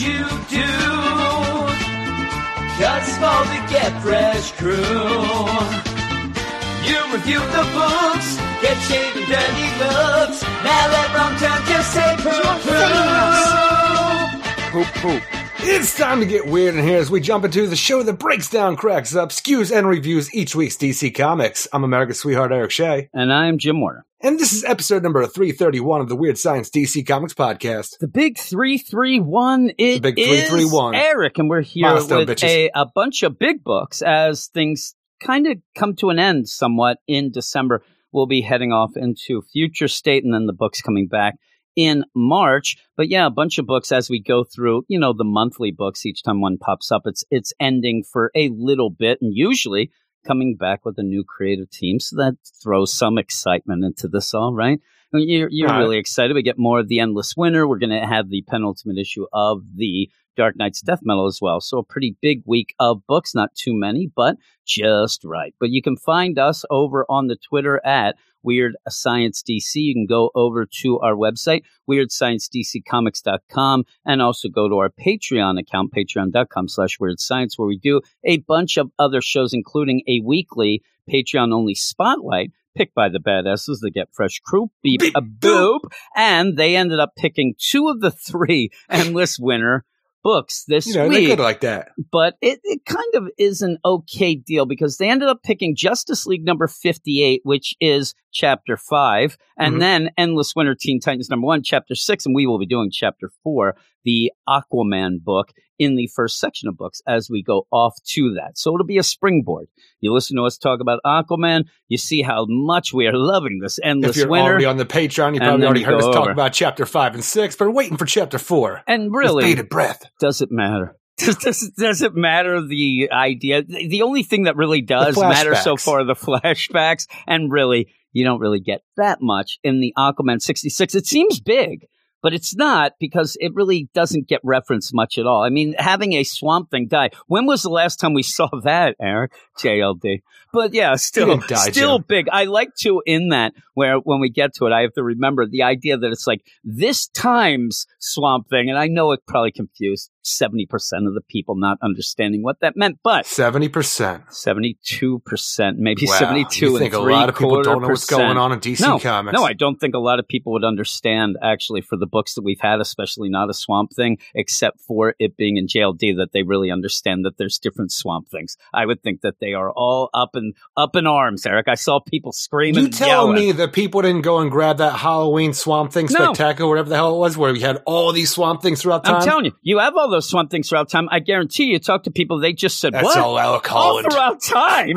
you do. It's called the Get Fresh Crew. You review the books, get shaved and dirty looks. Now let wrong turn just say poo poo. Poop, poop. It's time to get weird in here as we jump into the show that breaks down, cracks up, skews, and reviews each week's DC Comics. I'm America's sweetheart Eric Shea, And I'm Jim Warner. and this is episode number 331 of the Weird Science DC Comics podcast. The big 331 it The big is 331. Eric, and we're here Milestone, with bitches. a, a bunch of big books as things kind of come to an end somewhat in December. We'll be heading off into future state and then the books coming back in March. But yeah, a bunch of books as we go through, you know, the monthly books each time one pops up, it's it's ending for a little bit and usually coming back with a new creative team. So that throws some excitement into this all, right? You're, you're really excited. We get more of the Endless Winter. We're going to have the penultimate issue of the Dark Knight's Death Metal as well. So a pretty big week of books, not too many, but just right. But you can find us over on the Twitter at Weird Science DC. You can go over to our website, weirdsciencedccomics.com, and also go to our Patreon account, patreon.com slash weird science, where we do a bunch of other shows, including a weekly Patreon only spotlight picked by the badasses, the Get Fresh crew, Beep, Beep, a Boop, and they ended up picking two of the three endless winner books this You know, they're week good like that. but it, it kind of is an okay deal because they ended up picking Justice League number 58, which is chapter five, and Mhm. then Endless Winter Teen Titans number one, chapter six, and we will be doing chapter four, the Aquaman book, in the first section of books as we go off to that. So it'll be a springboard. You listen to us talk about Aquaman, you see how much we are loving this endless If you're Winter. already on the Patreon, you probably already you heard us go talk about chapter 5 and 6, but we're waiting for chapter 4. and really, bated breath. does it matter? Does, does, does it matter the idea? The, the only thing that really does matter so far are the flashbacks, and really, you don't really get that much in the Aquaman 66. It seems big, but it's not because it really doesn't get referenced much at all. I mean, having a swamp thing die. When was the last time we saw that, Eric? JLD. But yeah, still, die, still Jim. big. I like to in that where when we get to it, I have to remember the idea that it's like this times swamp thing, and I know it probably confused seventy percent of the people not understanding what that meant, but 70%. seventy-two percent, maybe Wow. seventy-two You and think a three lot of people don't know what's percent. going on in DC no, Comics. No, I don't think a lot of people would understand actually for the books that we've had, especially not a swamp thing, except for it being in JLD, that they really understand that there's different swamp things. I would think that they are all up and up in arms, Eric. I saw people screaming. You and telling yelling. me that people didn't go and grab that Halloween Swamp Thing No. whatever the hell it was, where we had all these Swamp Things throughout time? I'm telling you, you have all those swamp things throughout time. I guarantee you talk to people, they just said, That's what? all Alec all Holland. throughout time.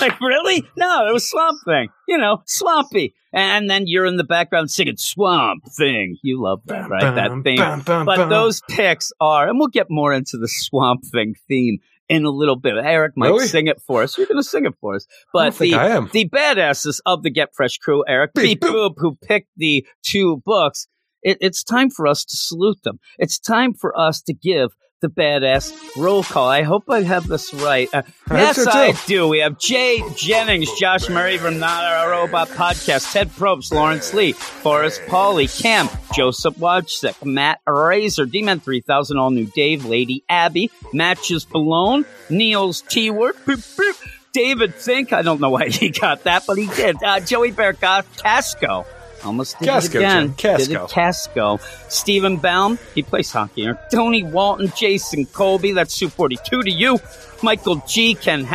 like, really? No, it was Swamp Thing. You know, swampy. And then you're in the background singing Swamp Thing. You love that, right? that theme. but those picks are, and we'll get more into the Swamp Thing theme in a little bit. Eric might Really? sing it for us. You're going to sing it for us. But the, the badasses of the Get Fresh crew, Eric Beep Boop, who picked the two books, it, it's time for us to salute them. It's time for us to give the badass roll call. I hope I have this right. Uh, I yes, so, I do. We have Jay Jennings, Josh Murray from Not a Robot Podcast, Ted Probst, Lawrence Lee, Forrest Pauly, Cam, Joseph Wojcik, Matt Razor, D-Man 3000, All New Dave, Lady Abby, Matches Balone, Niels T-Word, boop, boop, David Fink, I don't know why he got that, but he did. Uh, Joey Bear got Casco. Almost did Casco, it again. Casco. Did it Casco. Stephen Baum, he plays hockey here. Tony Walton, Jason Colby, that's Sue 42 to you. Michael G, Ken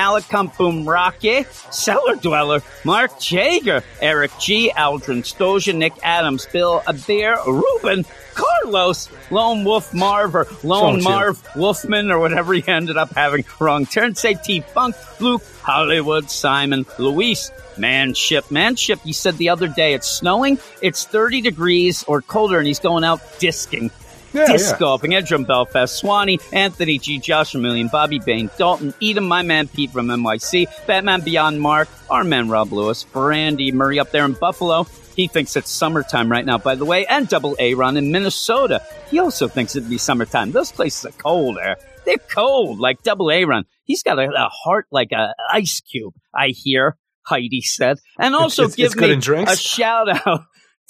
Boom Rocky, Cellar Dweller, Mark Jager, Eric G, Aldrin Stoja, Nick Adams, Bill Abear, Ruben, Carlos, Lone Wolf Marv, or Lone? Marv Wolfman, or whatever he ended up having wrong turn. Say T Funk, Luke, Hollywood, Simon, Luis, Manship. Manship, you said the other day it's snowing, it's 30 degrees or colder, and he's going out disking. Yeah, Disc yeah. Edrum Belfast, Swanee, Anthony G, Josh Million, Bobby Bain, Dalton, Edom, my man Pete from NYC, Batman Beyond Mark, our man Rob Lewis, Brandy Murray up there in Buffalo. He thinks it's summertime right now, by the way, and Double A Ron in Minnesota. He also thinks it'd be summertime. Those places are cold there. They're cold, like Double A Run. He's got a, a heart like a ice cube. I hear Heidi said, and also it's- give it's me a shout out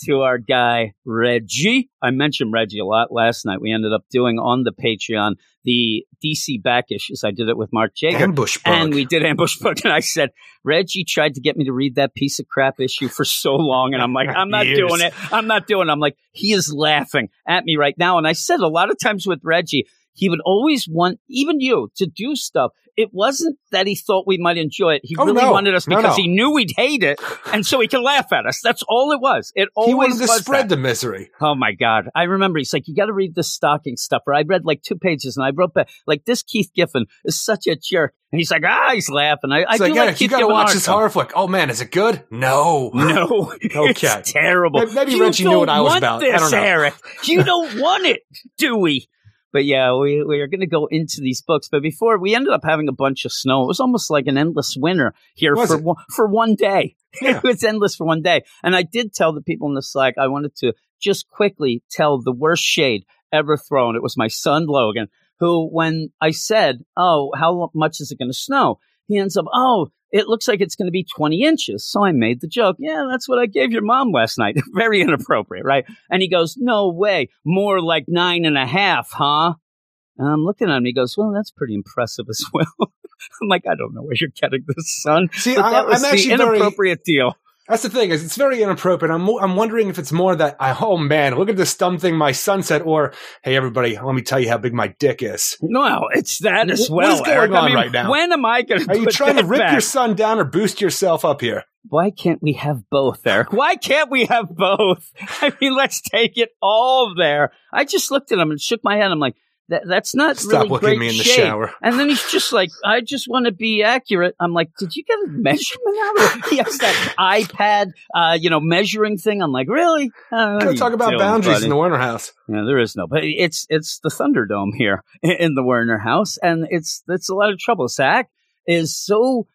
to our guy Reggie. I mentioned Reggie a lot last night. We ended up doing on the Patreon the DC back issues. I did it with Mark Jager. Ambush bug. And we did Ambush Bug. And I said, Reggie tried to get me to read that piece of crap issue for so long. And I'm like, I'm not Years. doing it. I'm not doing it. I'm like, he is laughing at me right now. And I said a lot of times with Reggie, he would always want, even you, to do stuff. It wasn't that he thought we might enjoy it. He Oh, really no. wanted us because no. he knew we'd hate it. And so he could laugh at us. That's all it was. It always he wanted to was spread that. the misery. Oh my God. I remember he's like, you got to read this stocking stuffer. I read like two pages and I wrote back, like, this Keith Giffen is such a jerk. And he's like, ah, he's laughing. I, I do like, like, yeah, you got to watch this horror flick. Oh man, is it good? No. No. Okay. It's terrible. Maybe- you Reggie knew what I was about. I This, don't know. Eric. You don't want it, do we? But yeah, we, we are going to go into these books. But before, we ended up having a bunch of snow. It was almost like an endless winter here Was for one, for one day. Yeah. it was endless for one day. And I did tell the people in the Slack I wanted to just quickly tell the worst shade ever thrown. It was my son Logan, who, when I said, "Oh, how much is it going to snow?" He ends up, "Oh, it looks like it's going to be 20 inches." So I made the joke, "Yeah, that's what I gave your mom last night." Very inappropriate, right? And he goes, "No way, more like nine and a half, huh?" And I'm looking at him. He goes, "Well, that's pretty impressive as well." I'm like, "I don't know where you're getting this, son." See, But I, that was I'm actually the very. inappropriate deal. That's the thing is, it's very inappropriate. I'm I'm wondering if it's more that I oh man, look at this dumb thing my son said, or hey everybody, let me tell you how big my dick is. No, it's that as what well. is going Eric. I on mean, right now? When am I going to? Are you trying to rip your son down or boost yourself up here? Why can't we have both, Eric? Why can't we have both? I mean, let's take it all there. I just looked at him and shook my head. I'm like, that, that's not Stop really looking great at me in the shade. shower. And then he's just like, I just want to be accurate. I'm like, did you get a measurement out of it? He has that iPad, uh, you know, measuring thing. I'm like, really? Uh, talk about doing, boundaries buddy? in the Warner House. Yeah, there is no, but it's it's the Thunderdome here in the Werner house, and it's it's a lot of trouble. Zach is so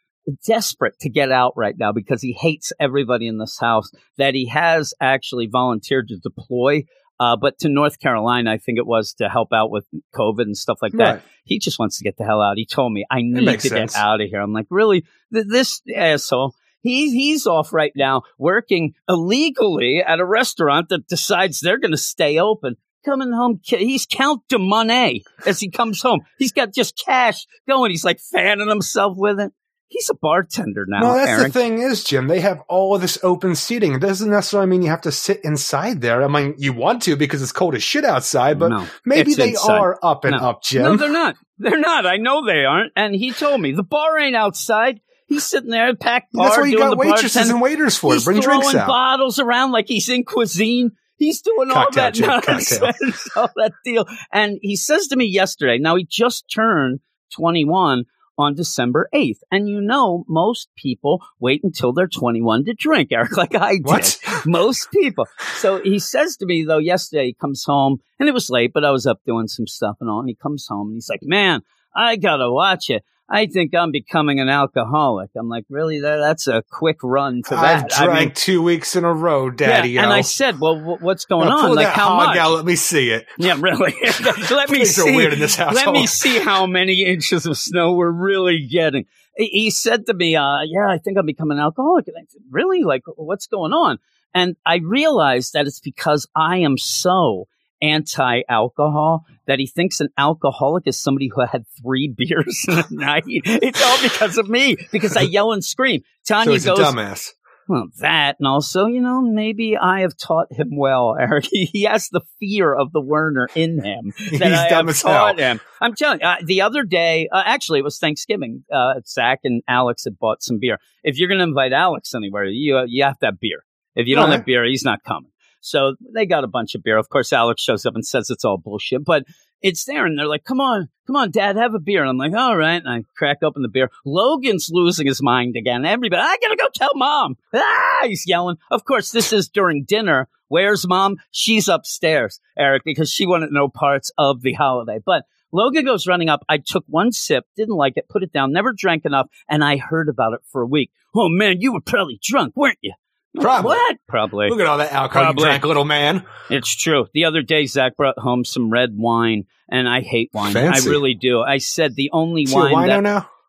desperate to get out right now because he hates everybody in this house that he has actually volunteered to deploy. Uh, but to North Carolina, I think it was to help out with COVID and stuff like that. Right. He just wants to get the hell out. He told me, I need to sense. get out of here. I'm like, really? Th- this asshole. He, he's off right now working illegally at a restaurant that decides they're going to stay open. Coming home, he's count de money as he comes home. He's got just cash going. He's like fanning himself with it. He's a bartender now, no, that's Aaron. the thing is, Jim. They have all of this open seating. It doesn't necessarily mean you have to sit inside there. I mean, you want to because it's cold as shit outside, but No, maybe they inside. are up and No. up, Jim. No, they're not. They're not. I know they aren't. And he told me the bar ain't outside. He's sitting there, packed bar, That's why you doing got waitresses bartender. and waiters for. He's Bring throwing drinks out. bottles around like he's in cuisine. He's doing all that Jim, nonsense, all that deal. And he says to me yesterday, now he just turned 21 on December 8th. And you know, most people wait until they're 21 to drink, Eric, like I did. What? Most people. So he says to me, though, yesterday he comes home and it was late, but I was up doing some stuff and all. And he comes home and he's like, man, I got to watch it. I think I'm becoming an alcoholic. I'm like, really? That, that's a quick run to I've that. I mean, drank two weeks in a row, Daddy. yeah, and I said, "Well, wh- what's going Now on? Like that how much?" out. Let me see it. Yeah, really. let me see. weird in this Let me see how many inches of snow we're really getting. He, he said to me, uh, "Yeah, I think I'm becoming an alcoholic." And I said, "Really? Like, what's going on?" And I realized that it's because I am so anti-alcohol that he thinks an alcoholic is somebody who had three beers in a night. It's all because of me because I yell and scream. So Tanya a goes, dumbass. well, that, and also, you know, maybe I have taught him well, Eric. He has the fear of the Werner in him that He's I dumb as hell. taught him. I'm telling you, uh, the other day, uh, actually, it was Thanksgiving. Uh, Zach and Alex had bought some beer. If you're going to invite Alex anywhere, you uh, you have to have beer. If you don't right. have beer, he's not coming. So they got a bunch of beer. Of course, Alex shows up and says it's all bullshit, but it's there. And they're like, come on, come on, dad, have a beer. And I'm like, all right. And I crack open the beer. Logan's losing his mind again. Everybody, I gotta go tell mom. Ah, he's yelling. Of course, this is during dinner. Where's mom? She's upstairs, Eric, because she wanted no parts of the holiday. But Logan goes running up. I took one sip, didn't like it, put it down, never drank enough, and I heard about it for a week. Oh man, you were probably drunk, weren't you? Probably. What? Probably. Look at all that alcohol Probably. you drank, little man. It's true. The other day, Zach brought home some red wine, and I hate wine. Fancy. I really do. I said the only Is he a wine wino that now?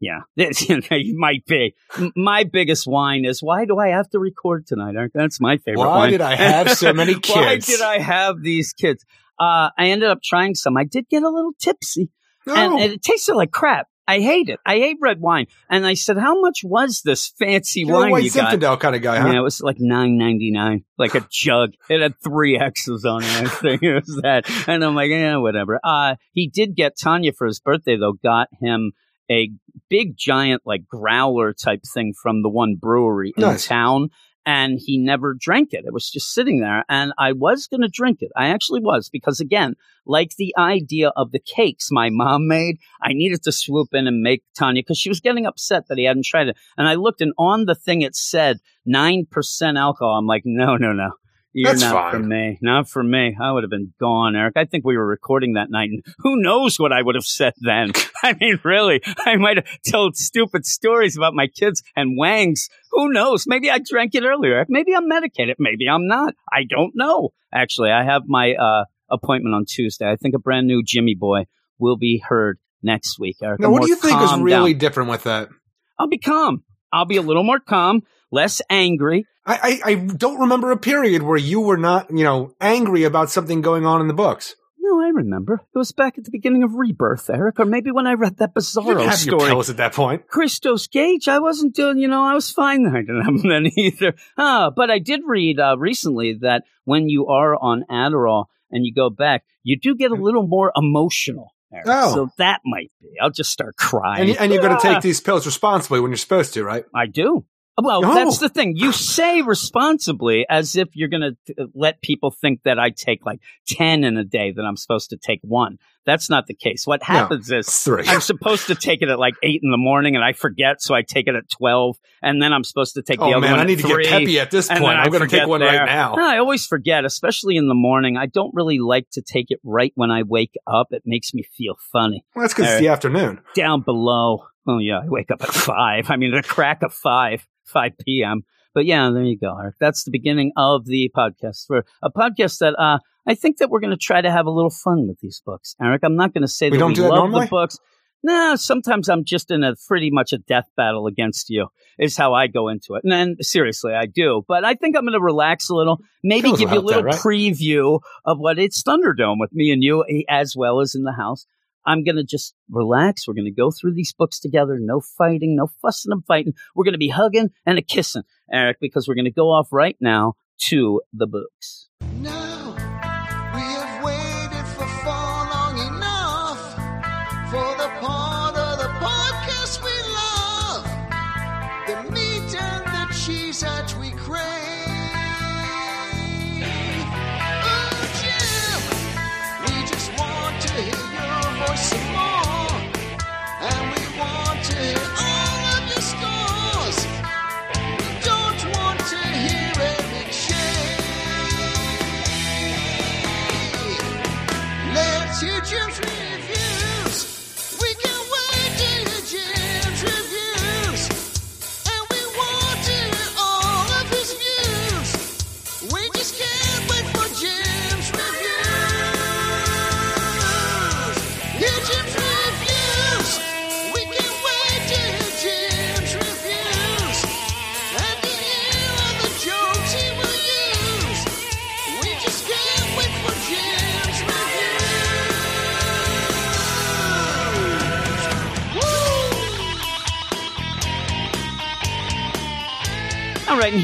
Yeah, you might be. My biggest whine is why do I have to record tonight? That's my favorite. Why whine. did I have so many kids? why did I have these kids? Uh, I ended up trying some. I did get a little tipsy, No. and, and it tasted like crap. I hate it. I hate red wine. And I said, "How much was this fancy You're a wine white you got?" Zinfandel kind of guy, huh? Yeah, it was like nine ninety nine, like a jug. It had three X's on it. I think it was that, and I'm like, yeah, whatever. Uh, he did get Tanya for his birthday though. Got him a big giant like growler type thing from the one brewery in Nice. town. And he never drank it. It was just sitting there. And I was going to drink it. I actually was because, again, like the idea of the cakes my mom made, I needed to swoop in and make Tanya because she was getting upset that he hadn't tried it. And I looked, and on the thing it said 9% alcohol. I'm like, no, no, no. You're That's not fine. for me. Not for me. I would have been gone, Eric. I think we were recording that night, and who knows what I would have said then. I mean, really, I might have told stupid stories about my kids and Wangs. Who knows? Maybe I drank it earlier. Maybe I'm medicated. Maybe I'm not. I don't know. Actually, I have my uh, appointment on Tuesday. I think a brand new Jimmy Boy will be heard next week, Eric. Now, I'm what do you think is really down. different with that? I'll be calm. I'll be a little more calm, less angry. I, I, I don't remember a period where you were not, you know, angry about something going on in the books. No, I remember. It was back at the beginning of Rebirth, Eric, or maybe when I read that You Bizarro didn't have your story. pills at that point. Christos Gage, I wasn't doing, you know, I was fine. I didn't have them then either. Ah, but I did read uh, recently that when you are on Adderall and you go back, you do get a little more emotional. Eric. Oh. So that might be. I'll just start crying. And, and you're going to take these pills responsibly when you're supposed to, right? I do. Well, No. that's the thing. You say responsibly as if you're going to uh, let people think that I take like 10 in a day, that I'm supposed to take one. That's not the case. What happens is three. I'm supposed to take it at like 8 in the morning and I forget, so I take it at 12. And then I'm supposed to take the Oh other man, one I need to 3. get peppy at this point. I'm going to take one there. right now. No, I always forget, especially in the morning. I don't really like to take it right when I wake up. It makes me feel funny Well, that's because it's the afternoon. down below. Oh yeah, I wake up at five. I mean, the crack of five, five p.m. But yeah, there you go, Eric. That's the beginning of the podcast. For a podcast that uh, I think that we're going to try to have a little fun with these books, Eric. I'm not going to say We that don't we do that love normally? the books. No, sometimes I'm just in a pretty much a death battle against you. Is how I go into it. And then seriously, I do. But I think I'm going to relax a little. Maybe Feels give you a little that, right? preview of what it's Thunderdome with me and you, eh, as well as in the house. I'm going to just relax. We're going to go through these books together. No fighting, no fussing and fighting. We're going to be hugging and a kissing, Eric, because we're going to go off right now to the books. Now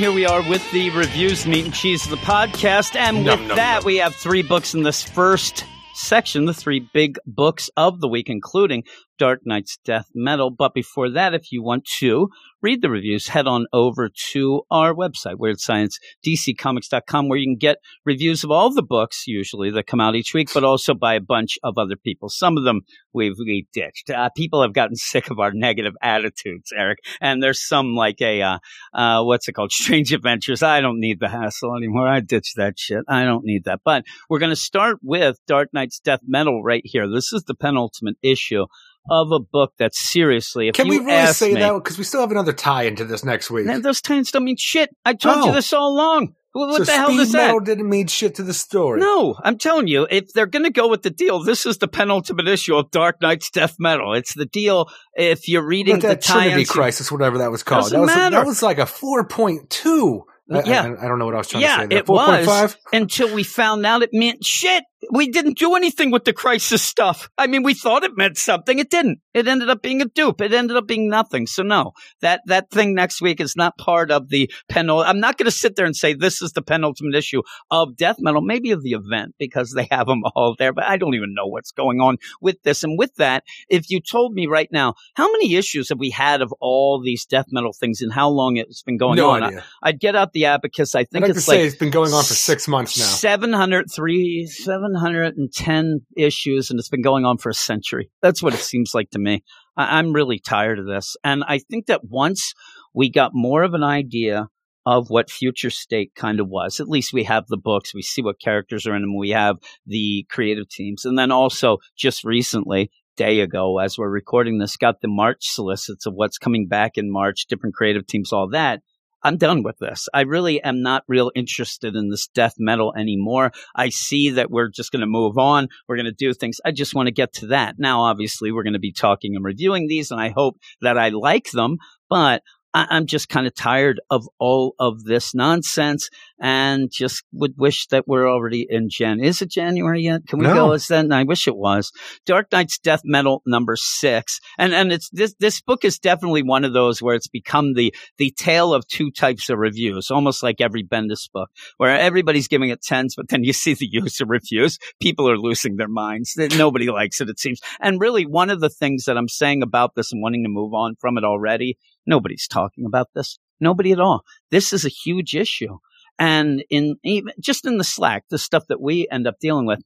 here we are with the reviews, meat and cheese of the podcast. And with that, we have three books in this first section, the three big books of the week, including Dark Knight's Death Metal. But before that, if you want to read the reviews, head on over to our website, Weird Science, DCComics.com, where you can get reviews of all the books, usually that come out each week, but also by a bunch of other people. Some of them we've, we've ditched. Uh, people have gotten sick of our negative attitudes, Eric. And there's some like a, uh, uh, what's it called? Strange Adventures. I don't need the hassle anymore. I ditched that shit. I don't need that. But we're going to start with Dark Knight's Death Metal right here. This is the penultimate issue of a book that seriously, if Can you we really say me, that? Because we still have another tie into this next week. Man, those tie-ins don't mean shit. I told you Oh. this all along. What, so the hell speed does that? metal didn't mean shit to the story. No, I'm telling you, if they're going to go with the deal, this is the penultimate issue of Dark Knight's Death Metal. It's the deal. If you're reading the Trinity Crisis, whatever that was called, that was matter. that was like a four point two. Yeah. I, I don't know what I was trying yeah, to say. There. it was 4.5? until we found out it meant shit. We didn't do anything with the crisis stuff. I mean, we thought it meant something. It didn't. It ended up being a dupe. It ended up being nothing. So no, that that thing next week is not part of the penul. I'm not going to sit there and say this is the penultimate issue of death metal, maybe of the event because they have them all there. But I don't even know what's going on with this. And with that, if you told me right now, how many issues have we had of all these death metal things and how long it's been going no on? idea. I, would get out the abacus. I I'd think like to it's like it's been going on for six months now. 703, 710 issues, and it's been going on for a century. That's what it seems like to me. I, I'm really tired of this. And I think that once we got more of an idea of what future state kind of was, at least we have the books, we see what characters are in them, we have the creative teams. And then also just recently, day ago, as we're recording this, got the March solicits of what's coming back in March, different creative teams, all that. I'm done with this. I really am not real interested in this death metal anymore. I see that we're just going to move on. We're going to do things. I just want to get to that. Now, obviously, we're going to be talking and reviewing these, and I hope that I like them, but I- I'm just kind of tired of all of this nonsense and just would wish that we're already in Jan. Is it January yet? Can we No. go? as then? I wish it was. Dark Knight's Death Metal number six. And, and it's this, this book is definitely one of those where it's become the, the tale of two types of reviews, almost like every Bendis book, where everybody's giving it tens, but then you see the user reviews. People are losing their minds. Nobody likes it, it seems. And really, one of the things that I'm saying about this and wanting to move on from it already, nobody's talking about this. Nobody at all. This is a huge issue. And in even just in the Slack, the stuff that we end up dealing with,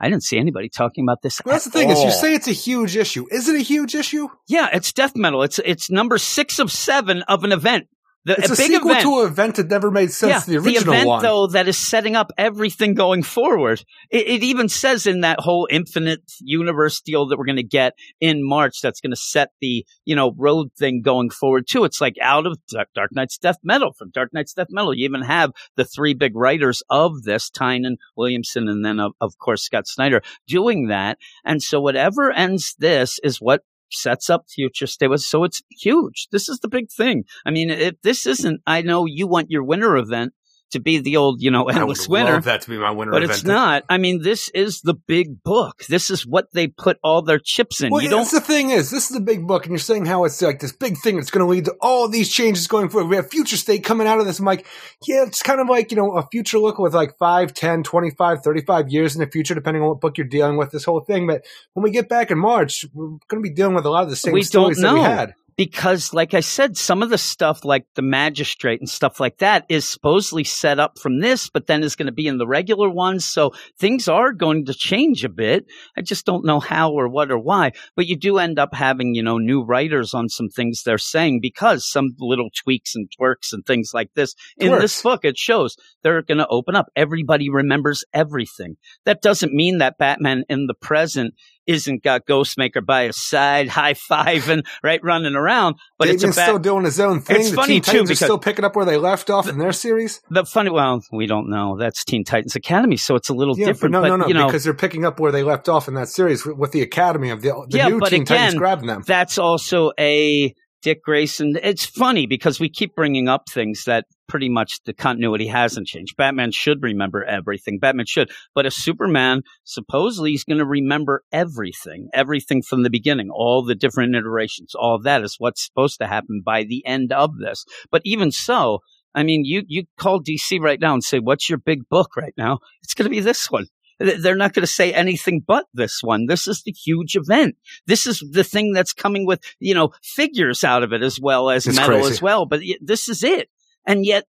I didn't see anybody talking about this. Well, that's the thing is, you say it's a huge issue. Is it a huge issue? Yeah, it's death metal. It's it's number six of seven of an event. The, It's a, big sequel event. to an event that never made sense yeah, to the original event one. though that is setting up everything going forward. It, it even says in that whole infinite universe deal that we're going to get in March that's going to set the you know road thing going forward too. It's like out of Dark Dark Knight's Death Metal from Dark Knight's Death Metal. You even have the three big writers of this, Tynion, Williamson, and then of, of course Scott Snyder doing that. And so whatever ends this is what sets up future state was so it's huge. This is the big thing. I mean if this isn't i know you want your winter event to be the old you know I would endless winter love that to be my winter but it's not i mean this is the big book this is what they put all their chips in Well, you that's don't the thing is, this is the big book, and you're saying how it's like this big thing that's going to lead to all these changes going forward. We have future state coming out of this. I'm like, yeah, it's kind of like, you know, a future look with like 5, 10, 25, 35 years in the future, depending on what book you're dealing with, this whole thing. But when we get back in March, we're going to be dealing with a lot of the same We don't stories that we know. had. Because like i said some of the stuff like the magistrate and stuff like that is supposedly set up from this but then is going to be in the regular ones. So things are going to change a bit. I just don't know how or what or why but you do end up having you know new writers on some things they're saying because some little tweaks and twerks and things like this in this book it shows they're going to open up. Everybody remembers everything. That doesn't mean that batman in the present isn't got Ghostmaker by his side, high fiving, right, running around. But Damian's it's still doing his own thing. It's the funny, Teen too, Titans because- are still picking up where they left off in their series. The funny, well, we don't know. That's Teen Titans Academy, so it's a little Yeah, different. but no, but, no, no, you know, because they're picking up where they left off in that series with, the Academy of the, the Yeah, new but Teen Titans again, grabbing them. that's also a Dick Grayson. It's funny because we keep bringing up things that pretty much the continuity hasn't changed. Batman should remember everything. Batman should. But a Superman, supposedly he's going to remember everything, everything from the beginning, all the different iterations, all that is what's supposed to happen by the end of this. But even so, I mean, you, you call DC right now and say, what's your big book right now? It's going to be this one. Th- They're not going to say anything but this one. This is the huge event. This is the thing that's coming with, you know, figures out of it as well as It's metal crazy. as well. But this is it. And yet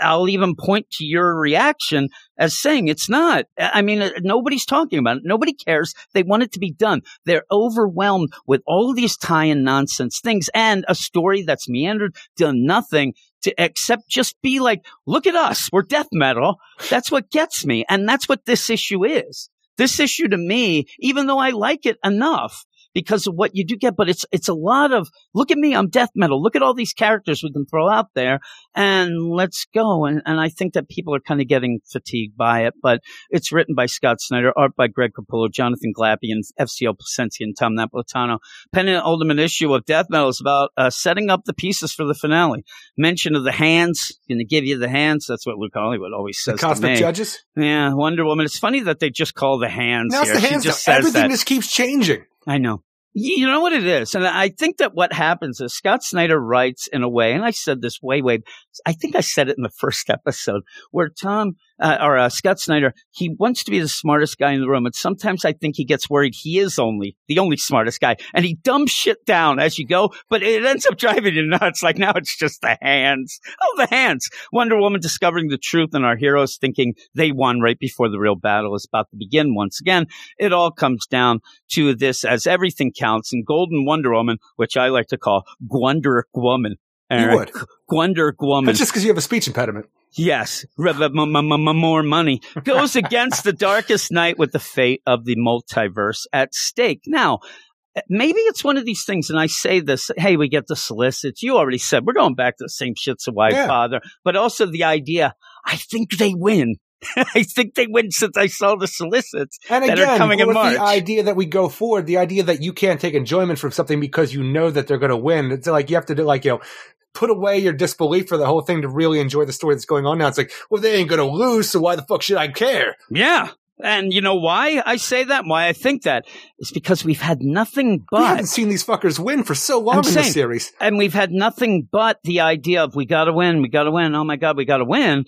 I'll even point to your reaction as saying it's not. I mean, uh, nobody's talking about it. Nobody cares. They want it to be done. They're overwhelmed with all of these tie-in nonsense things and a story that's meandered, done nothing to except just be like, look at us. We're death metal. That's what gets me. And that's what this issue is. This issue to me, even though I like it enough, because of what you do get. But it's it's a lot of look at me, I'm death metal. Look at all these characters we can throw out there, and let's go. And and I think that people are kind of getting fatigued by it. But it's written by Scott Snyder, art by Greg Capullo, Jonathan Glapion, and FCO Plascencia and Tom Napolitano. Penultimate issue of Death Metal is about uh, setting up the pieces for the finale. Mention of the hands, going to give you the hands. That's what Luke Hollywood always The says to cosmic judges. Yeah, Wonder Woman. It's funny that they just call the hands Now it's here. the hands. she just says Everything that. just keeps changing. I know. You know what it is? And I think that what happens is Scott Snyder writes in a way, and I said this way, way, I think I said it in the first episode, where Tom, uh, or uh, Scott Snyder, he wants to be the smartest guy in the room. And sometimes I think he gets worried he is only the only smartest guy. And he dumps shit down as you go, but it ends up driving you nuts. Like now it's just the hands. Oh, the hands. Wonder Woman discovering the truth and our heroes thinking they won right before the real battle is about to begin once again. It all comes down to this as everything counts in Golden Wonder Woman, which I like to call Gwonder Woman. You would. Gwonder Woman. That's just because you have a speech impediment. Yes, more money goes against the darkest night with the fate of the multiverse at stake. Now, maybe it's one of these things, and I say this, hey, we get the solicits. You already said we're going back to the same shit, so why Yeah. bother? But also the idea, I think they win. I think they win since I saw the solicits And that again, are coming in March. the idea that we go forward, the idea that you can't take enjoyment from something because you know that they're going to win. It's like you have to do like, you know, put away your disbelief for the whole thing to really enjoy the story that's going on now. It's like, well, they ain't going to lose, so why the fuck should I care? Yeah. And you know why I say that? Why I think that? It's because we've had nothing but. we haven't seen these fuckers win for so long I'm in the saying- series. and we've had nothing but the idea of we got to win, we got to win. Oh my god, we got to win.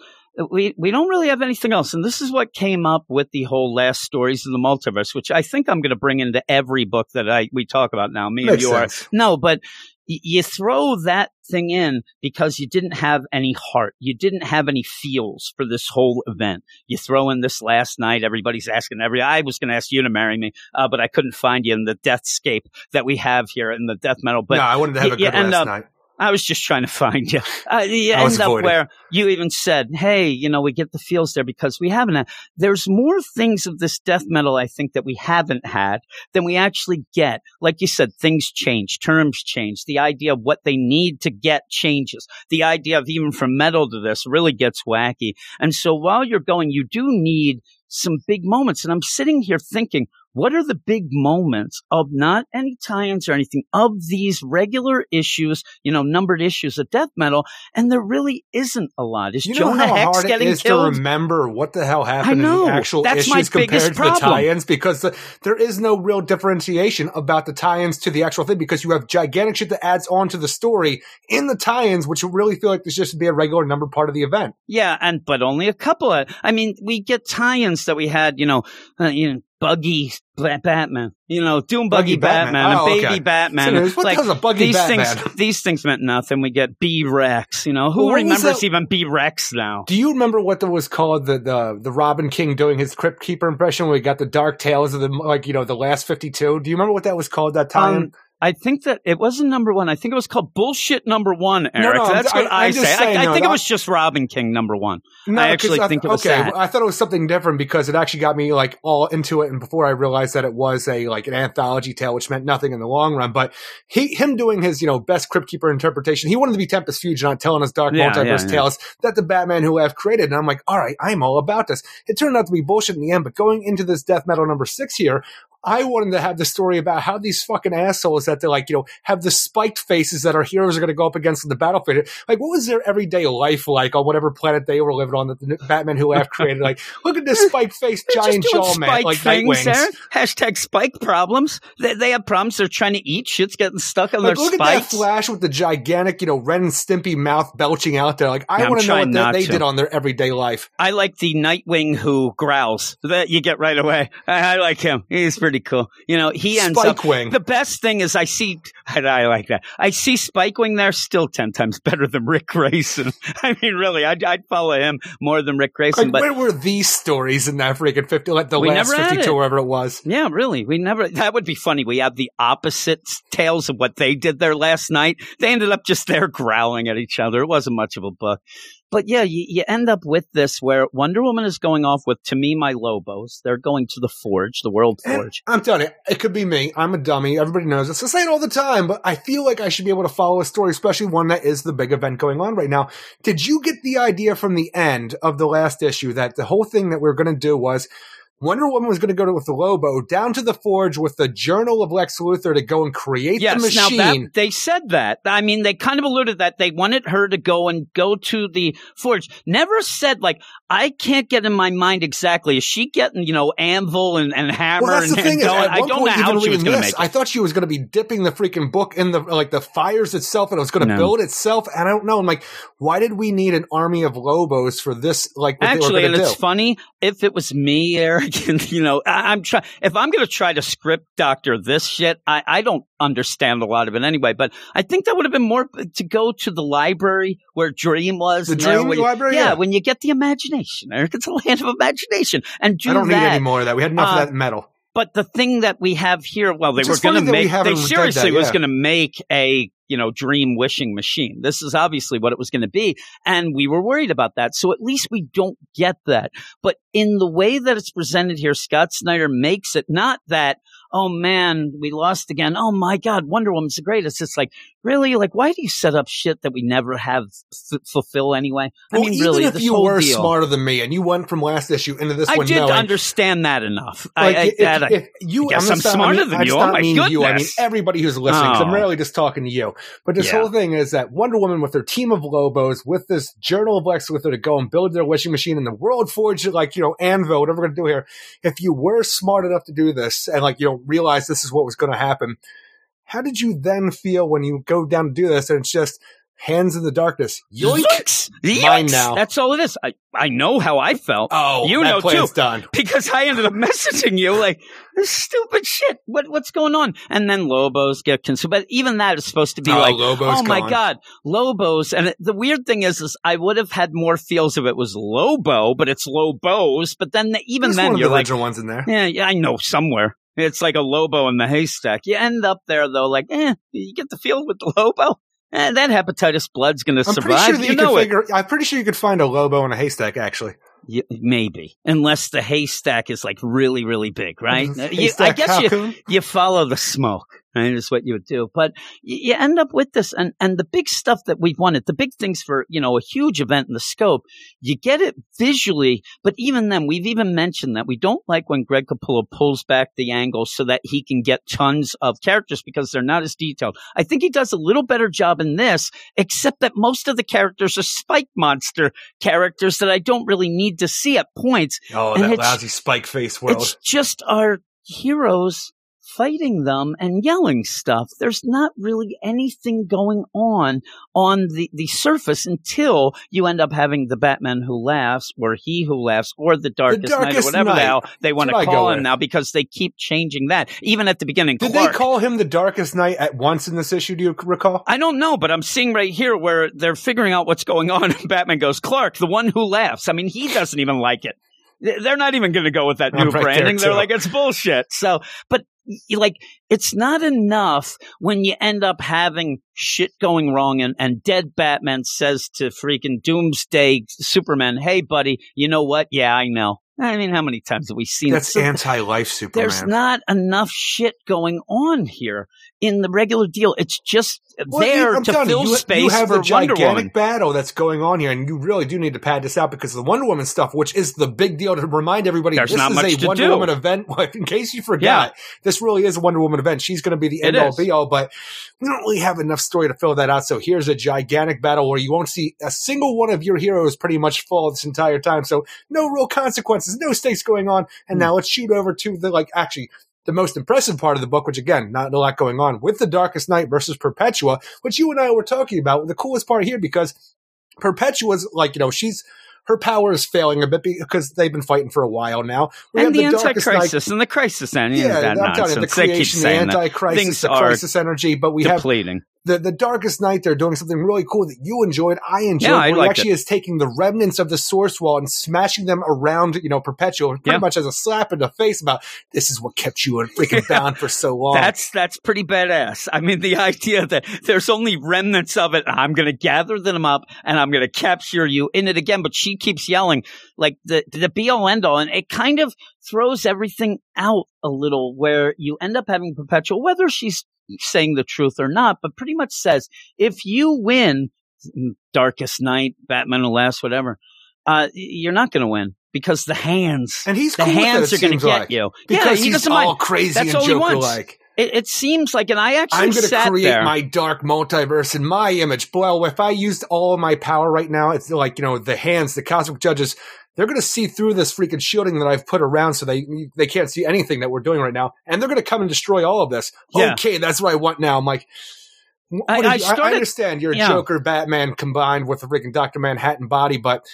We we don't really have anything else, and this is what came up with the whole last stories of the multiverse, which I think I'm going to bring into every book that I we talk about now. Me and Makes you are no, but y- you throw that thing in because you didn't have any heart. You didn't have any feels for this whole event. You throw in this last night. Everybody's asking every, I was going to ask you to marry me, uh, but I couldn't find you in the deathscape that we have here in the death metal. But no, I wanted to have a good last up- night. I was just trying to find you. Uh, you I was end up where you even said, "Hey, you know, we get the feels there because we haven't." Had. There's more things of this death metal I think that we haven't had than we actually get. Like you said, things change, terms change. The idea of what they need to get changes. The idea of even from metal to this really gets wacky. And so while you're going, you do need some big moments. And I'm sitting here thinking, what are the big moments of not any tie-ins or anything of these regular issues, you know, numbered issues of death metal? And there really isn't a lot. Is You know Jonah how Hex hard it getting is killed? to remember what the hell happened know. in the actual That's issues compared to the tie-ins because the, there is no real differentiation about the tie-ins to the actual thing because you have gigantic shit that adds on to the story in the tie-ins, which really feel like this just be a regular number part of the event. Yeah, and but only a couple of. I mean, we get tie-ins that we had, you know, uh, you know, Buggy Batman, you know, Doom Buggy, Buggy Batman. Batman, Oh, and Baby okay. Batman. What like hell's a Buggy these Batman? things, these things meant nothing. We get B Rex. You know, who Well, remembers even B Rex now? Do you remember what that was called? The the the Robin King doing his Crypt Keeper impression, where we got the Dark Tales of the like you know the last fifty two. Do you remember what that was called? That time. Um, I think that it wasn't number one. I think it was called Bullshit Number One, Eric. no, I'm- That's what I- I, say. saying, I, I think it was just Robin King Number One. No, I actually think it was okay. that. I thought it was something different because it actually got me like all into it, and before I realized that it was a like an anthology tale, which meant nothing in the long run. But he, him doing his you know best Crypt Keeper interpretation, he wanted to be Tempest Fuge, not telling us dark Yeah, multiverse yeah, yeah. tales that the Batman who I've created. And I'm like, all right, I'm all about this. It turned out to be bullshit in the end, but going into this death metal number six here. I wanted to have the story about how these fucking assholes that they like, you know, have the spiked faces that our heroes are going to go up against in the battlefield. Like, what was their everyday life like on whatever planet they were living on that the Batman who have created? Like, look at this spiked They're giant jaw man, spike like things. Hashtag spike problems. They, they have problems. They're trying to eat. Shit's getting stuck on Like, their look at that flash with the gigantic, you know, Ren and Stimpy mouth belching out there. Like, I want to know what they, they to. did on their everyday life. I like the Nightwing who growls. That you get right away. I, I like him. He's pretty cool. You know, he ends up. Spikewing. The best thing is I see. I, I like that. I see Spikewing there still ten times better than Ric Grayson. I mean, really, I'd, I'd follow him more than Ric Grayson. Like, but where were these stories in that freaking 50, like the last never had 52 it. or it was? Yeah, really. We never, that would be funny. We have the opposite tales of what they did there last night. They ended up just there growling at each other. It wasn't much of a book. But yeah, you, you end up with this where Wonder Woman is going off with, to me, my Lobos. They're going to the Forge, the World And Forge. I'm telling you, it could be me. I'm a dummy. Everybody knows this. I say it all the time, but I feel like I should be able to follow a story, especially one that is the big event going on right now. Did you get the idea from the end of the last issue that the whole thing that we are going to do was Wonder Woman was going to go to, with the Lobo down to the Forge with the Journal of Lex Luthor to go and create Yes, the now that they said that. I mean, they kind of alluded that they wanted her to go and go to the forge. Never said like I can't get in my mind exactly. Is she getting you know anvil and, and hammer well, that's and, the thing and is, going? at I don't know how she was going to this, make it. I thought she was going to be dipping the freaking book in the like the fires itself, and it was going to No. build itself. And I don't know. I'm like, why did we need an army of Lobos for this? Like, what Actually, they and going it's funny if it was me, Eric, and you know, I, I'm trying. If I'm going to try to script doctor this shit, I, I don't understand a lot of it anyway. But I think that would have been more to go to the library where Dream was. The Dream library? yeah, Yeah. when you get the imagination, Eric, it's a land of imagination, and do I don't that. need any more of that. We had enough Uh, of that metal. But the thing that we have here, well, they were going to make, they seriously that, was going to make a, you know, dream wishing machine. This is obviously what it was going to be. And we were worried about that. So at least we don't get that. But in the way that it's presented here, Scott Snyder makes it not that, oh man, we lost again. Oh my God, Wonder Woman's the greatest. It's like, really? Like, why do you set up shit that we never have f- fulfill anyway? Well, I mean, even really, if you were deal. smarter than me and you went from last issue into this I one did knowing, understand that enough. like, I, I, if, that I- if you, guess I'm, I'm smarter mean, than I you. Oh my mean you. I mean everybody who's listening. 'cause I'm Oh. really just talking to you. But this Yeah. whole thing is that Wonder Woman with her team of Lobos, with this Journal of Lex Luthor to go and build their wishing machine in the World Forge, like you know, Anvil, whatever we're gonna do here. If you were smart enough to do this and like you know realize this is what was going to happen, how did you then feel when you go down to do this and it's just hands in the darkness? Yoink! Yoinks! Mine now. That's all it is. I, I know how I felt Oh, You know, too. done. because I ended up messaging you like this stupid shit. What what's going on? And then Lobos get consumed. But even that is supposed to be Oh, like, Lobo's oh my gone. god, Lobos. And it, the weird thing is, is I would have had more feels if it was Lobo, but it's Lobos. But then the, even There's then you're the like, original ones in there. yeah, yeah, I know somewhere. It's like a Lobo in the haystack. You end up there though, like, eh, you get the feel with the Lobo. Eh, that hepatitis blood's going to survive. sure you you, know it. figure. I'm pretty sure you could find a Lobo in a haystack. Actually, Y- maybe, unless the haystack is like really, really big, right? Uh, you- I guess you, you follow the smoke. Right, is what you would do, but you end up with this, and and the big stuff that we've wanted, the big things for you know a huge event in the scope, you get it visually, but even then, we've even mentioned that we don't like when Greg Capullo pulls back the angle so that he can get tons of characters because they're not as detailed. I think he does a little better job in this, except that most of the characters are Spike Monster characters that I don't really need to see at points. Oh, And that lousy spike face world. It's just our heroes fighting them and yelling stuff. There's not really anything going on on the, the surface until you end up having the Batman who laughs or he who laughs or the darkest, night or Darkest whatever the Night. hell they want to call him with. now because they keep changing that. Even at the beginning, Did Clark, they call him the Darkest Night at once in this issue? Do you recall? I don't know, but I'm seeing right here where they're figuring out what's going on. And Batman goes, Clark, the one who laughs. I mean, he doesn't even like it. They're not even going to go with that new right branding. They're like, it's bullshit. So, but like, it's not enough when you end up having shit going wrong and, and dead Batman says to freaking Doomsday Superman, hey, buddy, you know what? Yeah, I know. I mean, how many times have we seen That's Super- anti-life Superman. there's not enough shit going on here in the regular deal. It's just Well, there I'm to fill you, space you have for a Wonder gigantic Woman. battle that's going on here, and you really do need to pad this out because the Wonder Woman stuff, which is the big deal to remind everybody, There's this not is much a Wonder do. Woman event. In case you forgot, this really is a Wonder Woman event. She's going to be the end all be all, but we don't really have enough story to fill that out. So here's a gigantic battle where you won't see a single one of your heroes pretty much fall this entire time. So no real consequences, no stakes going on. And now let's shoot over to the like actually the most impressive part of the book, which again, not a lot going on with the Darkest Night versus Perpetua, which you and I were talking about. The coolest part here because Perpetua's like, you know, she's her power is failing a bit because they've been fighting for a while now. We and the, have Darkest Night- and the Crisis and Yeah, I'm telling you, the nonsense. They keep creation, the saying that. Antichrist, Things the are crisis energy, but we have depleting. The the Darkest Night, they're doing something really cool that you enjoyed. I enjoyed. Yeah, I where he actually is taking the remnants of the source wall and smashing them around, you know, Perpetua, pretty Yeah. much as a slap in the face about this is what kept you in freaking bound for so long. That's that's pretty badass. I mean, the idea that there's only remnants of it, and I'm going to gather them up and I'm going to capture you in it again. But she keeps yelling like the the be all end all, and it kind of throws everything out a little. Where you end up having Perpetua, whether she's saying the truth or not, but pretty much says if you win, Darkest Night, Batman will last, whatever. Uh, you're not going to win because the hands, and he's the cool hands it, are going to get like. you. because yeah, he he's doesn't all mind. crazy That's and Joker like. It, it seems like, and I actually I'm going to create there. my dark multiverse in my image. Well, if I used all my power right now, it's like, you know, the hands, the cosmic judges, they're going to see through this freaking shielding that I've put around so they they can't see anything that we're doing right now. And they're going to come and destroy all of this. Yeah. Okay, that's what I want now. I'm like, I- I you- I, understand you're a yeah. Joker, Batman combined with the freaking Dr. Manhattan body, but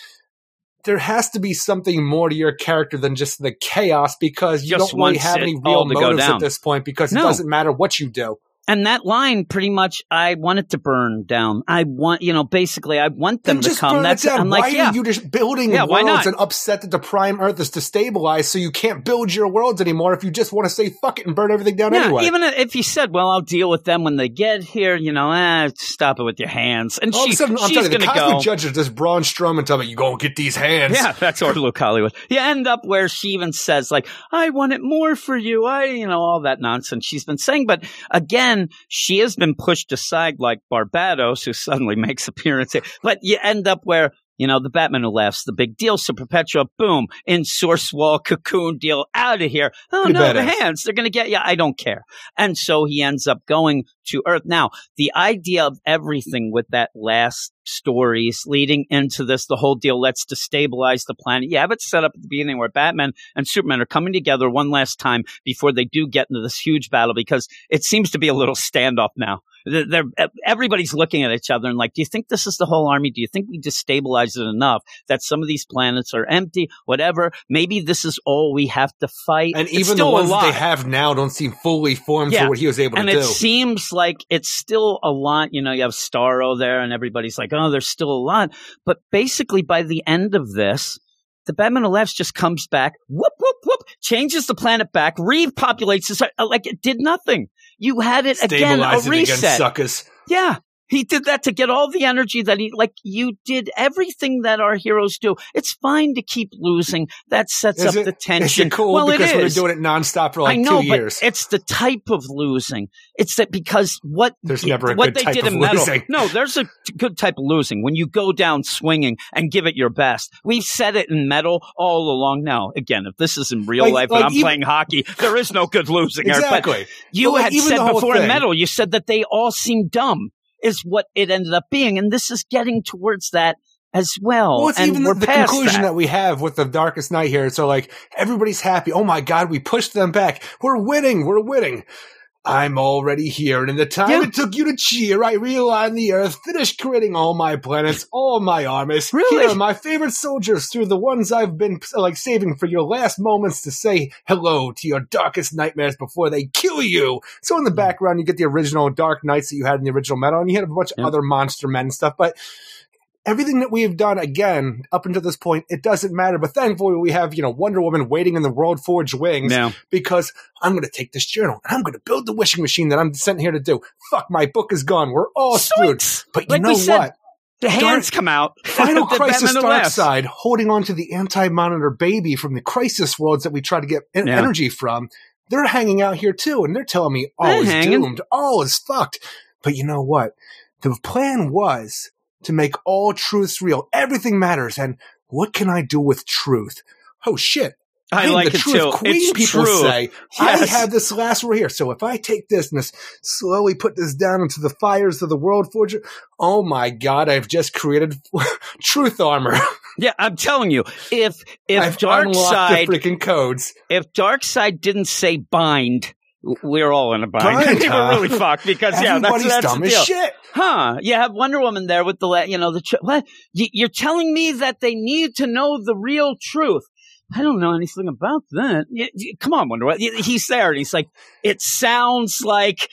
there has to be something more to your character than just the chaos because you Just don't really have any real motives at this point because No. it doesn't matter what you do. And that line, pretty much, I want it to burn down. I want, you know, basically, I want them to come. That's. I'm why like, yeah, are you just building Yeah, why worlds and upset that the prime Earth is destabilized, so you can't build your worlds anymore if you just want to say fuck it and burn everything down yeah. anyway? Even if you said, "Well, I'll deal with them when they get here," you know, eh, stop it with your hands. And All she, of a sudden, I'm she's telling you, the going to cosmic go. judge is just Braun Strowman telling me, you go and get these hands. Yeah, that's or Luke Hollywood. You end up where she even says, like, I want it more for you. I, you know, all that nonsense she's been saying. But again, she has been pushed aside like Barbatos, who suddenly makes appearance. here. But you end up where, you know, the Batman who laughs, the big deal. So Perpetua, boom, in source wall, cocoon deal, out of here. Oh Pretty no, the hands, they're going to get you. I don't care. And so he ends up going to Earth. Now, the idea of everything with that last stories leading into this, the whole deal, let's destabilize the planet. You have it set up at the beginning where Batman and Superman are coming together one last time before they do get into this huge battle because it seems to be a little standoff now. They're, everybody's looking at each other and like, do you think this is the whole army? Do you think we destabilized it enough that some of these planets are empty? Whatever. Maybe this is all we have to fight. And It's even the ones they have now don't seem fully formed Yeah. for what he was able and to it do. seems like it's still a lot. You know, you have Starro there, and everybody's like, "Oh, there's still a lot." But basically, by the end of this, the Batman Laughs just comes back, whoop whoop whoop, changes the planet back, repopulates uh, like it did nothing. You had it again, a it reset. suckers. Yeah. He did that to get all the energy that he, like, you did everything that our heroes do. It's fine to keep losing. That sets Is up it- the Is tension. it cool? well, because it we were is. doing it nonstop for like I know, two but it's the type of losing. It's that because what There's never a what good they type did of in metal. losing. No, there's a good type of losing when you go down swinging and give it your best. We've said it in metal all along. Now, again, if this is in real Like- life like and I'm even- playing hockey, there is no good losing. Eric, exactly. you But, like, had said before in thing- metal, you said that they all seem dumb. Is what it ended up being, and this is getting towards that as well. Well, it's and even we're the, the conclusion that. that. we have with the Darkest Knight here. So, like, everybody's happy. Oh my God, we pushed them back. We're winning. We're winning. I'm already here. And in the time Yeah. it took you to cheer, I realigned the earth, finished creating all my planets, all my armies. Really? Here are my favorite soldiers through the ones I've been, like, saving for your last moments to say hello to your darkest nightmares before they kill you. So in the hmm. background, you get the original Dark Knights that you had in the original metal, and you had a bunch Yeah. of other monster men and stuff, but everything that we've done again up until this point, it doesn't matter. But thankfully, we have you know Wonder Woman waiting in the World Forge wings Yeah. because I'm going to take this journal and I'm going to build the wishing machine that I'm sent here to do. Fuck, my book is gone. We're all screwed. Zoinks! But you Like we know said, what? The hands come out. Final Crisis Darkseid, holding on to the anti-monitor baby from the Crisis worlds that we try to get en- Yeah. energy from. They're hanging out here too, and they're telling me all They're is hanging. doomed, all is fucked. But you know what? The plan was to make all truths real. Everything matters, and what can I do with truth? Oh shit! I like the it truth too. queen. It's people true. say I have this last word here. So if I take this and slowly put this down into the fires of the world forger, oh my god, I've just created truth armor. Yeah, I'm telling you, if if I've Darkseid freaking codes. if Darkseid didn't say bind, we're all in a bind. Huh? were really fucked because yeah, that's that's dumb the as deal. shit. Huh? You have Wonder Woman there with the la- you know the tr- what? Y- You're telling me that they need to know the real truth. I don't know anything about that. Y- y- come on, Wonder Woman. He's there and he's like, it sounds like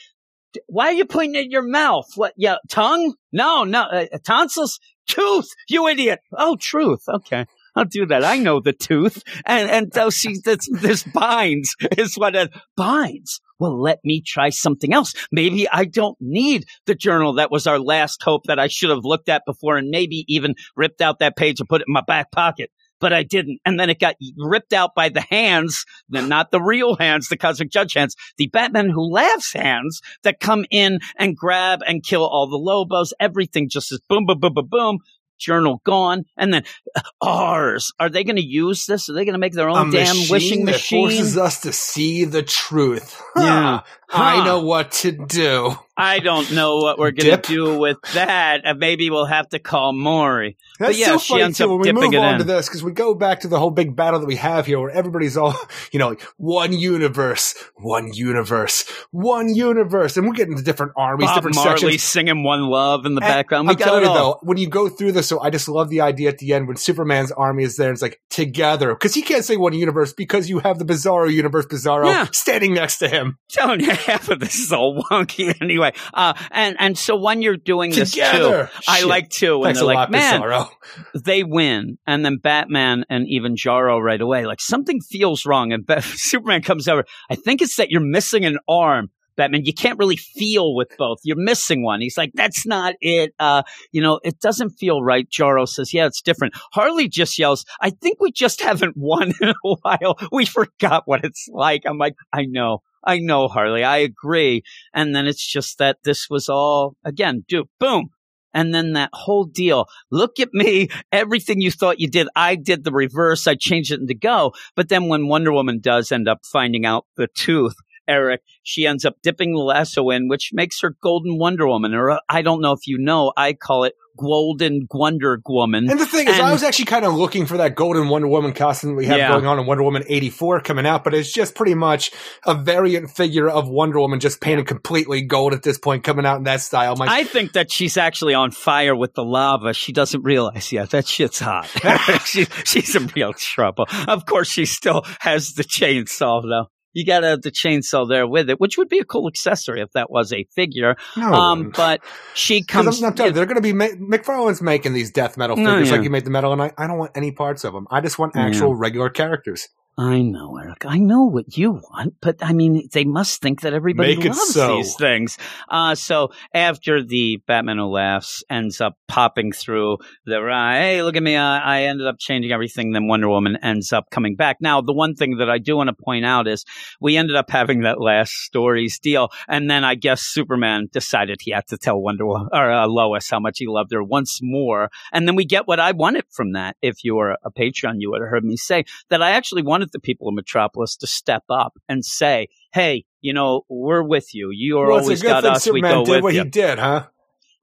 Why are you pointing at your mouth? What? Yeah, tongue? No, no, uh, tonsils, tooth. You idiot. Oh, truth. Okay. I'll do that. I know the tooth. And, and oh, so she, this, this binds is what it binds. Well, let me try something else. Maybe I don't need the journal that was our last hope that I should have looked at before and maybe even ripped out that page and put it in my back pocket. But I didn't. And then it got ripped out by the hands, not the real hands, the cosmic judge hands, the Batman who laughs hands that come in and grab and kill all the Lobos. Everything just is boom, boom, boom, boom, boom. Journal gone. And then uh, ours. Are they going to use this? Are they going to make their own a damn machine wishing that machine? forces us to see the truth. Yeah. I know what to do. I don't know what we're going to do with that. Uh, maybe we'll have to call Maury. That's but yeah, so funny too when we move on in. to this because we go back to the whole big battle that we have here, where everybody's all, you know, like one universe, one universe, one universe, and we're getting to different armies, Bob different Marley sections. singing "One Love" in the And background. We I'm telling you though, when you go through this, so I just love the idea at the end when Superman's army is there. It's like together because he can't say one universe because you have the Bizarro universe, Bizarro Yeah. standing next to him. telling you half of this is all wonky anyway. Uh, and and so when you're doing this Together. too, I like too. When Thanks they're a like, lot, man, Bizarro. they win, and then Batman and even Jarro right away, like something feels wrong, and Superman comes over. I think it's that you're missing an arm. Batman, you can't really feel with both. You're missing one. He's like, that's not it. Uh, you know, it doesn't feel right. Jarro says, yeah, it's different. Harley just yells, I think we just haven't won in a while. We forgot what it's like. I'm like, I know. I know, Harley. I agree. And then it's just that this was all, again, dude, boom. And then that whole deal. Look at me. Everything you thought you did, I did the reverse. I changed it into go. But then when Wonder Woman does end up finding out the tooth, Eric, she ends up dipping the lasso in, which makes her Golden Wonder Woman. Or uh, I don't know if you know, I call it Golden Wonder Woman. And the thing is, I was actually kind of looking for that golden Wonder Woman costume we have Yeah. going on in Wonder Woman 84 coming out, but it's just pretty much a variant figure of Wonder Woman just painted completely gold at this point coming out in that style. My, I think that she's actually on fire with the lava. She doesn't realize yet that shit's hot. she, she's in real trouble. Of course, she still has the chainsaw though. You got to have the chainsaw there with it, which would be a cool accessory if that was a figure. no. Um, but she comes. I'm, I'm telling you, they're going to be ma- McFarlane's making these death metal No, figures yeah. like you made the metal, and I, I don't want any parts of them. I just want actual regular characters. I know, Eric. I know what you want, but I mean, they must think that everybody Make loves so. these things. Uh, so after the Batman Who Laughs ends up popping through the, hey, look at me, I, I ended up changing everything. Then Wonder Woman ends up coming back. Now, the one thing that I do want to point out is we ended up having that last stories deal, and then I guess Superman decided he had to tell Wonder Woman or uh, Lois how much he loved her once more, and then we get what I wanted from that. If you were a Patreon, you would have heard me say that I actually wanted the people of Metropolis to step up and say, "Hey, you know, we're with you. You're well, always got us. Superman we go did with what you." he did, huh?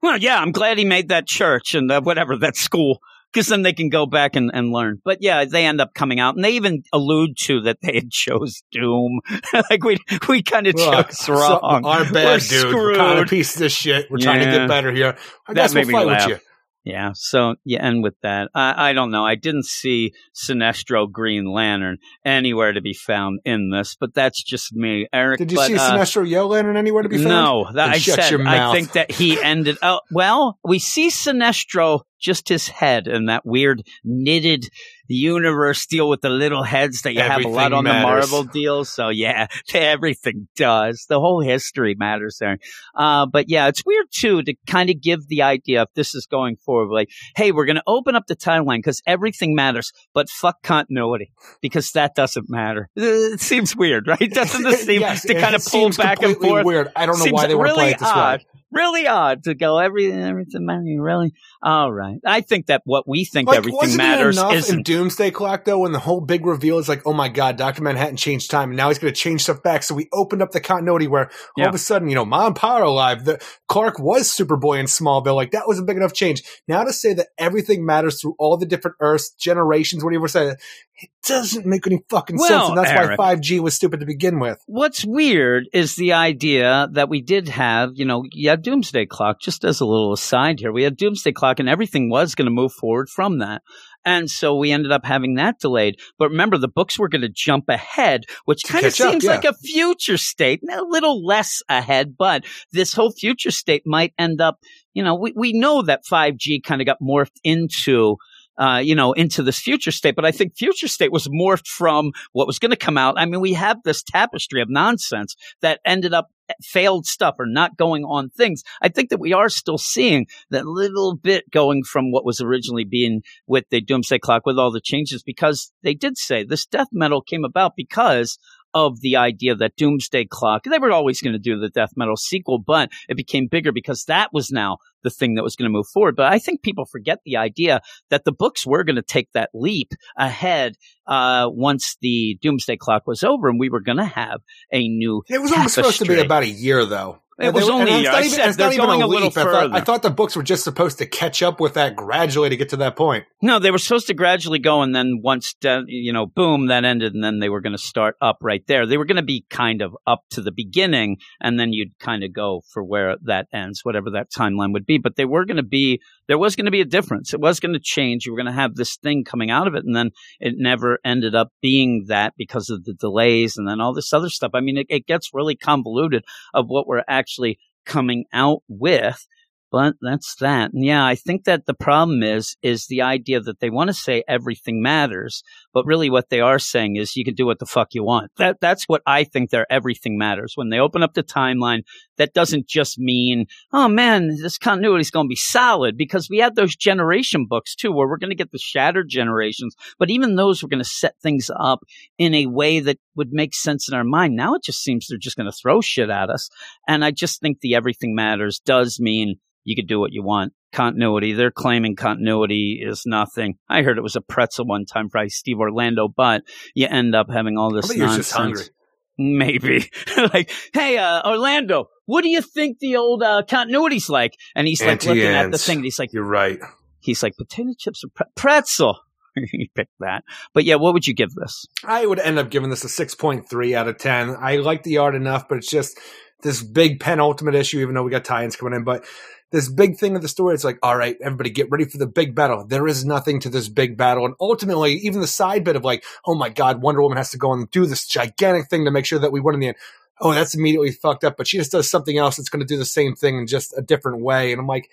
Well, yeah, I'm glad he made that church and uh, whatever that school because then they can go back and, and learn. But yeah, they end up coming out and they even allude to that they had chose Doom. like we we kind of chose so- wrong. our bad We're dude. We're kind of screwed. pieces of shit. We're trying to get better here. I That guess we'll fight laugh. with you. Yeah. So you end with that, I, I don't know. I didn't see Sinestro Green Lantern anywhere to be found in this, but that's just me, Eric. Did you but, see uh, Sinestro Yell Lantern anywhere to be found? No, that I shut said. your I think that he ended. Oh, well, we see Sinestro just his head and that weird knitted universe deal with the little heads that you have a lot on matters. the Marvel deals. So yeah, everything does. The whole history matters there. Uh, but yeah, it's weird too to kind of give the idea if this is going forward, like, hey, we're going to open up the timeline because everything matters, but fuck continuity because that doesn't matter. It seems weird, right? Doesn't this seem Yes, to kind of pull back and forth? Weird. I don't know why they want to really play it this odd. way. Really odd to go every everything matters. Really, all right. I think that what we think Like, everything matters enough in isn't. Doomsday Clock though when the whole big reveal is like, oh my god, Doctor Manhattan changed time, and now he's going to change stuff back. So we opened up the continuity where all Yeah. of a sudden, you know, Mom Power alive, the Clark was Superboy in Smallville. Like that was a big enough change. Now to say that everything matters through all the different Earths, generations, whatever say, it doesn't make any fucking sense, and that's Eric. why 5G was stupid to begin with. What's weird is the idea that we did have, you know, you had Doomsday Clock, just as a little aside here. We had Doomsday Clock and everything was going to move forward from that. And so we ended up having that delayed. But remember, the books were going to jump ahead, which kind of up, seems yeah. like a future state, a little less ahead, but this whole future state might end up, you know, we, we know that 5G kind of got morphed into uh, you know, into this future state. But I think future state was morphed from what was going to come out. I mean, we have this tapestry of nonsense that ended up failed stuff or not going on things. I think that we are still seeing that little bit going from what was originally being with the Doomsday Clock with all the changes because they did say this death metal came about because of the idea that Doomsday Clock, they were always going to do the death metal sequel, but it became bigger because that was now the thing that was going to move forward. But I think people forget the idea that the books were going to take that leap ahead uh, once the Doomsday Clock was over, and we were going to have a new. It was only supposed to be about a year, though. It was they- only it's not I even- said it's not even going a I thought, I thought the books were just supposed to catch up with that gradually to get to that point. No, they were supposed to gradually go, and then once uh, you know, boom, that ended, and then they were going to start up right there. They were going to be kind of up to the beginning, and then you'd kind of go for where that ends, whatever that timeline would be. But they were going to be, there was going to be a difference. It was going to change. You were going to have this thing coming out of it, and then it never ended up being that because of the delays, and then all this other stuff. I mean, it, it gets really convoluted of what we're actually coming out with. But that's that. And yeah, I think that the problem is is the idea that they want to say everything matters, but really what they are saying is you can do what the fuck you want. That that's what I think their everything matters. When they open up the timeline, that doesn't just mean, oh man, this continuity is going to be solid because we had those generation books too, where we're going to get the shattered generations, but even those were going to set things up in a way that would make sense in our mind. Now it just seems they're just going to throw shit at us. And I just think the everything matters does mean you could do what you want. Continuity. They're claiming continuity is nothing. I heard it was a pretzel one time by Steve Orlando, but you end up having all this I think he was nonsense. Maybe like, hey, uh, Orlando, what do you think the old uh, continuity's like? And he's like looking at the thing. He's like, You're right. he's like potato chips or pre- pretzel. he picked that. But yeah, what would you give this? I would end up giving this a 6.3 out of 10. I like the art enough, but it's just this big penultimate issue, even though we got tie-ins coming in. But this big thing of the story, it's like, all right, everybody get ready for the big battle. There is nothing to this big battle. And ultimately, even the side bit of like, oh my God, Wonder Woman has to go and do this gigantic thing to make sure that we win in the end. Oh, that's immediately fucked up. But she just does something else that's going to do the same thing in just a different way. And I'm like,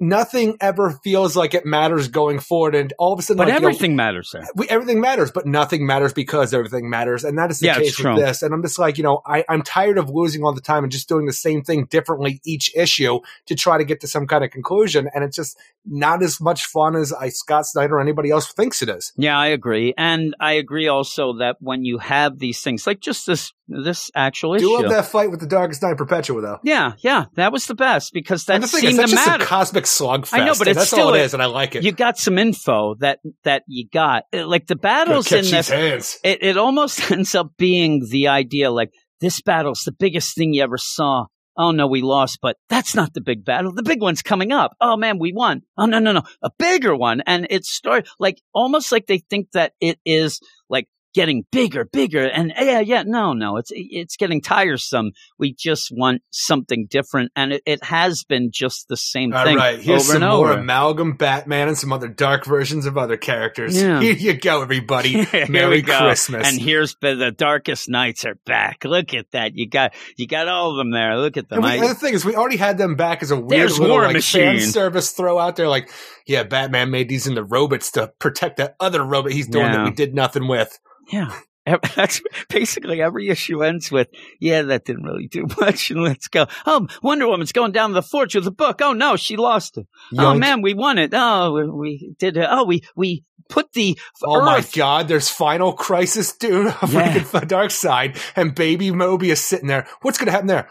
nothing ever feels like it matters going forward. And all of a sudden, But like, you know, everything matters we, everything matters, but nothing matters because everything matters. And that is the Yeah, case with this. And I'm just like, you know, I, I'm tired of losing all the time and just doing the same thing differently each issue to try to get to some kind of conclusion. And it's just not as much fun as I, Scott Snyder or anybody else thinks it is. Yeah, I agree, and I agree also that when you have these things, like just this this actual Do issue, love that fight with the Darkest Knight Perpetua, though. yeah, yeah, that was the best because that seemed is, that's to just matter. a cosmic slugfest. I know, but it's that's all still it a- is, and I like it. you got some info that that you got, like the battles in this. hands. It it almost ends up being the idea like this battle's the biggest thing you ever saw. Oh no, we lost, but that's not the big battle. The big one's coming up. Oh man, we won. Oh no, no, no, a bigger one. And it started like almost like they think that it is like getting bigger, bigger. And yeah, yeah, no, no, it's it's getting tiresome. We just want something different, and it, it has been just the same All thing right, here's some more amalgam Batman and some other dark versions of other characters. Yeah. Here you go, everybody. Merry go. Christmas. And here's the, the darkest nights are back. Look at that. You got you got all of them there. Look at them. We, I- the thing is, we already had them back as a weird There's little like, fan service throw out there. Like, yeah, Batman made these in the robots to protect that other robot he's doing that we did nothing with. Yeah. That's basically every issue ends with, yeah, that didn't really do much, and let's go. Oh, Wonder Woman's going down the forge with the book. Oh no, she lost it. Oh man, we won it. Oh, we, did it. Oh, we we put the Oh my God! There's final crisis, dude. Of Yeah. freaking uh, Darkseid, and Baby Mobius sitting there. What's gonna happen there?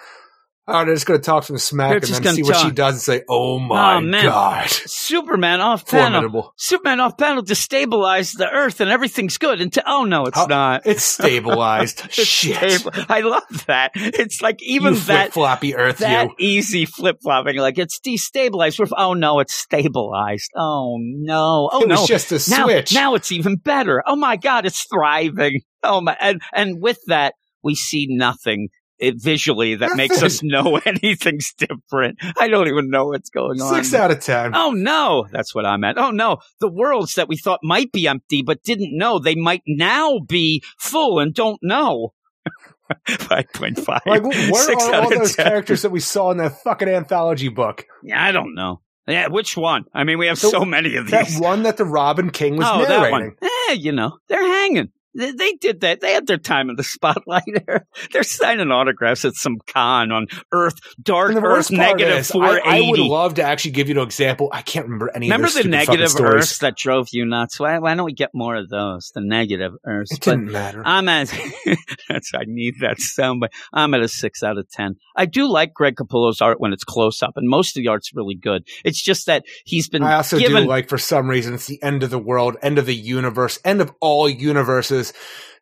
Oh, they're just gonna talk some smack and then see what she does and say, "Oh, oh my Oh, man. God!" Superman off panel. Formidable. Superman off panel destabilized the Earth, and everything's good. Until oh no, it's Oh, not. It's stabilized. It's Shit. stable. I love that. It's like even you that floppy Earth, that you. easy flip flopping. Like it's destabilized. We're- Oh no, it's stabilized. Oh no. Oh it no. just a now, switch. now it's even better. Oh my god, it's thriving. Oh my, and and with that, we see nothing it visually that makes us know anything's different. I don't even know what's going on. Six out of ten. Oh no, that's what I meant. Oh no, the worlds that we thought might be empty but didn't know they might now be full and don't know. Five point five. Like, where Six are all those 10. characters that we saw in that fucking anthology book? Yeah, I don't know. Yeah, which one? I mean, we have So, so many of these. That one that the Robin King was oh, that narrating. one. Eh, you know, they're hanging. They, they did that. They had their time in the spotlight. They're, they're signing autographs at some con on Earth, Dark Earth, negative four I, I would love to actually give you an example. I can't remember any Remember of the negative. Earths that drove you nuts? Why, why don't we get more of those? The negative Earths. It didn't matter. I'm at that's I need that sound, but I'm at a six out of ten. I do like Greg Capullo's art when it's close up, and most of the art's really good. It's just that he's been I also given do like, for some reason, it's the end of the world, end of the universe, end of all universes.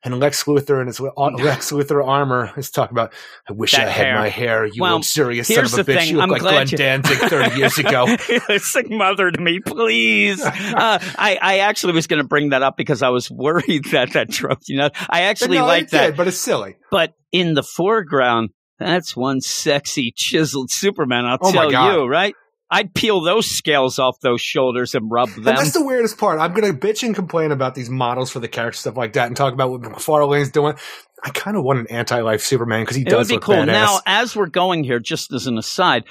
And Lex Luthor and his Lex Luthor armor is talking about, I wish That I had hair. my hair, you Well, serious son of a bitch. thing, You look I'm like Glenn you- Danzig 30 years ago. Sing mother to me, please. Uh, I, I actually was going to bring that up because I was worried that that drove you nuts. I actually no, like that. did, but it's silly. But in the foreground, that's one sexy chiseled Superman. I'll Oh tell you, right? I'd peel those scales off those shoulders and rub them. And that's the weirdest part. I'm going to bitch and complain about these models for the character stuff like that and talk about what McFarlane's doing. I kind of want an anti-life Superman because he it would does be look cool. badass. Now, as we're going here, just as an aside,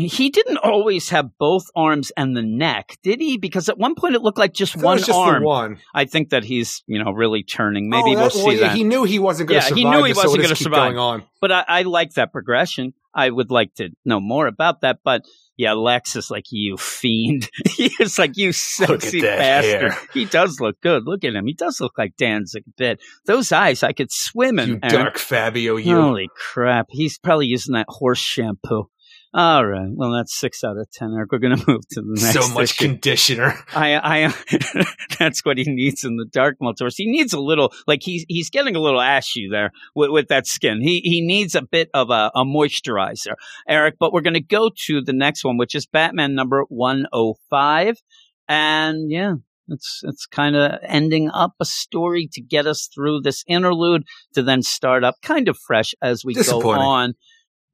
he didn't always have both arms and the neck, did he? Because at one point it looked like just I thought it one just arm. the one. I think that he's, you know, really turning. Oh, Maybe Oh, we'll see well, that. He knew he wasn't going to Yeah, survive. he knew he wasn't gonna just keep survive. Going on. but I, I like that progression. I would like to know more about that. But yeah, Lex is like you fiend. He's like you sexy bastard. hair. He does look good. Look at him. He does look like Danzig a bit. Those eyes, I could swim in. You Aaron. dark Fabio, you. Holy crap! He's probably using that horse shampoo. All right. Well, that's six out of ten. Eric, we're going to move to the next. so much issue. conditioner. I, I, that's what he needs in the dark multiverse. He needs a little, like he's he's getting a little ashy there with, with that skin. He he needs a bit of a, a moisturizer, Eric. But we're going to go to the next one, which is Batman number one hundred five, and yeah. It's it's kind of ending up a story to get us through this interlude to then start up kind of fresh as we go on.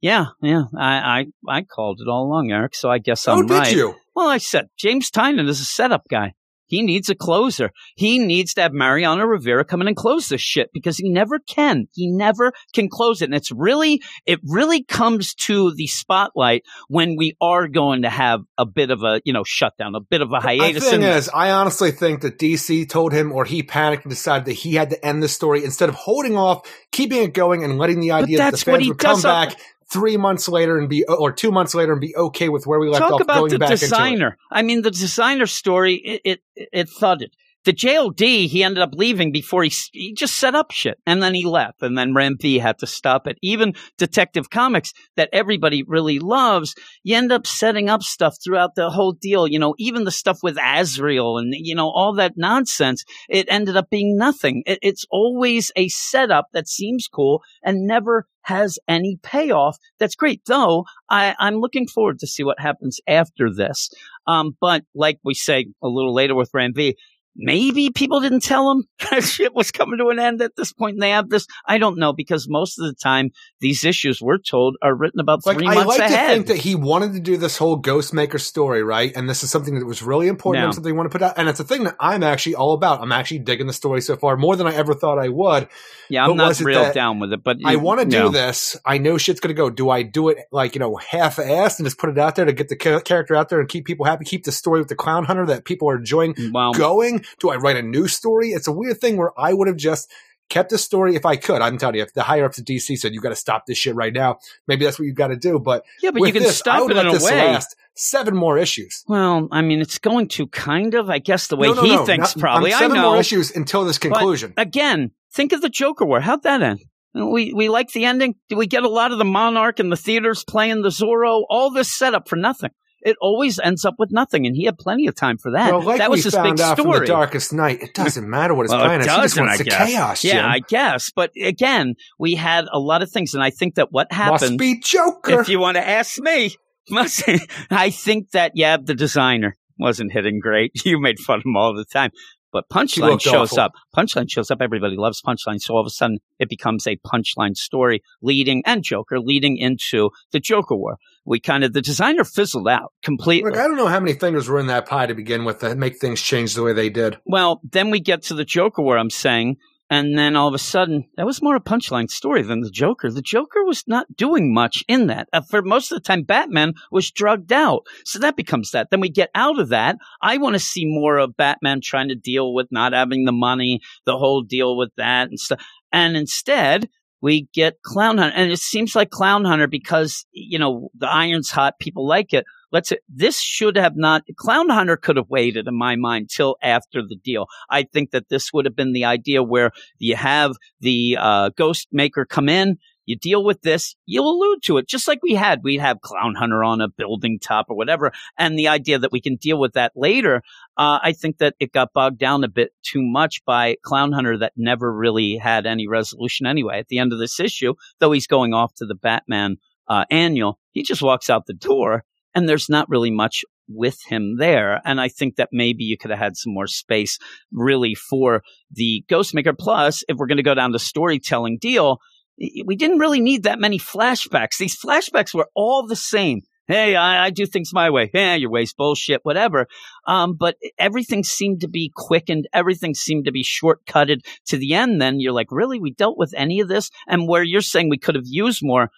Yeah, yeah, I, I I called it all along, Eric. So I guess I'm oh, did right. you? Well, I said James Tynion is a setup guy. He needs a closer. He needs to have Mariano Rivera come in and close this shit because he never can. He never can close it. And it's really, it really comes to the spotlight when we are going to have a bit of a, you know, shutdown, a bit of a hiatus. The thing And- is, I honestly think that DC told him, or he panicked and decided that he had to end the story instead of holding off, keeping it going, and letting the idea that the fans he would come on- back three months later and be, or two months later and be okay with where we left Talk off, about going the back into it. designer. I mean, the designer story, it, it, it thudded. The JLD, he ended up leaving before he, he just set up shit and then he left and then Ram V had to stop it. Even Detective Comics that everybody really loves, you end up setting up stuff throughout the whole deal. You know, even the stuff with Azrael and, you know, all that nonsense, it ended up being nothing. It, it's always a setup that seems cool and never has any payoff. That's great. Though I, I'm looking forward to see what happens after this. Um, but like we say a little later with Ram V, maybe people didn't tell him that shit was coming to an end at this point and they have this. I don't know because most of the time these issues we're told are written about Like three I months like to think that he wanted to do this whole Ghostmaker story, right? And this is something that was really important Yeah. and something he wanted to put out. And it's a thing that I'm actually all about. I'm actually digging the story so far more than I ever thought I would. yeah, I'm but not real down with it, but I want to do no. this. I know shit's going to go. Do I do it like, you know, half assed and just put it out there to get the character out there and keep people happy, keep the story with the clown hunter that people are enjoying going? Do I write a new story? It's a weird thing where I would have just kept the story if I could. I'm telling you, if the higher ups at DC said, you got to stop this shit right now, maybe that's what you've got to do. But yeah, but you can this, I stop it in a this way. last seven more issues. Well, I mean, it's going to kind of, I guess, the way No, no, he no, thinks not- probably. I seven know. more issues until this conclusion. Again, think of the Joker War. How'd that end? We we like the ending. Did we get a lot of the Monarch in the theaters playing the Zorro? All this setup for nothing. It always ends up with nothing, and he had plenty of time for that. well, like that was his big story. the Darkest Knight, it doesn't matter what his Well, plan is. He just wants I the guess. chaos. Yeah, I guess. But again, we had a lot of things, and I think that what happened Must be Joker. If you want to ask me, must, I think that yeah, the designer wasn't hitting great. You made fun of him all the time. But Punchline shows awful. up. Punchline shows up. Everybody loves Punchline. So all of a sudden, it becomes a Punchline story leading and Joker leading into the Joker War. We kind of the designer fizzled out completely. Look, I don't know how many fingers were in that pie to begin with that make things change the way they did. Well, then we get to the Joker where I'm saying, and then all of a sudden, that was more a punchline story than the Joker. The Joker was not doing much in that. Uh, for most of the time, Batman was drugged out. So that becomes that. Then we get out of that. I want to see more of Batman trying to deal with not having the money, the whole deal with that and stuff. And instead, we get Clown Hunter. And it seems like Clown Hunter because, you know, the iron's hot, people like it. Let's say this should have not Clown Hunter could have waited in my mind till after the deal. I think that this would have been the idea where you have the uh, Ghost Maker come in, you deal with this, you allude to it, just like we had. We'd have Clown Hunter on a building top or whatever, and the idea that we can deal with that later. Uh, I think that it got bogged down a bit too much by Clown Hunter that never really had any resolution anyway. At the end of this issue, though he's going off to the Batman uh, annual, he just walks out the door and there's not really much with him there. And I think that maybe you could have had some more space really for the Ghostmaker. Plus, if we're going to go down the storytelling deal, we didn't really need that many flashbacks. These flashbacks were all the same. Hey, I, I do things my way. Yeah, your way's bullshit, whatever. Um, but everything seemed to be quickened. Everything seemed to be shortcutted to the end. Then you're like, really? We dealt with any of this? And where you're saying we could have used more,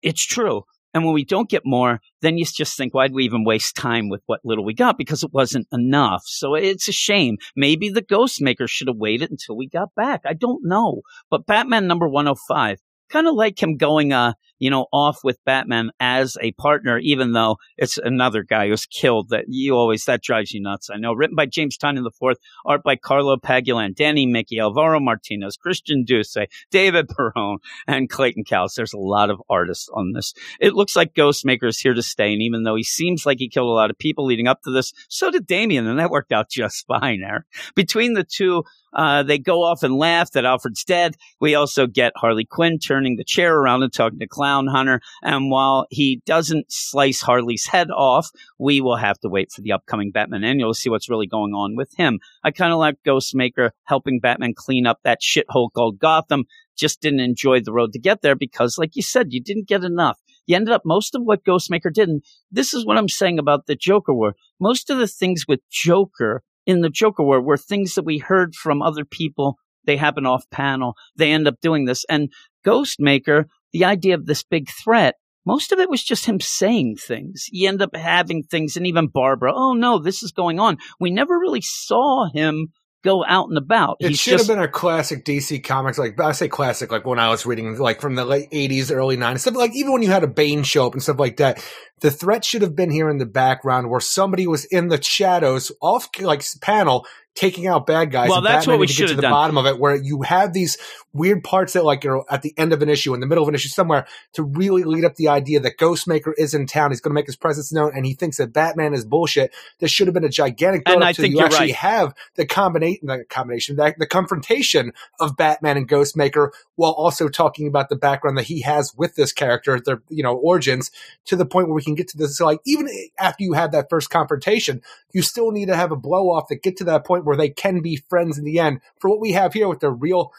it's true. And when we don't get more, then you just think, why'd we even waste time with what little we got? Because it wasn't enough. So it's a shame. Maybe the Ghostmaker should have waited until we got back. I don't know. But Batman number 105, kind of like him going, uh, you know, off with Batman as a partner, even though it's another guy who's killed that you always, that drives you nuts. I know. Written by James Tynion IV, art by Carlo Pagulayan, Danny Miki, Alvaro Martinez, Christian Duce, David Perrone, and Clayton Cowles. There's a lot of artists on this. It looks like Ghostmaker is here to stay. And even though he seems like he killed a lot of people leading up to this, so did Damian. And that worked out just fine, Eric. Between the two, uh, they go off and laugh that Alfred's dead. We also get Harley Quinn turning the chair around and talking to Clown Hunter. And while he doesn't slice Harley's head off, we will have to wait for the upcoming Batman annual to see what's really going on with him. I kind of like Ghostmaker helping Batman clean up that shithole called Gotham. Just didn't enjoy the road to get there because, like you said, you didn't get enough. You ended up most of what Ghostmaker did. And this is what I'm saying about the Joker War. Most of the things with Joker in the Joker War were things that we heard from other people. They happen off panel. They end up doing this. And Ghostmaker, the idea of this big threat, most of it was just him saying things. He ended up having things, and even Barbara, oh no, this is going on. We never really saw him go out and about. It He's should just, have been a classic DC comics, like I say classic, like when I was reading, like from the late '80s, early '90s, stuff like even when you had a Bane show up and stuff like that. The threat should have been here in the background, where somebody was in the shadows, off like panel, taking out bad guys. Well, and that's Batman what we should get to the done. bottom of it, where you have these weird parts that, like, are at the end of an issue, in the middle of an issue, somewhere to really lead up the idea that Ghostmaker is in town. He's going to make his presence known, and he thinks that Batman is bullshit. There should have been a gigantic And I to think you you're actually right. have the combination, the combination, the, the confrontation of Batman and Ghostmaker, while also talking about the background that he has with this character, their you know origins, to the point where we can get to this. Like even after you have that first confrontation, you still need to have a blow off that get to that point where they can be friends in the end. For what we have here with the real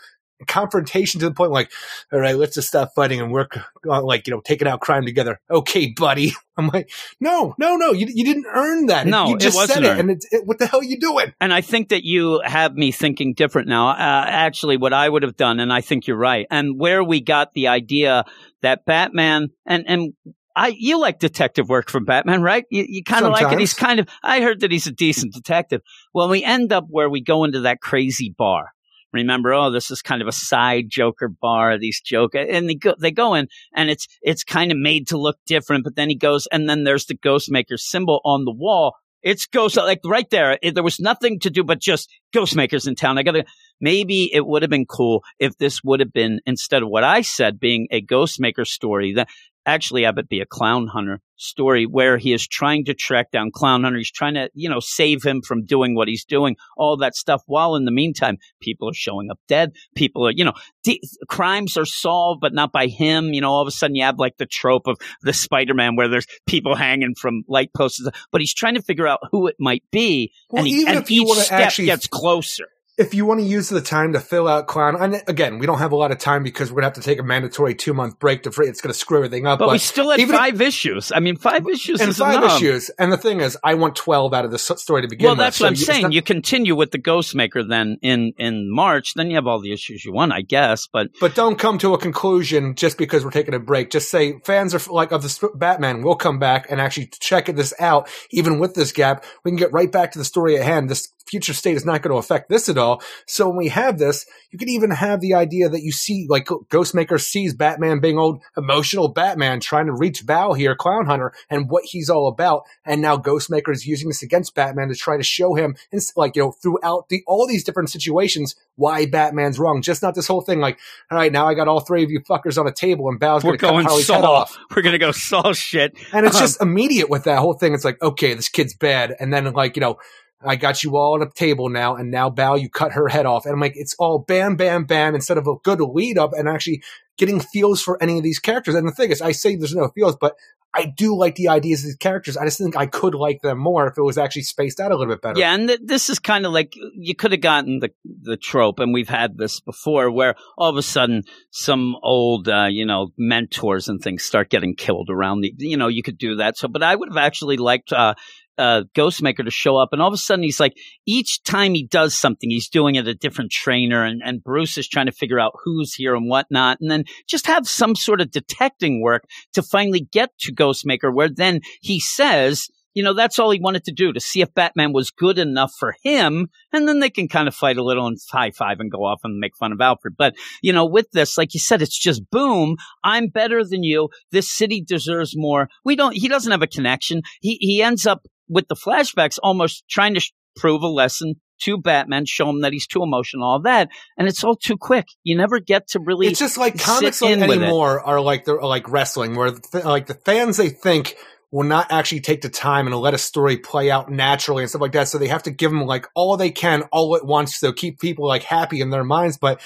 confrontation to the point like all right let's just stop fighting and work on like you know taking out crime together okay buddy i'm like no no no you, you didn't earn that No, you it just wasn't said it earned. and it's it, what the hell are you doing And I think that you have me thinking different now. Uh, actually, what I would have done, and I think you're right, and where we got the idea that Batman and and I, you like detective work from Batman, right? You, you kind of like it. He's kind of. I heard that he's a decent detective. Well, we end up where we go into that crazy bar. Remember, oh, this is kind of a side Joker bar. These joke, and they go, they go in, and it's it's kind of made to look different. But then he goes, and then there's the Ghostmaker symbol on the wall. It's ghost like right there. It, there was nothing to do but just Ghostmakers in town. I gotta. Maybe it would have been cool if this would have been instead of what I said being a Ghostmaker story. That actually have it be a clown hunter story where he is trying to track down clown hunter. He's trying to, you know, save him from doing what he's doing, all that stuff. While in the meantime, people are showing up dead. People are, you know, d- crimes are solved, but not by him. You know, all of a sudden you have like the trope of the Spider-Man where there's people hanging from light posts, but he's trying to figure out who it might be. Well, and he, even and if you each step actually- gets closer. If you want to use the time to fill out clown, and again, we don't have a lot of time because we're gonna have to take a mandatory two month break to free. It's gonna screw everything up. But, we still had even if- five issues. I mean, five issues and is five enough. issues. And the thing is, I want twelve out of this story to begin Well, with. that's So what I'm saying. not- you continue with the Ghostmaker then in in March, then you have all the issues you want, I guess. But but don't come to a conclusion just because we're taking a break. Just say fans are like of the Batman. We'll come back and actually check this out. Even with this gap, we can get right back to the story at hand. This future state is not going to affect this at all. So when we have this, you could even have the idea that you see like Ghostmaker sees Batman being old emotional Batman trying to reach Bao here, Clown Hunter, and what he's all about. And now Ghostmaker is using this against Batman to try to show him, like you know, throughout the all these different situations, why Batman's wrong. Just not this whole thing like, all right, now I got all three of you fuckers on a table, and Bao's we're going to cut going Harley's head off. We're gonna go Saul shit. And it's Um, just immediate with that whole thing. It's like, okay, this kid's bad. And then like, you know, I got you all on a table now, and now Bao, you cut her head off. And I'm like, it's all bam, bam, bam, instead of a good lead up and actually getting feels for any of these characters. And the thing is, I say there's no feels, but I do like the ideas of these characters. I just think I could like them more if it was actually spaced out a little bit better. Yeah, and th- this is kind of like you could have gotten the the trope, and we've had this before, where all of a sudden some old, uh, you know, mentors and things start getting killed around the. You know, you could do that. So, but I would have actually liked. Uh, uh, Ghostmaker to show up, and all of a sudden he's like, each time he does something, he's doing it a different trainer, and, and Bruce is trying to figure out who's here and whatnot, and then just have some sort of detecting work to finally get to Ghostmaker, where then he says, you know, that's all he wanted to do to see if Batman was good enough for him. And then they can kind of fight a little and high five and go off and make fun of Alfred. But, you know, with this, like you said, it's just boom. I'm better than you. This city deserves more. We don't, he doesn't have a connection. He, he ends up with the flashbacks almost trying to sh- prove a lesson to Batman, show him that he's too emotional, all that. And it's all too quick. You never get to really. It's just like comics like anymore are like they're like wrestling, where th- like the fans they think will not actually take the time and let a story play out naturally and stuff like that. So they have to give them like all they can all at once to keep people like happy in their minds. But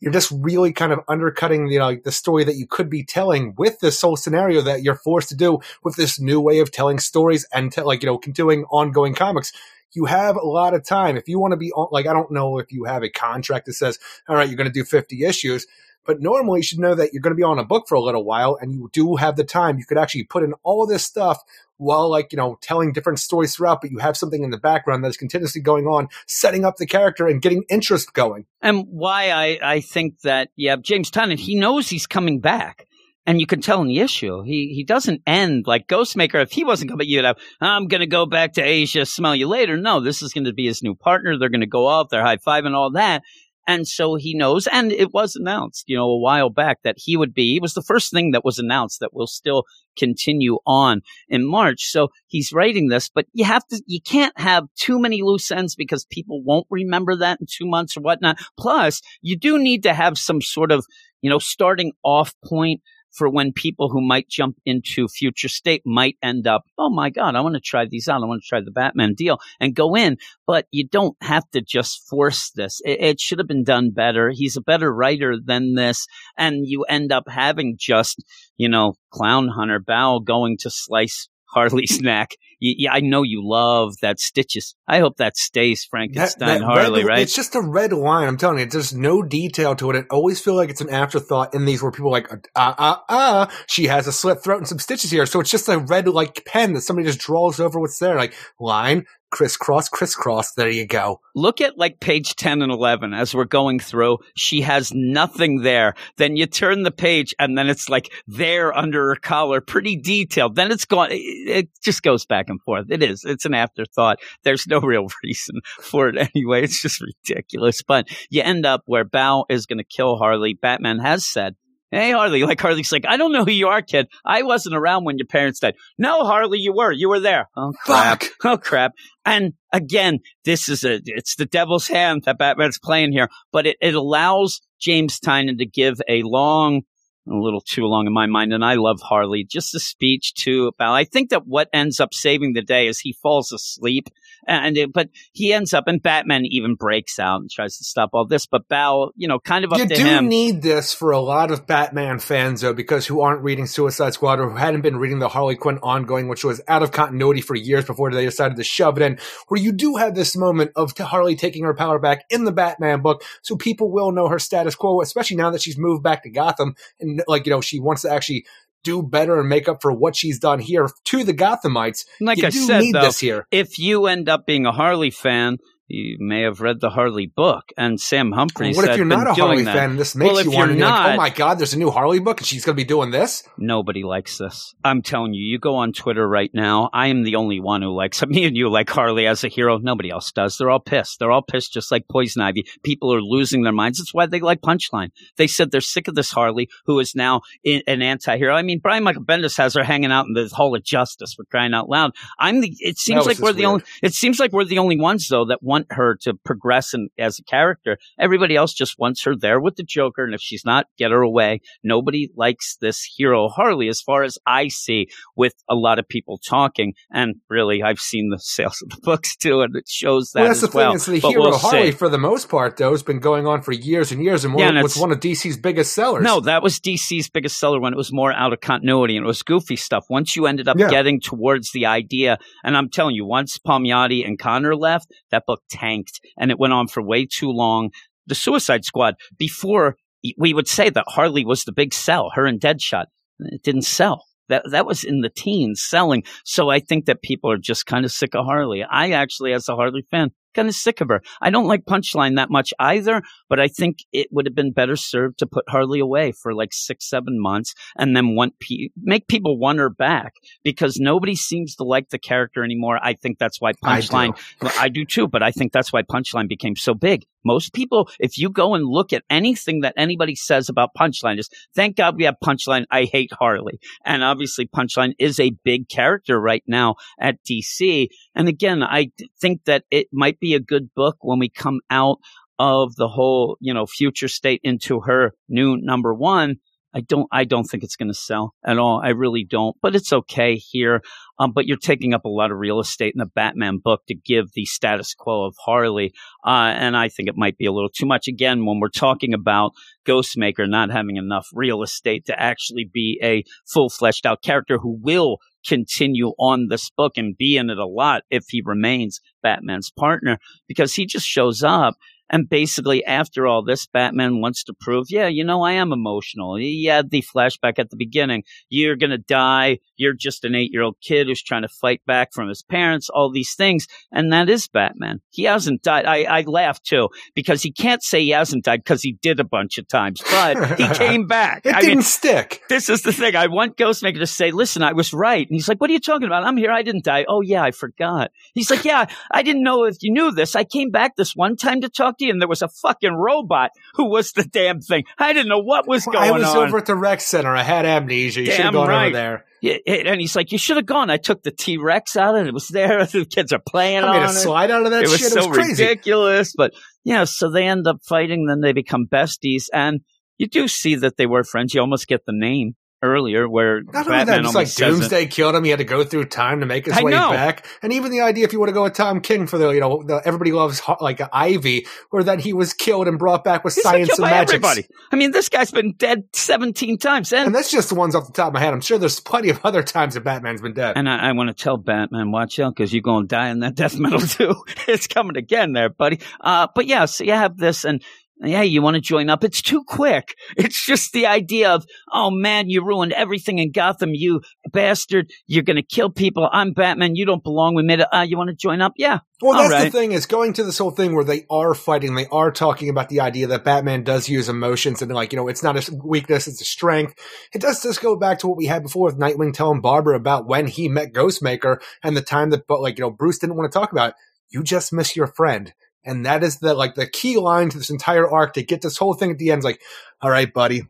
you're just really kind of undercutting you know, like the story that you could be telling with this whole scenario that you're forced to do with this new way of telling stories and te- like you know continuing ongoing comics. You have a lot of time. If you want to be on, like, I don't know if you have a contract that says, all right, you're going to do 50 issues, but normally you should know that you're going to be on a book for a little while and you do have the time. You could actually put in all of this stuff while like, you know, telling different stories throughout, but you have something in the background that's continuously going on, setting up the character and getting interest going. And why I, I think that, yeah, James Tynion, he knows he's coming back. And you can tell in the issue, he he doesn't end like Ghostmaker. If he wasn't coming, you'd have, I'm going to go back to Asia, smell you later. No, this is going to be his new partner. They're going to go off, they're high five and all that. And so he knows, and it was announced, you know, a while back that he would be, it was the first thing that was announced that will still continue on in March. So he's writing this, but you have to, you can't have too many loose ends because people won't remember that in two months or whatnot. Plus, you do need to have some sort of, you know, starting off point for when people who might jump into future state might end up, oh my God, I want to try these out. I want to try the Batman deal and go in. But you don't have to just force this. It, it should have been done better. He's a better writer than this. And you end up having just, you know, Clown Hunter Bao going to slice Harley's snack. Yeah, I know you love that stitches. I hope that stays Frankenstein Harley, red, right? It's just a red line. I'm telling you, there's no detail to it. It always feel like it's an afterthought in these where people are like, ah, ah, ah, she has a slit throat and some stitches here. So it's just a red like pen that somebody just draws over what's there. Like line, crisscross, crisscross. There you go. look at like page 10 and 11 as we're going through. She has nothing there. Then you turn the page and then it's like there under her collar, pretty detailed. Then it's gone. It, just goes back and forth. It is. It's an afterthought. There's no real reason for it anyway. It's just ridiculous. But you end up where Bao is going to kill Harley. Batman has said, Hey, Harley. Like, Harley's like, I don't know who you are, kid. I wasn't around when your parents died. No, Harley, you were. You were there. Oh, crap. Fuck. Oh, crap. And again, this is a, it's the devil's hand that Batman's playing here, but it, it allows James Tynion to give a long a little too long in my mind. And I love Harley. Just the speech too about. I think that what ends up saving the day is he falls asleep, and it, but he ends up, and Batman even breaks out and tries to stop all this. But Bao, you know, kind of up You to do him. need this for a lot of Batman fans, though, because who aren't reading Suicide Squad or who hadn't been reading the Harley Quinn ongoing, which was out of continuity for years before they decided to shove it in, where you do have this moment of Harley taking her power back in the Batman book, so people will know her status quo, especially now that she's moved back to Gotham and, like, you know, she wants to actually do better and make up for what she's done here to the Gothamites. like I do said, need though, this here. if you end up being a Harley fan, you may have read the Harley book, and Sam Humphries. what if you're not a Harley that. fan? This makes Well, you want to be like, oh my god, there's a new Harley book and she's going to be doing this. Nobody likes this. I'm telling you, you go on Twitter right now. I am the only one who likes Me and you like Harley as a hero. Nobody else does. They're all pissed. They're all pissed just like Poison Ivy. People are losing their minds. That's why they like Punchline. They said they're sick of this Harley who is now in, an anti-hero. I mean, Brian Michael Bendis has her hanging out in the Hall of Justice for crying out loud. I'm the, it seems like we're the only, it seems like we're the only ones though that want her to progress in, as a character. Everybody else just wants her there with the Joker. And if she's not, get her away. Nobody likes this hero Harley as far as I see with a lot of people talking. And really, I've seen the sales of the books too, and it shows that well, that's as the thing. well. It's the But hero we'll Harley see. for the most part, though, has been going on for years and years, and more, Yeah, and was it's- one of DC's biggest sellers. No, that was DC's biggest seller when it was more out of continuity and it was goofy stuff. Once you ended up Yeah. getting towards the idea, and I'm telling you, once Palmiotti and Conner left, that book tanked and it went on for way too long. The Suicide Squad, before we would say that Harley was the big sell, her and Deadshot, it didn't sell. That that was in the teens selling. So I think that people are just kind of sick of Harley. I actually, as a Harley fan, kind of sick of her. I don't like Punchline that much either, but I think it would have been better served to put Harley away for like six, seven months and then want pe- make people want her back because nobody seems to like the character anymore. I think that's why I do. Punchline, I do too, but I think that's why Punchline became so big. Most people, if you go and look at anything that anybody says about Punchline, is thank God we have Punchline. I hate Harley. And obviously Punchline is a big character right now at DC. And again, I think that it might be a good book when we come out of the whole, you know, future state into her new number one. I don't, I don't think it's going to sell at all. I really don't, but it's okay here. Um, but you're taking up a lot of real estate in the Batman book to give the status quo of Harley. Uh, and I think it might be a little too much again when we're talking about Ghostmaker not having enough real estate to actually be a full fleshed out character who will continue on this book and be in it a lot if he remains Batman's partner because he just shows up. And basically, after all this, Batman wants to prove, yeah, you know, I am emotional. He had the flashback at the beginning. You're going to die. You're just an eight year old kid who's trying to fight back from his parents, all these things. And that is Batman. He hasn't died. I, I laugh too because he can't say he hasn't died because he did a bunch of times, but he came back. it I didn't mean, stick. this is the thing. I want Ghostmaker to say, listen, I was right. And he's like, what are you talking about? I'm here. I didn't die. Oh, yeah, I forgot. He's like, yeah, I didn't know if you knew this. I came back this one time to talk you and there was a fucking robot who was the damn thing. I didn't know what was going on. I was on. over at the rec center. I had amnesia. You should have gone right. over there. Yeah, and he's like, you should have gone. I took the T Rex out and it was there. The kids are playing I made on a it. slide out of that it was shit. so it was crazy. ridiculous. But yeah, so they end up fighting. Then they become besties, and you do see that they were friends. You almost get the name earlier, where Not only Batman that, just like almost says it. Doomsday killed him. He had to go through time to make his I way know. back. And even the idea, if you want to go with Tom King for the, you know, the, everybody loves like Ivy, or that he was killed and brought back with He's science and magic. everybody. I mean, this guy's been dead 17 times. And, And that's just the ones off the top of my head. I'm sure there's plenty of other times that Batman's been dead. and I, I want to tell Batman, watch out because you're going to die in that death metal too. it's coming again there, buddy. Uh, but yeah, so you have this and yeah, you want to join up. It's too quick. It's just the idea of, oh man, you ruined everything in Gotham, you bastard. You're going to kill people. I'm Batman. You don't belong. with me. Uh, you want to join up? Yeah. Well, that's right. the thing is going to this whole thing where they are fighting. They are talking about the idea that Batman does use emotions and like, you know, it's not a weakness, it's a strength. It does just go back to what we had before with Nightwing telling Barbara about when he met Ghostmaker and the time that, but like, you know, Bruce didn't want to talk about it. You just miss your friend. And that is the, like, the key line to this entire arc to get this whole thing at the end. It's like, all right, buddy.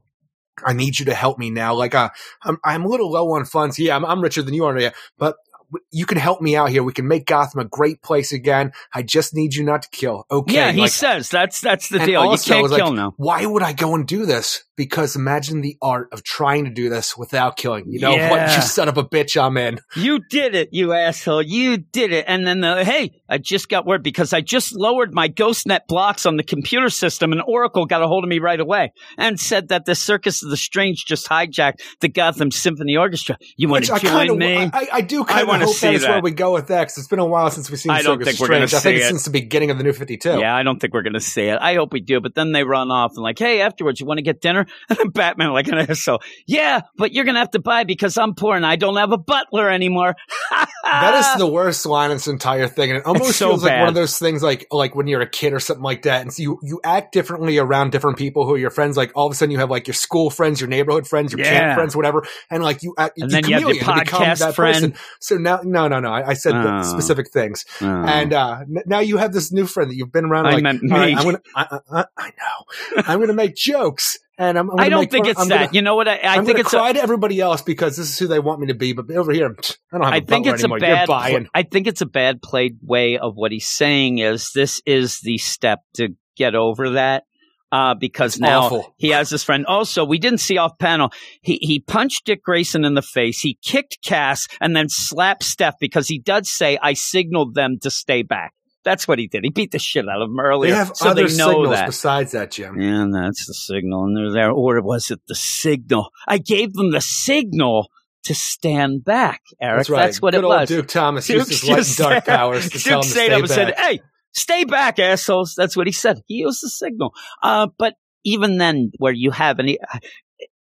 I need you to help me now. Like, uh, I'm, I'm a little low on funds. Yeah, I'm, I'm richer than you are, yeah, but you can help me out here. We can make Gotham a great place again. I just need you not to kill. Okay. yeah, he like, says that's that's the deal. You also, I can't was like, kill now. Why would I go and do this? Because imagine the art of trying to do this without killing. You know what? You son of a bitch, I'm in. You did it, you asshole. You did it. And then, the, hey, I just got word because I just lowered my GhostNet blocks on the computer system and Oracle got a hold of me right away and said that the Circus of the Strange just hijacked the Gotham Symphony Orchestra. You want to join kind of, me? I, I do I kind of hope see that is where that. we go with that because it's been a while since we've seen I don't Circus think we're Strange. I think it's it. since the beginning of the New 52. Yeah, I don't think we're going to see it. I hope we do. But then they run off and like, hey, afterwards, you want to get dinner? And Batman like an asshole. Yeah, but you're going to have to buy because I'm poor and I don't have a butler anymore. That is the worst line in this entire thing, and it almost so feels like one of those things, like like when you're a kid or something like that, and so you you act differently around different people who are your friends. Like all of a sudden, you have like your school friends, your neighborhood friends, your Yeah. camp friends, whatever, and like you act, And then you have your podcast that friend. person. So now, no, no, no, I, I said the Oh. specific things, Oh. and uh n- now you have this new friend that you've been around. I like, meant "All right, me." I'm gonna, I, I, I, I know, I'm gonna make jokes, and I'm. I'm I don't think fun- it's I'm that. Gonna, you know what? I, I I'm think it's a, cry to everybody else because this is who they want me to be. But over here, I don't have a I think it's a bad. I think it's a bad played way of what he's saying. Is this is the step to get over that? Uh, because It's now awful. he has his friend. Also, we didn't see off panel. He he punched Dick Grayson in the face. He kicked Cass and then slapped Steph because he does say, "I signaled them to stay back." That's what he did. He beat the shit out of them They earlier, have so other they know signals that. besides that, Jim. And that's the signal. And they're there. Or was it the signal? I gave them the signal to stand back, Eric. That's right. what Good it was. Duke Thomas Duke used his light and dark powers to Duke tell to stayed stay up and said, "Hey, stay back, assholes." That's what he said. He used the signal. Uh, but even then, where you have any,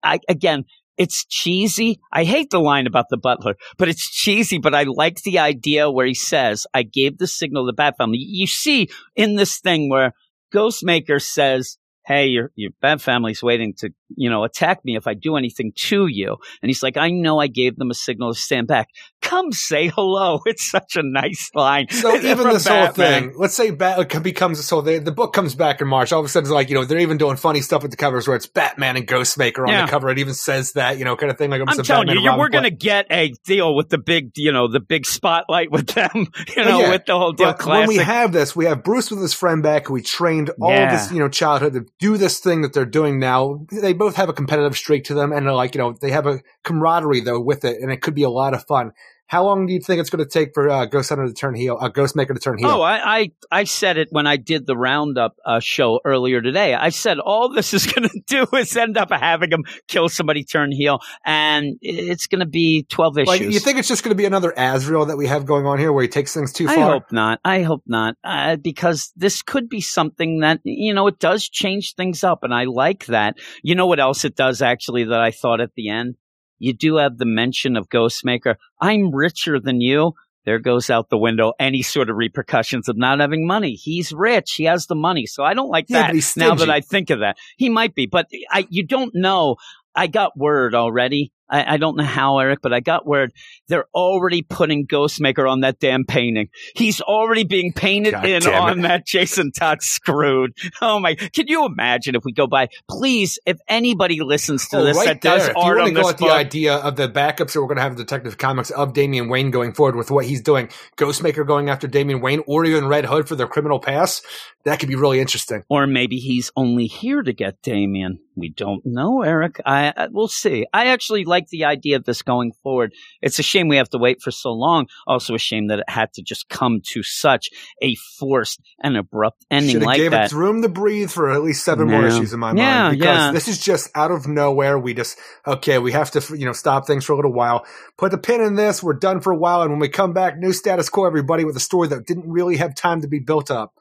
I again, it's cheesy. I hate the line about the butler, but it's cheesy. But I like the idea where he says, "I gave the signal to the Bat Family." You see in this thing where Ghostmaker says. Hey, your your Bat family's waiting to, you know, attack me if I do anything to you. And he's like, I know I gave them a signal to stand back. Come say hello. It's such a nice line. So even this whole thing, let's say Bat becomes so the, the book comes back in March. All of a sudden, it's like you know they're even doing funny stuff with the covers where it's Batman and Ghostmaker on Yeah. the cover. It even says that you know kind of thing. Like I'm telling Batman you, we're going to get a deal with the big, you know, the big spotlight with them, you know, Yeah. with the whole deal. When we have this, we have Bruce with his friend back, who we trained all Yeah. of his, you know, childhood to do this thing that they're doing now. They both have a competitive streak to them, and like, you know, they have a camaraderie though with it, and it could be a lot of fun. How long do you think it's going to take for uh, Ghost Hunter to turn heel, uh, Ghostmaker to turn heel? Oh, I, I I said it when I did the roundup uh, show earlier today. I said all this is going to do is end up having him kill somebody, turn heel, and it's going to be twelve issues. like, you think it's just going to be another Azrael that we have going on here, where he takes things too far? I hope not. I hope not, uh, because this could be something that you know it does change things up, and I like that. You know what else it does actually that I thought at the end? You do have the mention of Ghostmaker. I'm richer than you. There goes out the window any sort of repercussions of not having money. He's rich. He has the money. So I don't like Yeah, that. now that. I think of that, he might be, but I, you don't know. I got word already. I, I don't know how, Eric, but I got word they're already putting Ghostmaker on that damn painting. He's already being painted God in on that Jason Todd screwed. Oh my! Can you imagine if we go by? Please, if anybody listens to Oh, this right that does there. If you art want to go at the idea of the backups that we're going to have in Detective Comics of Damian Wayne going forward with what he's doing, Ghostmaker going after Damian Wayne, or even Red Hood for their criminal past, that could be really interesting. or maybe he's only here to get Damian. We don't know, Eric. I, I we'll see. I actually like the idea of this going forward. It's a shame we have to wait for so long. Also, a shame that it had to just come to such a forced and abrupt ending Should have like gave that. it room to breathe for at least seven more issues in my Yeah, mind. Because yeah. this is just out of nowhere. We just okay, we have to you know stop things for a little while. Put the pin in this. We're done for a while, and when we come back, new status quo. Everybody with a story that didn't really have time to be built up.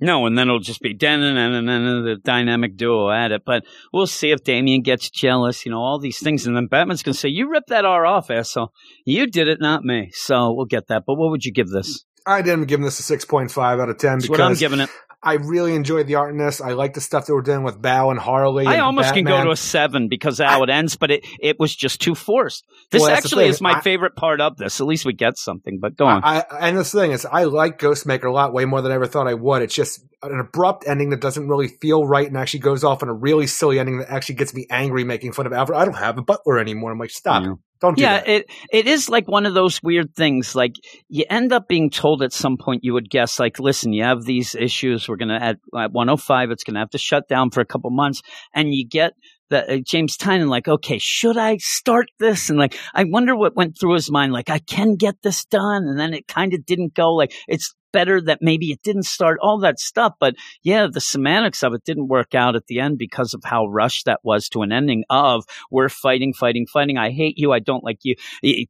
No, and then it'll just be Dan and and the dynamic duo at it. But we'll see if Damian gets jealous, you know, all these things. And then Batman's going to say, You ripped that R off, asshole. You did it, not me. So we'll get that. But what would you give this? I didn't give this a six point five out of ten That's what I'm giving it. I really enjoyed the art in this. I like the stuff that we're doing with Bao and Harley. I and almost can go to a seven because how it ends, but it, it was just too forced. This Well, actually is my I- favorite part of this. At least we get something, but go on. I, I, and this thing is, I like Ghostmaker a lot, way more than I ever thought I would. It's just an abrupt ending that doesn't really feel right, and actually goes off on a really silly ending that actually gets me angry, making fun of Alfred. I don't have a butler anymore. I'm like, stop, Yeah. Don't do yeah, that. it it is like one of those weird things. Like you end up being told at some point, you would guess, like, listen, you have these issues. We're gonna at at 105, it's gonna have to shut down for a couple months, and you get that uh, James Tynion, like, okay, should I start this? And like, I wonder what went through his mind. Like, I can get this done. And then it kind of didn't go like, it's better that maybe it didn't start all that stuff. But yeah, the semantics of it didn't work out at the end because of how rushed that was to an ending of we're fighting, fighting, fighting. I hate you. I don't like you.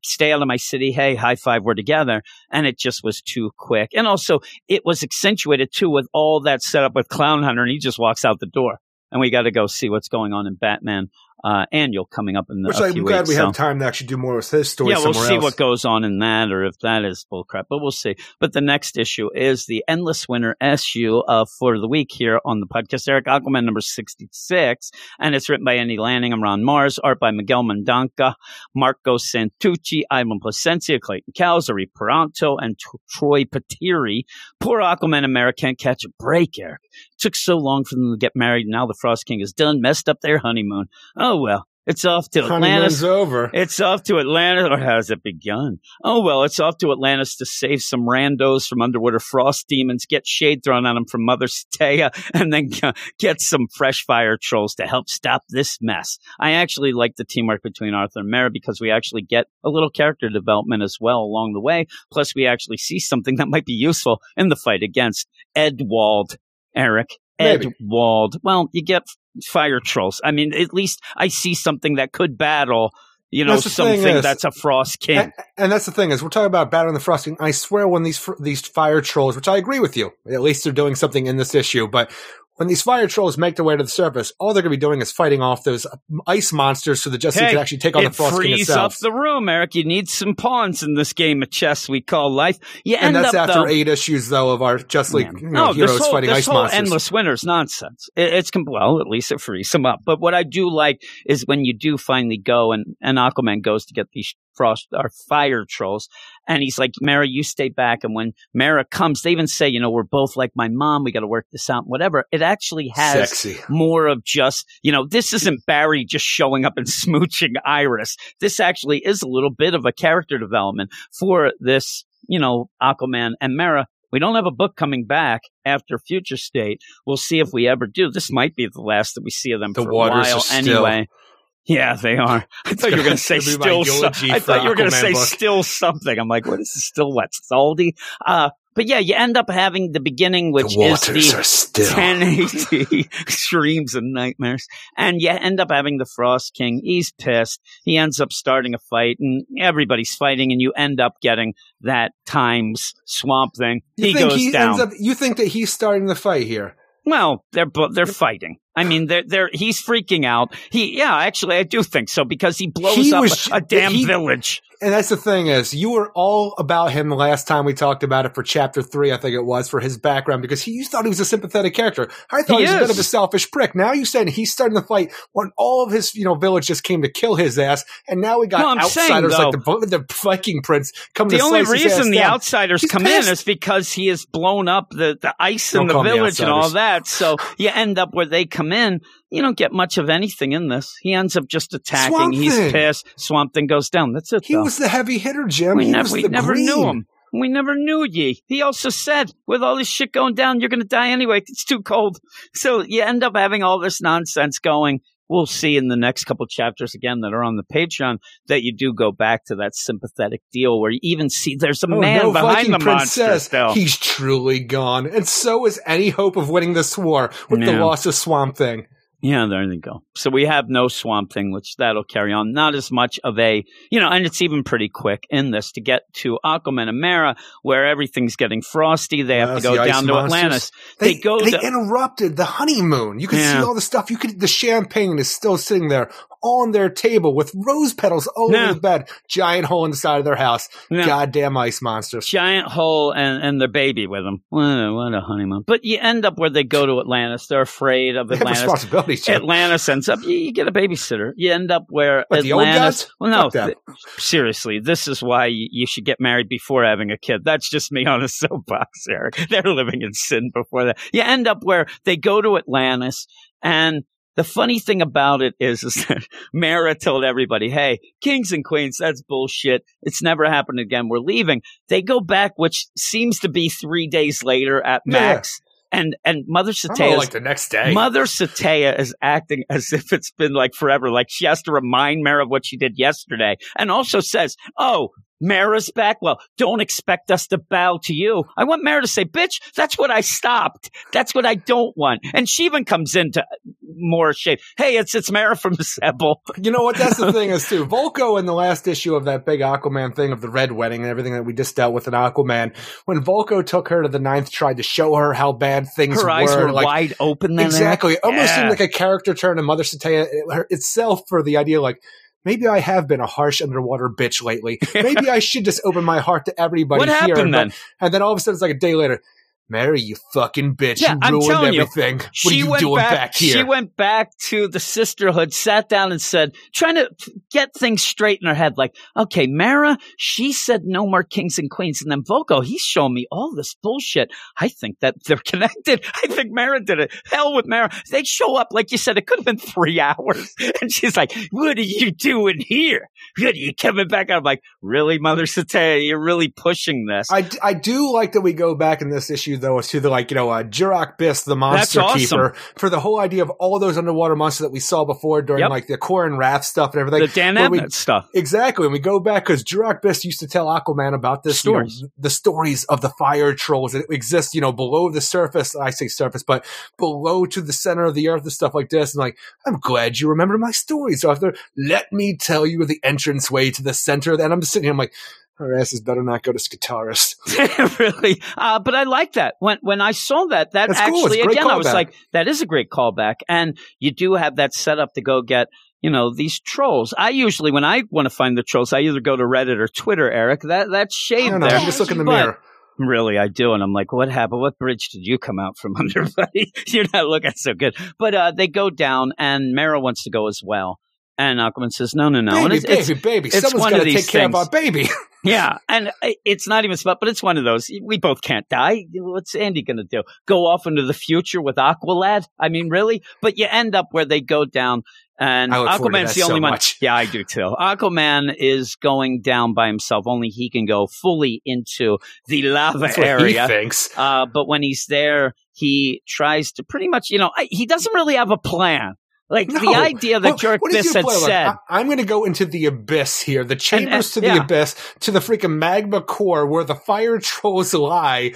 Stay out of my city. Hey, high five. We're together. And it just was too quick. And also it was accentuated too with all that setup with Clown Hunter and he just walks out the door. And we got to go see what's going on in Batman uh, Annual coming up in the. Which I'm glad weeks. we so- have time to actually do more with his story yeah, we'll see else. what goes on in that, or if that is bullcrap. But we'll see. But the next issue is the Endless Winter issue uh, for the week here on the podcast. Eric Aquaman number sixty-six, and it's written by Andy Lanning and Ron Marz, art by Miguel Mendonça, Marco Santucci, Ivan Plascencia, Clayton Cowles, Ari Peranto, and T- Troy Patiri. Poor Aquaman and Mara can't catch a break, Eric. It took so long for them to get married. Now the Frost King is done, messed up their honeymoon. Oh Oh, well. It's off to Atlantis. Over. It's off to Atlantis, or has it begun? Oh well, it's off to Atlantis to save some randos from underwater frost demons, get shade thrown on them from Mother Cetea, and then get some fresh fire trolls to help stop this mess. I actually like the teamwork between Arthur and Mara because we actually get a little character development as well along the way. Plus, we actually see something that might be useful in the fight against Edwald, Eric. Maybe. Edwald. Well, you get fire trolls. I mean, at least I see something that could battle, you know, That's something is- that's a Frost King. And, and that's the thing is we're talking about battling the frosting. I swear when these these fire trolls, which I agree with you, at least they're doing something in this issue, but when these fire trolls make their way to the surface, all they're going to be doing is fighting off those um, ice monsters so that Justice Hey, can actually take on the Frost King frees itself. up the room, Eric. You need some pawns in this game of chess we call life. You and that's up after though, eight issues, though, of our Just League you know, no, heroes whole, fighting ice monsters. endless winter's nonsense. It, it's well, at least it frees him up. But what I do like is when you do finally go and and Aquaman goes to get these frost or fire trolls, and he's like, "Mara, you stay back." And when Mara comes, they even say, "You know, we're both like my mom. We got to work this out. Whatever." It actually has Sexy. more of just, you know, this isn't Barry just showing up and smooching Iris. This actually is a little bit of a character development for this, you know, Aquaman and Mara. We don't have a book coming back after Future State. We'll see if we ever do. This might be the last that we see of them The for waters a are while still- anyway. Yeah, they are. I thought you were going to say It's gonna be still. my So- I thought you were going to say book. still something. I'm like, what is this? Still what? Salty? Uh, but yeah, you end up having the beginning, which the is the 1080 dreams and nightmares. And you end up having the Frost King. He's pissed. He ends up starting a fight and everybody's fighting and you end up getting that times swamp thing. You he think goes he down. ends up? You think that he's starting the fight here? well, they're bo- they're fighting. I mean, they're they're he's freaking out. He yeah, actually I do think so because he blows He up was- a, a damn he- village. And that's the thing is, you were all about him the last time we talked about it for chapter three, I think it was, for his background, because he, you thought he was a sympathetic character. I thought He he, was a bit of a selfish prick. Now you said he's starting to fight when all of his, you know, village just came to kill his ass, and now we got No, I'm saying, outsiders though- like the, the Viking prince coming The only slice his ass reason the down. outsiders He's come pissed. in is because he has blown up the, the ice in Don't the village and all that. So you end up where they come in. You don't get much of anything in this. He ends up just attacking. Swamp He's Thing. pissed. Swamp Thing goes down. That's it. He though. was the heavy hitter, Jim. we was we never green. knew him. We never knew ye. He also said, with all this shit going down, you're going to die anyway. It's too cold. So you end up having all this nonsense going. We'll see in the next couple chapters again that are on the Patreon that you do go back to that sympathetic deal where you even see there's a Oh, man no behind Viking the prince monster still. he's truly gone, and so is any hope of winning this war with the loss of Swamp Thing. Yeah, there you go. So we have no swamp thing, which that'll carry on. Not as much of a, you know, and it's even pretty quick in this to get to Aquaman and Mara, where everything's getting frosty. They have Yes, to go down to monsters. Atlantis. They, They, go They to, interrupted the honeymoon. You can Yeah. see all the stuff. You could. The champagne is still sitting there on their table with rose petals all Yeah. over the bed. Giant hole in the side of their house. Yeah. Goddamn ice monsters. giant hole and, and their baby with them. What a, what a honeymoon. But you end up where they go to Atlantis. They're afraid of They have Atlantis. responsibilities. Jim. Atlantis ends up, you, you get a babysitter. You end up where What, the old Atlantis. well, no, th- seriously, this is why you, you should get married before having a kid. That's just me on a soapbox, Eric. They're living in sin before that. You end up where they go to Atlantis and the funny thing about it is, is that Mara told everybody, hey, kings and queens, that's bullshit. It's never happened again. We're leaving. They go back, which seems to be three days later at Yeah. max. and and Mother Cetea like the next day. Mother Cetea is acting as if it's been like forever. Like she has to remind Mara of what she did yesterday. And also says, Oh, Mara's back. Well, don't expect us to bow to you. I want Mara to say, bitch, that's what I stopped. That's what I don't want. And she even comes into more shape. Hey, it's, it's Mara from Xebel. You know what? That's the thing is too. Vulko in the last issue of that big Aquaman thing of the Red Wedding and everything that we just dealt with in Aquaman, when Vulko took her to the ninth, tried to show her how bad things Her eyes were. were like, wide open. Then exactly. It almost Yeah. seemed like a character turn in Mother Cetea her- itself for the idea like, maybe I have been a harsh underwater bitch lately. Maybe I should just open my heart to everybody What here. happened But- then? And then all of a sudden it's like a day later. Mary, you fucking bitch. Yeah, you I'm ruined telling you, everything. what are you went doing back, back, here? She went back to the sisterhood, sat down and said, trying to get things straight in her head. Like, okay, Mara, she said no more kings and queens. And then Vulko, he's showing me all this bullshit. I think that they're connected. I think Mara did it. Hell with Mara. They show up, like you said, it could have been three hours. And she's like, what are you doing here? What are you coming back? I'm like, really, Mother Cetea, you're really pushing this. I, I do like that we go back in this issue though to the like you know uh, Jurok Biss the monster awesome. keeper for the whole idea of all those underwater monsters that we saw before during Yep. like the Corum Rath stuff and everything. the Dan Abnett stuff. Exactly, and we go back because Jurok Biss used to tell Aquaman about this you know, Stories. the stories of the fire trolls that exist, you know, below the surface. I say surface, but below to the center of the earth and stuff like this. And like, I'm glad you remember my stories. So after, let me tell you the entrance way to the center. And I'm just sitting here, I'm like, her asses better not go to Skartaris. really. Uh, but I like that. When when I saw that, that That's actually great again, I was like, that is a great callback. And you do have that set up to go get, you know, these trolls. I usually when I want to find the trolls, I either go to Reddit or Twitter, Eric. That that's I shade there. I'm just looking in the mirror. Really, I do. And I'm like, what happened? What bridge did you come out from under, buddy? You're not looking so good. But uh, they go down, and Mara wants to go as well. And Aquaman says, no, no, no. baby, it's, it's- baby, baby. it's Someone's one got to take care of our baby. Yeah, and it's not even spot, but it's one of those. We both can't die. What's Andy going to do? Go off into the future with Aqualad? I mean, really? But you end up where they go down, and I look forward to Aquaman's the only so one. much. Yeah, I do too. Aquaman is going down by himself. Only he can go fully into the lava area. he thinks. Uh, but when he's there, he tries to pretty much, you know, I, he doesn't really have a plan. Like the idea that what is Biss had? Like, said. I, am going to go into the abyss here, the uh, chambers to the yeah. abyss, to the freaking magma core where the fire trolls lie.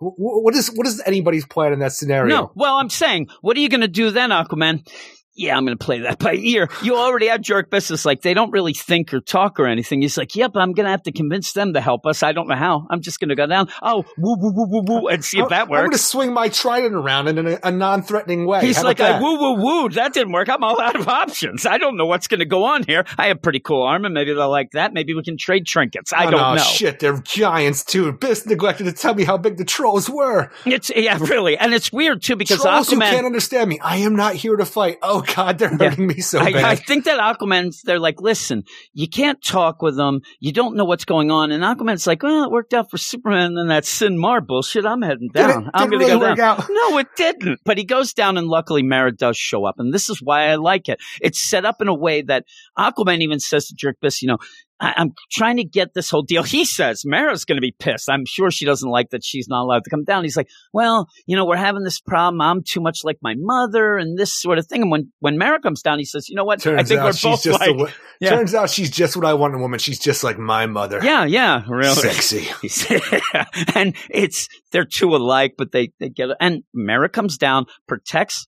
Wh- wh- What is what is anybody's plan in that scenario? No. Well, I'm saying, what are you going to do then, Aquaman? Yeah, I'm going to play that by ear. You already have jerk business. Like, they don't really think or talk or anything. He's like, yep, I'm going to have to convince them to help us. I don't know how. I'm just going to go down. Oh, woo, woo, woo, woo, woo, and see if that works. I'm going to swing my trident around in a, a non-threatening way. He's How like, I woo, woo, woo. That didn't work. I'm all out of options. I don't know what's going to go on here. I have pretty cool armor. Maybe they'll like that. Maybe we can trade trinkets. I Oh, don't no, know. Shit, they're giants too. Biss neglected to tell me how big the trolls were. It's, yeah, really. And it's weird too because trolls who can't understand me. I am not here to fight. Oh God, they're Yeah. hurting me so I, bad. I think that Aquaman's, they're like, listen, you can't talk with them. You don't know what's going on. And Aquaman's like, well, it worked out for Superman and then that Sin Mar bullshit. I'm heading Did it- down. I'm did to really go work down. out? No, it didn't. But he goes down and luckily Mara does show up. And this is why I like it. It's set up in a way that Aquaman even says to Jerk Biss, you know, I, I'm trying to get this whole deal. He says Mara's going to be pissed. I'm sure she doesn't like that she's not allowed to come down. He's like, well, you know, we're having this problem. I'm too much like my mother and this sort of thing. And when, when Mara comes down, he says, you know what? Turns I think out we're she's both just like, a, yeah. Turns out she's just what I want in a woman. She's just like my mother. yeah, yeah, really. Sexy. and it's they're two alike, but they they get and Mara comes down, protects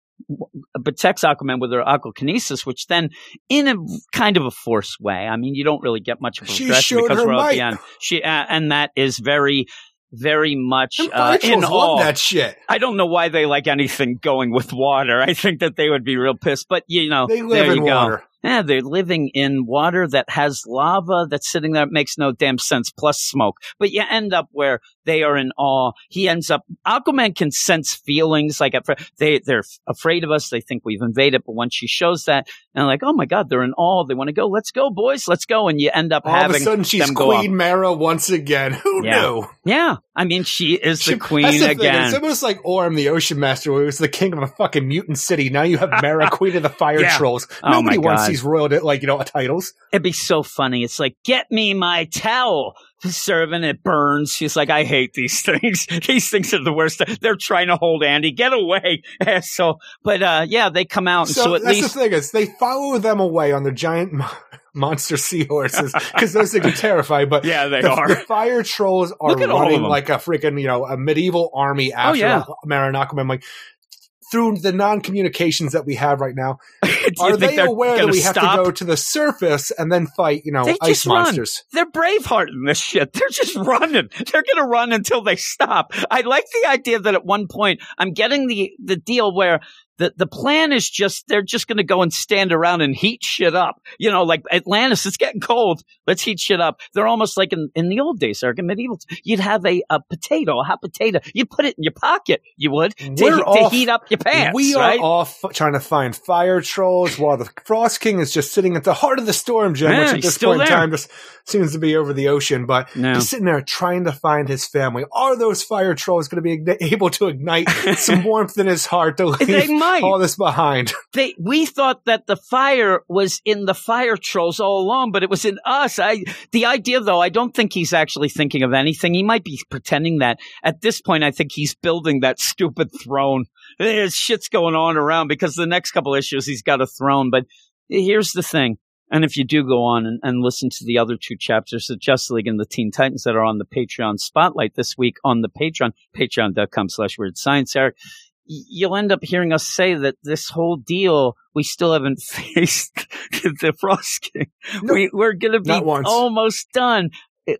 protects Aquaman with her aquakinesis, which then, in a kind of a forced way, I mean, you don't really get much of a She progression because we're at the end. She uh, and that is very, very much uh, in trolls awe. love that shit. I don't know why they like anything going with water. I think that they would be real pissed, but you know, They live there in you go. Yeah, they're living in water that has lava that's sitting there. It makes no damn sense. Plus smoke. But you end up where they are in awe. He ends up. Aquaman can sense feelings like they they're afraid of us. They think we've invaded. But once she shows that, and like, oh my god, they're in awe. They want to go. Let's go, boys. Let's go. And you end up having a. All of a sudden, she's. Queen Mara once again. Who Yeah. knew? Yeah, I mean, she is the She- queen that's the thing. It's almost like Orm, the Ocean Master, who was the king of a fucking mutant city. Now you have Mara, queen of the fire Yeah. trolls. Oh Nobody my wants God. These royal, like you know, titles. It'd be so funny. It's like, get me my towel. serving. It burns. She's like, I hate these things. these things are the worst. They're trying to hold Andy. Get away, asshole. But uh, yeah, they come out, and So, so, at that's least the thing is they follow them away on their giant mo- monster seahorses because those things are terrifying. But yeah, they the, are. the fire trolls are Look at all of running like a freaking you know a medieval army after yeah. Marin Aquaman. Like through the non-communications that we have right now, are they aware that gonna we have stop? to go to the surface and then fight you know They ice just run. monsters? They're Braveheart in this shit. They're just running. They're going to run until they stop. I like the idea that at one point I'm getting the the deal where the the plan is just they're just going to go and stand around and heat shit up. You know, like Atlantis, it's getting cold. Let's heat shit up. They're almost like in, in the old days, like in medieval. You'd have a, a potato, a hot potato. You put it in your pocket. You would to, We're to heat up your pants. we are right? off trying to find fire trolls while the Frost King is just sitting at the heart of the storm, Jim, Yeah, which at this point in time just seems to be over the ocean. But No. just sitting there trying to find his family. Are those fire trolls going to be able to ignite some warmth in his heart to leave might. all this behind? they we thought that the fire was in the fire trolls all along, but it was in us. I the idea though, I don't think he's actually thinking of anything. He might be pretending that. At this point, I think he's building that stupid throne. There's shit's going on around because the next couple issues he's got a throne. But here's the thing. And if you do go on and, and listen to the other two chapters of Justice League and the Teen Titans that are on the Patreon spotlight this week on the Patreon, patreon.com slash weird science, Eric, you'll end up hearing us say that this whole deal, we still haven't faced the Frost King. No, we, we're going to be almost done.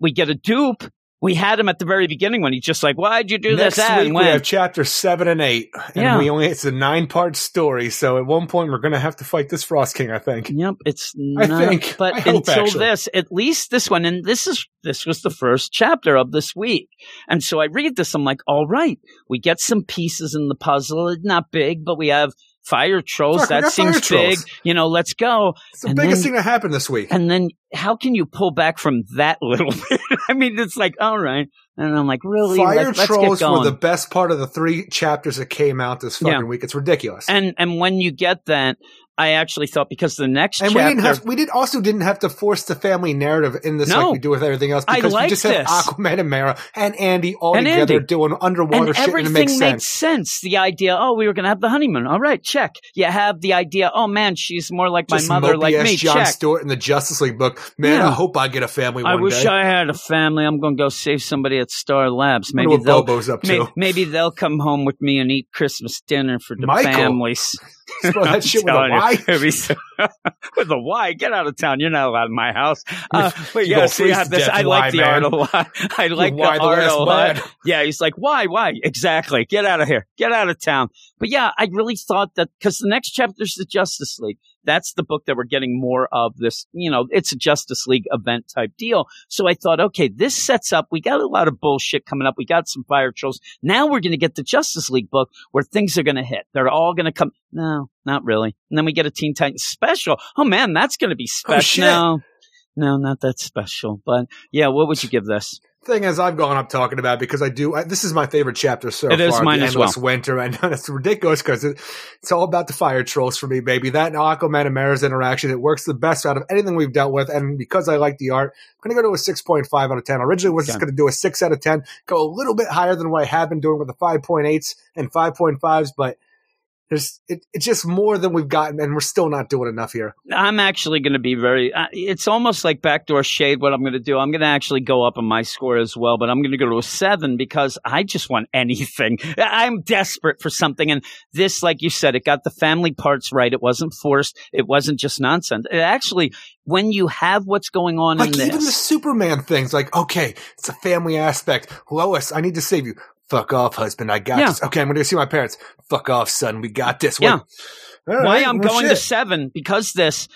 We get a dupe. We had him at the very beginning when he's just like, why'd you do Next this? Ah, week and we have chapter seven and eight, and Yeah. we only it's a nine part story. So at one point we're going to have to fight this Frost King. I think. Yep, it's I not, think. but I hope, until actually. this, at least this one, and this is this was the first chapter of this week, and so I read this, I'm like, all right, we get some pieces in the puzzle. It's not big, but we have fire trolls. Fuck, that seems big. trolls. You know, let's go. It's the And biggest then- thing that happened this week. And then how can you pull back from that little bit? I mean, it's like, all right, and I'm like, really? Fire trolls were the best part of the three chapters that came out this fucking Yeah. week. It's ridiculous. and and when you get that, I actually thought because the next And we chapter, didn't have we did also didn't have to force the family narrative in this No. like we do with everything else I because we just have this. Aquaman and Mara and Andy all And together Andy. doing underwater and shit and everything it makes sense. sense. The idea, oh, we were going to have the honeymoon. All right, check. You have the idea, oh man, she's more like Just my mother, like me. John check. Stewart in the Justice League book. Man, Yeah. I hope I get a family one I wish day. I had a family. I'm going to go save somebody at Star Labs. Maybe they'll Bobo's up may- to. maybe they'll come home with me and eat Christmas dinner for the Michael. families. That shit with a you, Y. so- with a Y. Get out of town. You're not allowed in my house. Uh, but yeah, go so you freeze have to this. I like the man. art a lot. I like the the art a lot. Yeah, he's like, why, why? Exactly. Get out of here. Get out of town. But yeah, I really thought that because the next chapter is the Justice League. That's the book that we're getting more of this, you know, it's a Justice League event type deal. So I thought, okay, this sets up, we got a lot of bullshit coming up. We got some fire trolls. Now we're going to get the Justice League book where things are going to hit. They're all going to come. No, not really. And then we get a Teen Titans special. Oh man, that's going to be oh, special. shit. No, no, not that special. But yeah, what would you give this? Thing as I've gone up talking about because I do. I, this is my favorite chapter so It far. is mine the as endless well. winter, and it's ridiculous because it, it's all about the fire trolls for me, baby. That and Aquaman and Mara's interaction, it works the best out of anything we've dealt with. And because I like the art, I'm going to go to a six point five out of ten. Originally, was just going to do a six out of ten, go a little bit higher than what I have been doing with the five point eights and five point fives, but. There's it, it's just more than we've gotten, and we're still not doing enough here. I'm actually going to be very. Uh, it's almost like backdoor shade. What I'm going to do, I'm going to actually go up on my score as well, but I'm going to go to a seven because I just want anything. I'm desperate for something, and this, like you said, it got the family parts right. It wasn't forced. It wasn't just nonsense. It actually, when you have what's going on Like in even the Superman things, like okay, it's a family aspect. Lois, I need to save you. Fuck off, husband. I got Yeah. this. Okay, I'm going to see my parents. Fuck off, son. We got this. Yeah. All why I'm going to seven because this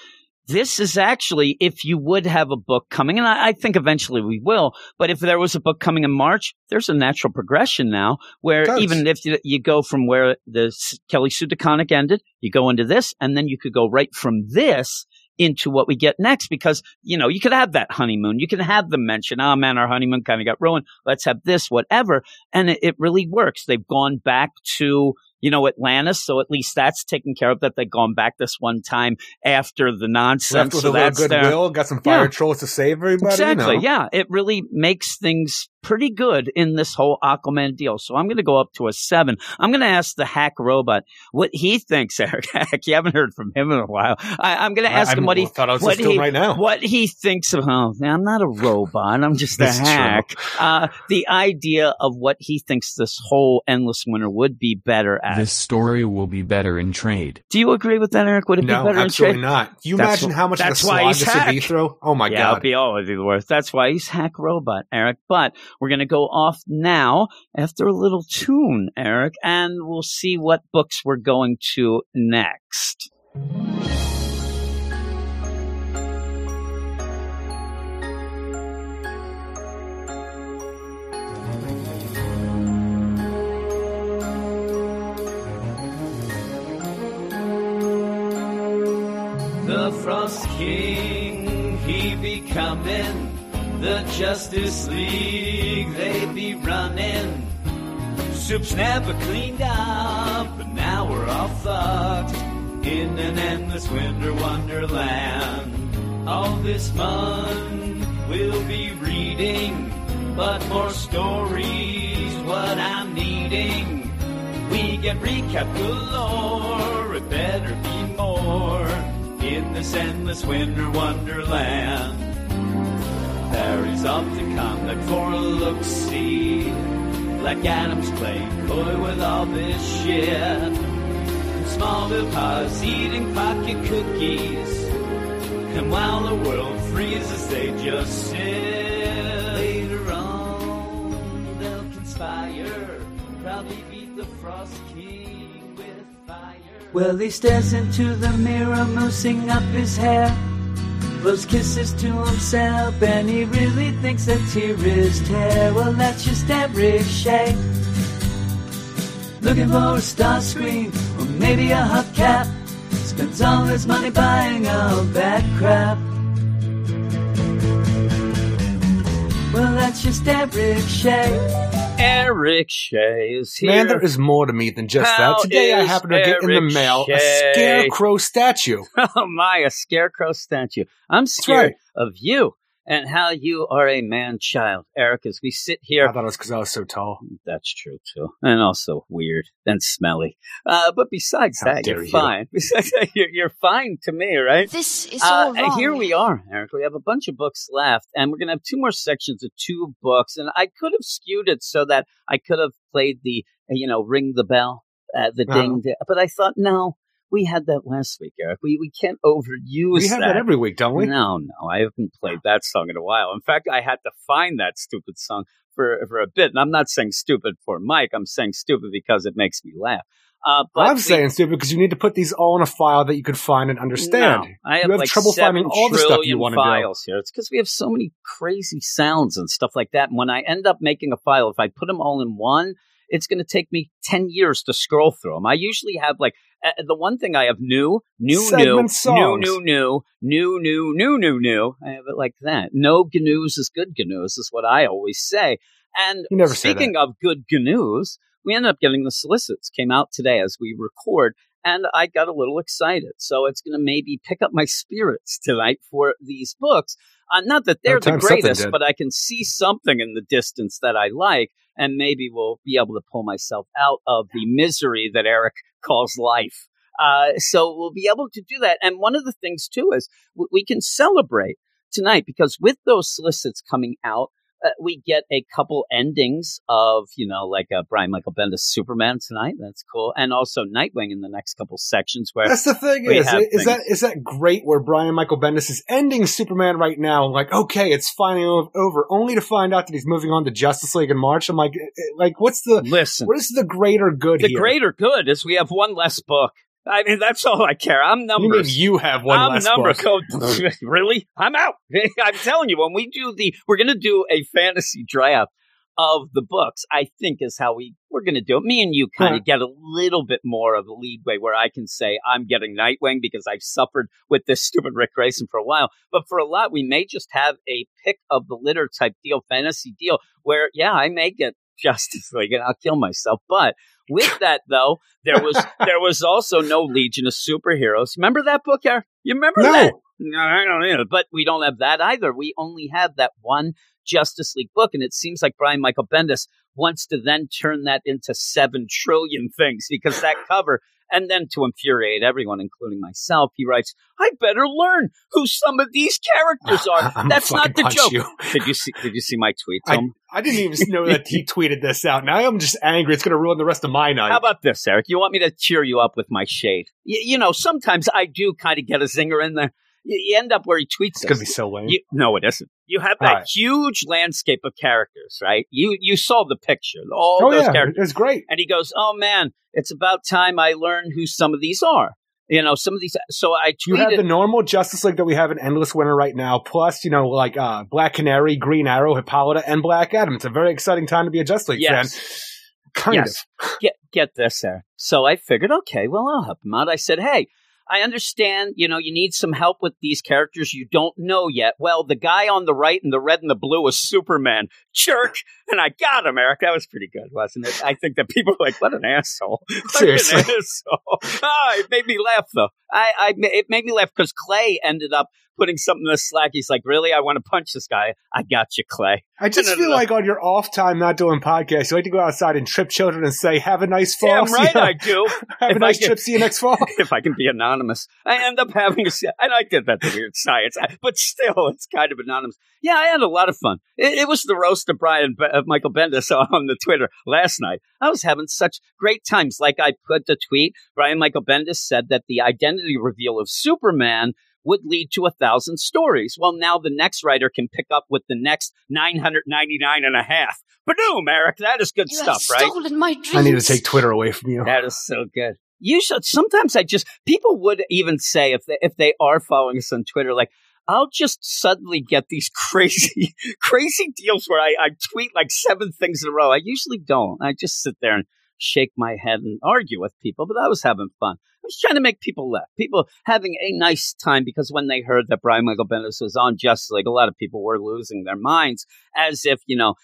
this is actually if you would have a book coming and I, I think eventually we will but if there was a book coming in march there's a natural progression now where even if you, you go from where the kelly sue DeConnick ended you go into this and then you could go right from this into what we get next because you know you could have that honeymoon you can have them mention oh ah, man our honeymoon kind of got ruined let's have this whatever and it, it really works they've gone back to you know, Atlantis. So at least that's taken care of that they've gone back this one time after the nonsense. Left with so a little goodwill, got some fire Yeah. trolls to save everybody. Exactly. You know. Yeah. It really makes things pretty good in this whole Aquaman deal. So I'm going to go up to a seven. I'm going to ask the hack robot what he thinks, Eric Hack. You haven't heard from him in a while. I, I'm going to ask I, him what he thought I was what he- right now. what he thinks of oh, I'm not a robot. I'm just a hack. Uh, the idea of what he thinks this whole endless winter would be better at. This story will be better in trade. Do you agree with that, Eric? Would it No, be better in trade? absolutely trade? not. You That's imagine wh- how much of a that's why he's this would be hack. through? Oh my yeah, it'll god! be all of the worth. That's why he's hack robot, Eric. But we're gonna go off now after a little tune, Eric, and we'll see what books we're going to next. The Justice League, they be running. Soup's never cleaned up, but now we're all fucked in an endless winter wonderland. All this month we'll be reading, but more stories, what I'm needing. We get recap galore, it better be more in this endless winter wonderland. Barry's off to conduct for a look see. Like Adams playing coy with all this shit. Smallville pa's eating pocket cookies. And while the world freezes, they just sit. Later on, they'll conspire. Probably beat the Frost King with fire. Well, he stares into the mirror, moosing up his hair. Blows kisses to himself, and he really thinks that here is tear. Well, that's just Eric Shea. Looking for a star screen, or maybe a hubcap. Spends all his money buying all that crap. Well, that's just Eric Shea. Eric Shea is here. Man, there is more to me than just How that. Today I happen to get in the Eric mail a scarecrow statue. oh my, a scarecrow statue. I'm right. scared of you and how you are a man child, Eric, as we sit here. I thought it was because I was so tall. That's true too, and also weird and smelly. Uh, but besides How that, you're you. fine. Besides that, you're, you're fine to me, right? This is Uh, all and wrong. here we are, Eric. We have a bunch of books left, and we're going to have two more sections of two books. And I could have skewed it so that I could have played the, uh, you know, ring the bell, uh, the Uh-huh. ding, ding. But I thought, no, we had that last week, Eric. We we can't overuse We have that every week, don't we? no, no, I haven't played that song in a while. In fact, I had to find that stupid song for for a bit. And I'm not saying stupid for Mike. I'm saying stupid because it makes me laugh. Uh, but I'm we- saying stupid because you need to put these all in a file that you could find and understand. no, I have, you have like trouble finding all the stuff you want to do. files here. It's because we have so many crazy sounds and stuff like that. And when I end up making a file, if I put them all in one, it's going to take me ten years to scroll through them. I usually have like uh, the one thing I have new, new, Segment new, new, new, new, new, new, new, new, new. I have it like that. No gnu's is good gnu's is what I always say. And You never say speaking of good gnu's, we ended up getting the solicits came out today as we record and I got a little excited. So it's going to maybe pick up my spirits tonight for these books. Uh, not that they're the greatest, but I can see something in the distance that I like, and maybe we'll be able to pull myself out of the misery that Eric calls life. Uh, so we'll be able to do that. And one of the things too is we can celebrate tonight because with those solicits coming out, uh, we get a couple endings of, you know, like uh, Brian Michael Bendis Superman tonight. That's cool. And also Nightwing in the next couple sections where That's the thing is, is that is that great where Brian Michael Bendis is ending Superman right now? Like, okay, it's finally over, only to find out that he's moving on to Justice League in March. I'm like, eh, eh, like, what's the listen, what is the greater good the here? greater good is we have one less book. I mean, that's all I care. I'm you mean numbers. you have one I'm less number code. really? I'm out. I'm telling you, when we do the, we're going to do a fantasy draft of the books. I think is how we we're going to do it. Me and you kind of get a little bit more of a leadway where I can say I'm getting Nightwing because I've suffered with this stupid Ric Grayson for a while. But for a lot, we may just have a pick of the litter type deal, fantasy deal, where yeah, I may get Justice League, and I'll kill myself. But with that, though, there was there was also no Legion of Superheroes. Remember that book, Eric? You remember No. that? No, I don't know. But we don't have that either. We only have that one Justice League book, and it seems like Brian Michael Bendis wants to then turn that into seven trillion things because that cover. And then to infuriate everyone, including myself, he writes, "I better learn who some of these characters are." I'm That's not the joke. you. Did you see? Did you see my tweet? I, I didn't even know that he tweeted this out. Now I'm just angry. It's going to ruin the rest of my night. How about this, Eric? You want me to cheer you up with my shade? Y- you know, sometimes I do kind of get a zinger in there. You, end up where he tweets it's going to be so lame. You, no, it isn't. You have that right. huge landscape of characters, right? You you saw the picture, all oh those yeah, characters, it's great. and he goes, "Oh man, it's about time I learn who some of these are." You know, some of these. So I tweeted. You have the normal Justice League that we have in Endless Winter right now, plus you know like uh, Black Canary, Green Arrow, Hippolyta, and Black Adam. It's a very exciting time to be a Justice League yes. fan. Kind yes. of. Get get this there. So I figured, okay, well I'll help him out. I said, hey, I understand, you know, you need some help with these characters you don't know yet. Well, the guy on the right in the red and the blue is Superman. Jerk. And I got him, Eric. That was pretty good, wasn't it? I think that people were like, what an asshole. What Seriously. an asshole. Ah, it made me laugh though. I, I it made me laugh because Clay ended up putting something in the Slack. He's like, really? I want to punch this guy. I got you, Clay. I just feel like on your off time, not doing podcasts, you like to go outside and trip children and say, "Have a nice fall." Damn right. I do. Have If a nice get- trip. See you next fall. if I can be anonymous. I end up having a, and I did that to weird science, but still, it's kind of anonymous. Yeah, I had a lot of fun. It, it was the roast of Brian, of Michael Bendis on the Twitter last night. I was having such great times. Like I put the tweet, Brian Michael Bendis said that the identity reveal of Superman would lead to a thousand stories. Well, now the next writer can pick up with the next 999 and a half. Boom, Eric, that is good You stuff, have right? stolen my dreams. I need to take Twitter away from you. That is so good. You should. Sometimes I just people would even say if they if they are following us on Twitter, like I'll just suddenly get these crazy crazy deals where I, I tweet like seven things in a row. I usually don't. I just sit there and shake my head and argue with people. But I was having fun. I was trying to make people laugh. People having a nice time because when they heard that Brian Michael Bendis was on Justice League, a lot of people were losing their minds as if you know.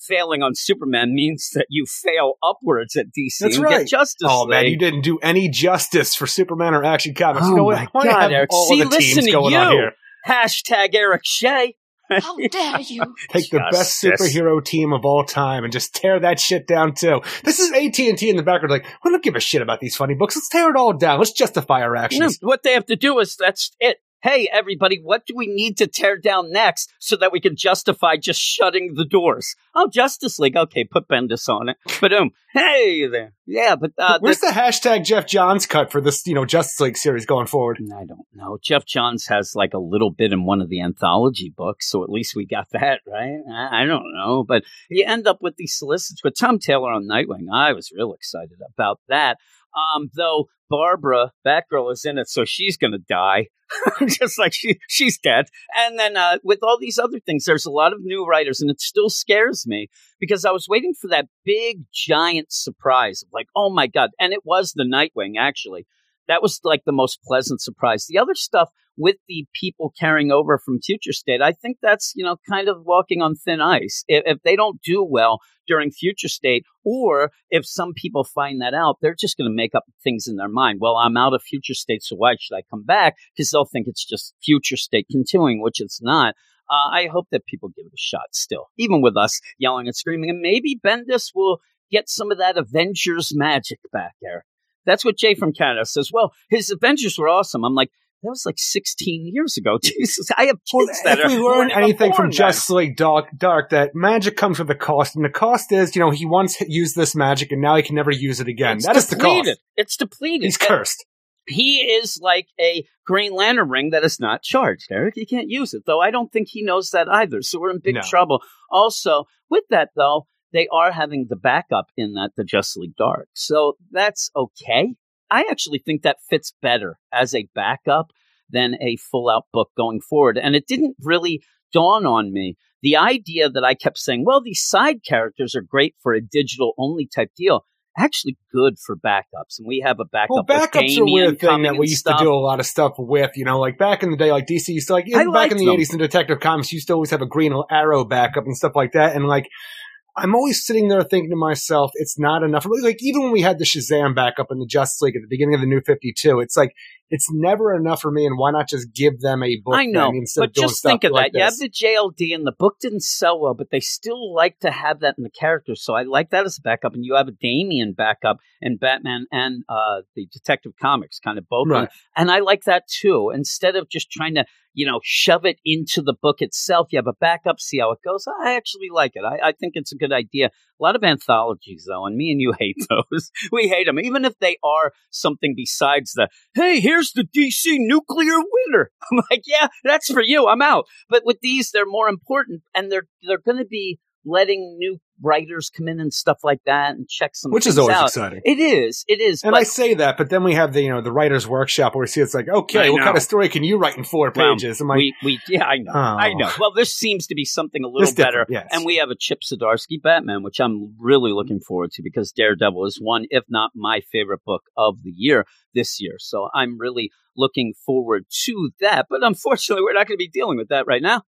Failing on Superman means that you fail upwards at DC That's and right. get Justice Oh man, League. you didn't do any justice for Superman or Action Comics. you Oh know my Why God, Eric. See, listen to you. here? Hashtag Eric Shea. How dare you? Take the best superhero team of all time and just tear that shit down too. This is AT and T in the background, like we don't give a shit about these funny books. Let's tear it all down. Let's justify our No, actions. what they have to do is that's it. Hey, everybody, what do we need to tear down next so that we can justify just shutting the doors? Oh, Justice League. Okay, put Bendis on it. Boom. Hey there. Yeah, but uh, Where's the hashtag Geoff Johns cut for this, you know, Justice League series going forward? I don't know. Geoff Johns has like a little bit in one of the anthology books, so at least we got that, right? I, I don't know. But you end up with these solicits with Tom Taylor on Nightwing. I was real excited about that. Um, though Barbara, Batgirl, is in it, so she's going to die. Just like she, she's dead. And then uh, with all these other things, there's a lot of new writers, and it still scares me because I was waiting for that big, giant surprise of like, oh my God. And it was the Nightwing, actually that was like the most pleasant surprise. The other stuff with the people carrying over from Future State, I think that's you know kind of walking on thin ice. If, if they don't do well during Future State, or if some people find that out, they're just going to make up things in their mind. Well, I'm out of Future State, so why should I come back? Because they'll think it's just Future State continuing, which it's not. Uh, I hope that people give it a shot still, even with us yelling and screaming, and maybe Bendis will get some of that Avengers magic back, Eric. That's what Jay from Canada says. Well, his Avengers were awesome. I'm like, that was like 16 years ago. Jesus, I have Well, kids that if we are learn weren't even anything from. Justice League Dark, Dark, that magic comes with a cost, and the cost is, you know, he once used this magic, and now he can never use it again. It's that is the depleted. cost. It's depleted. He's cursed. He is like a Green Lantern ring that is not charged, Eric. You can't use it, though. I don't think he knows that either. So we're in big No. trouble. Also, with that, though, they are having the backup in that the Justice League Dark. So that's okay. I actually think that fits better as a backup than a full out book going forward. And it didn't really dawn on me. The idea that I kept saying, well, these side characters are great for a digital only type deal. Actually, good for backups, and we have a backup. Well, backups are a weird thing that we used stuff. to do a lot of stuff with. You know, like back in the day, like DC used to like even back in the eighties in Detective Comics, you used to always have a Green Arrow backup and stuff like that. And like, I'm always sitting there thinking to myself, it's not enough. Like even when we had the Shazam backup in the Justice League at the beginning of the New Fifty Two, it's like it's never enough for me. And why not just give them a book? I know, then instead but of doing just stuff think of like that. You have the JLD, and the book didn't sell well, but they still like to have that in the characters. So I like that as a backup. And you have a Damian backup in Batman and uh, the Detective Comics, kind of both. Right. And I like that too. Instead of just trying to, you know, shove it into the book itself, you have a backup, see how it goes. I actually like it. I, I think it's a good idea. A lot of anthologies, though, and me and you hate those. we hate them, even if they are something besides the, hey, here's the DC nuclear winner. I'm like, yeah, that's for you. I'm out. But with these, they're more important, and they're they're going to be letting new writers come in and stuff like that and check some which is always out. exciting. It is. It is. And I say that, but then we have the you know the writers' workshop where we see it's like, okay, I what know. kind of story can you write in four pages? I'm like, we, we, yeah, I know, Oh. I know. Well, this seems to be something a little better, yes. and we have a Chip Zdarsky Batman, which I'm really looking forward to because Daredevil is one, if not my favorite book of the year this year. So I'm really looking forward to that. But unfortunately, we're not going to be dealing with that right now.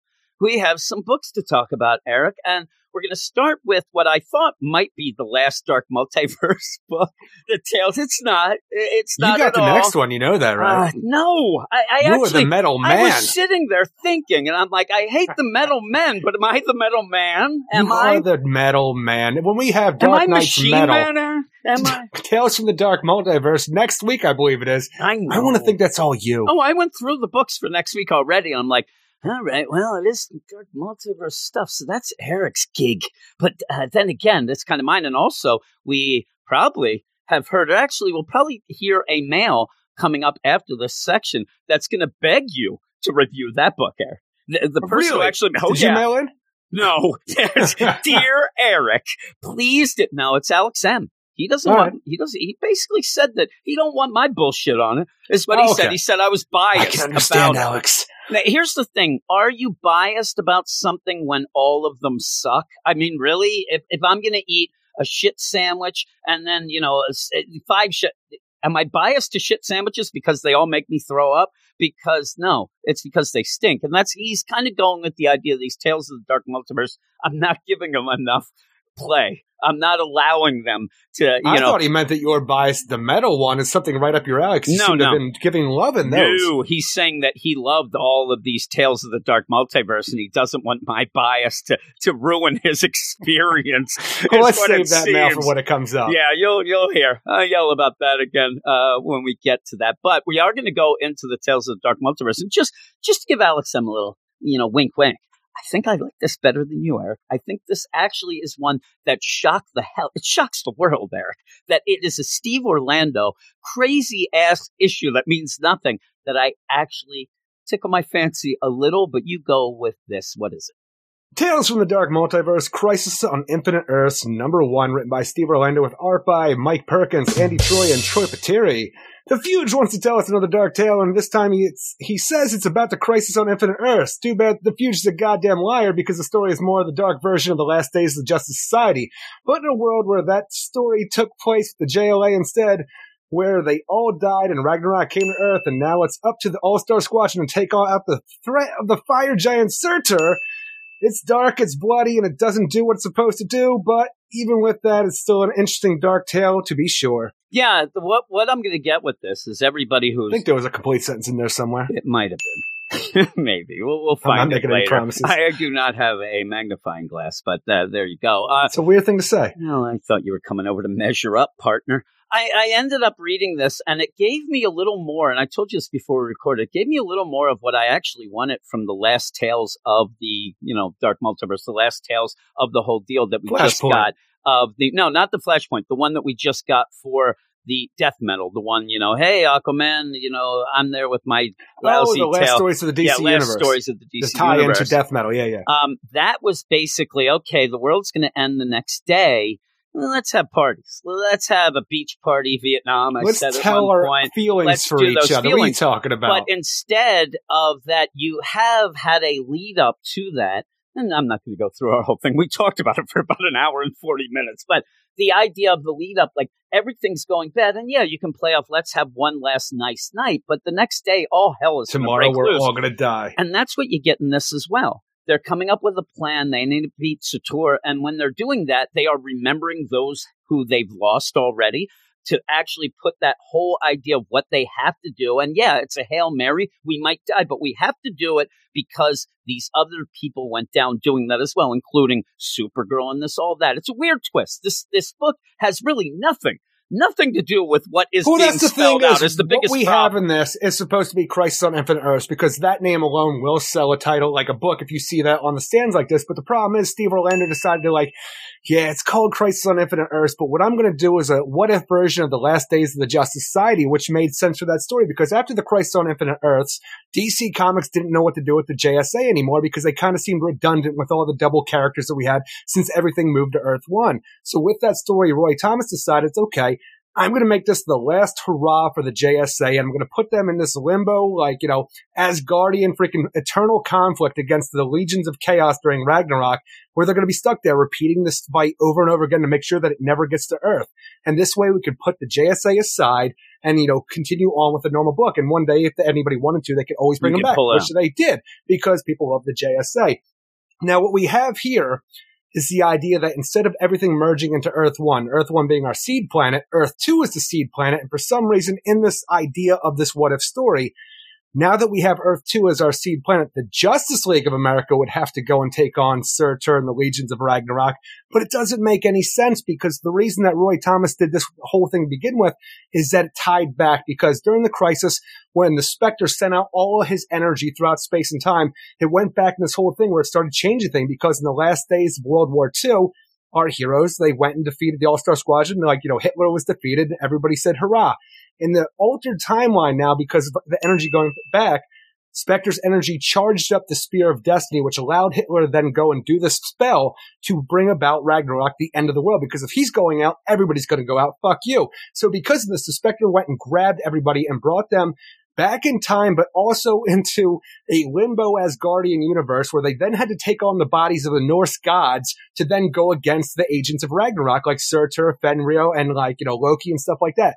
We have some books to talk about, Eric, and we're going to start with what I thought might be the last Dark Multiverse book, The Tales. It's not. It's not. you got the all. next one, you know that, right? Uh, no, I, I you actually are the metal man. I was sitting there thinking, and I'm like, I hate the metal men, but am I the metal man? Am you I? are the metal man. When we have Am Dark I Knight's machine metal, man? Am I? Tales from the Dark Multiverse next week, I believe it is. I know. I want to think that's all you. Oh, I went through the books for next week already. I'm like, all right, well, it is multiverse stuff, so that's Eric's gig. But uh, then again, that's kind of mine. And also, we probably have heard, or actually, we'll probably hear a mail coming up after this section that's going to beg you to review that book, Eric. The, the person who Really? actually, oh Did yeah, you mail in? No, dear Eric, please. d- No, it's Alex M. He doesn't All want. He doesn't. He basically said that he don't want my bullshit on it. Is what he Oh, said. okay. He said I was biased. I can understand, about. Alex. Here's the thing: Are you biased about something when all of them suck? I mean, really? If if I'm going to eat a shit sandwich and then you know eh, five shit. Am I biased to shit sandwiches because they all make me throw up? Because no, it's because they stink. And that's he's kind of going with the idea of these tales of the dark multiverse. I'm not giving them enough play. I'm not allowing them to, you I know. thought he meant that your bias, the metal one, is something right up your alley. you No, have no. been giving love in those. No, he's saying that he loved all of these tales of the dark multiverse, and he doesn't want my bias to to ruin his experience. Well, let's save that mail for seems. when it comes up. Yeah, you'll you'll hear. I'll yell about that again uh, when we get to that. But we are going to go into the tales of the dark multiverse, and just just to give Alex some a little, you know, wink, wink. I think I like this better than you, Eric. I think this actually is one that shocked the hell. It shocks the world, Eric. That it is a Steve Orlando crazy ass issue that means nothing. That I actually tickle my fancy a little. But you go with this. What is it? Tales from the Dark Multiverse, Crisis on Infinite Earths, number one, written by Steve Orlando with art by Mike Perkins, Andy Troy, and Troy Peteri. The Fuge wants to tell us another dark tale, and this time he, he says it's about the Crisis on Infinite Earths. Too bad the Fuge is a goddamn liar because the story is more of the dark version of the last days of the Justice Society. But in a world where that story took place, the JLA instead, where they all died and Ragnarok came to Earth, and now it's up to the All-Star Squadron to take out the threat of the fire giant Surtur, it's dark, it's bloody, and it doesn't do what it's supposed to do, but even with that, it's still an interesting dark tale to be sure. Yeah, what what I'm going to get with this is everybody who I think there was a complete sentence in there somewhere. It might have been. Maybe we'll, we'll I'm not find it making any later. promises. I do not have a magnifying glass, but uh, there you go. Uh, It's a weird thing to say. well, I thought you were coming over to measure up, partner. I, I ended up reading this, and it gave me a little more. And I told you this before we recorded. It gave me a little more of what I actually wanted from the last tales of the, you know, Dark Multiverse, the last tales of the whole deal that we just Flashpoint. got. Of the no, not the Flashpoint, the one that we just got for the death metal, the one you know, hey Aquaman, you know, I'm there with my Oh, lousy the last stories of the DC yeah, last universe. stories of the DC the tie universe. into death metal. Yeah, yeah. Um, that was basically okay. The world's going to end the next day. Well, let's have parties. Let's have a beach party, Vietnam. I Let's said at tell our point. feelings Let's for each other. What are you talking about? But instead of that, you have had a lead up to that. And I'm not going to go through our whole thing. We talked about it for about an hour and 40 minutes. But the idea of the lead up, like everything's going bad. And yeah, you can play off, let's have one last nice night. But the next day, all hell is Tomorrow we're loose. all going to die. And that's what you get in this as well. They're coming up with a plan. They need to beat Surtur. And when they're doing that, they are remembering those who they've lost already to actually put that whole idea of what they have to do. And yeah, it's a Hail Mary. We might die, but we have to do it because these other people went down doing that as well, including Supergirl and this, all that. It's a weird twist. This, this book has really nothing nothing to do with what is Well, being that's the spelled thing out. is, Is the what biggest we problem. have in this is supposed to be Crisis on Infinite Earths because that name alone will sell a title like a book if you see that on the stands like this. But the problem is Steve Orlando decided to like, yeah, it's called Crisis on Infinite Earths, but what I'm going to do is a what if version of the Last Days of the Justice Society, which made sense for that story because after the Crisis on Infinite Earths, DC Comics didn't know what to do with the JSA anymore because they kind of seemed redundant with all the double characters that we had since everything moved to Earth One. So with that story, Roy Thomas decided it's okay. I'm going to make this the last hurrah for the JSA, and I'm going to put them in this limbo, like, you know, Asgardian freaking eternal conflict against the legions of chaos during Ragnarok, where they're going to be stuck there repeating this fight over and over again to make sure that it never gets to Earth. And this way we could put the JSA aside and, you know, continue on with the normal book. And one day, if anybody wanted to, they could always bring You them back, which they did because people love the JSA. Now, what we have here is the idea that instead of everything merging into Earth 1, Earth 1 being our seed planet, Earth 2 is the seed planet, and for some reason in this idea of this what if story, now that we have Earth 2 as our seed planet, the Justice League of America would have to go and take on Surtur and the Legions of Ragnarok, but it doesn't make any sense because the reason that Roy Thomas did this whole thing to begin with is that it tied back because during the crisis, when the Spectre sent out all of his energy throughout space and time, it went back in this whole thing where it started changing things because in the last days of World War II, our heroes, they went and defeated the All-Star Squadron. Like, you know, Hitler was defeated and everybody said hurrah. In the altered timeline now, because of the energy going back, Spectre's energy charged up the Spear of Destiny, which allowed Hitler to then go and do this spell to bring about Ragnarok, the end of the world. Because if he's going out, everybody's going to go out. Fuck you. So because of this, the Spectre went and grabbed everybody and brought them back in time, but also into a limbo Asgardian universe where they then had to take on the bodies of the Norse gods to then go against the agents of Ragnarok, like Surtur, Fenrir, and like, you know, Loki and stuff like that.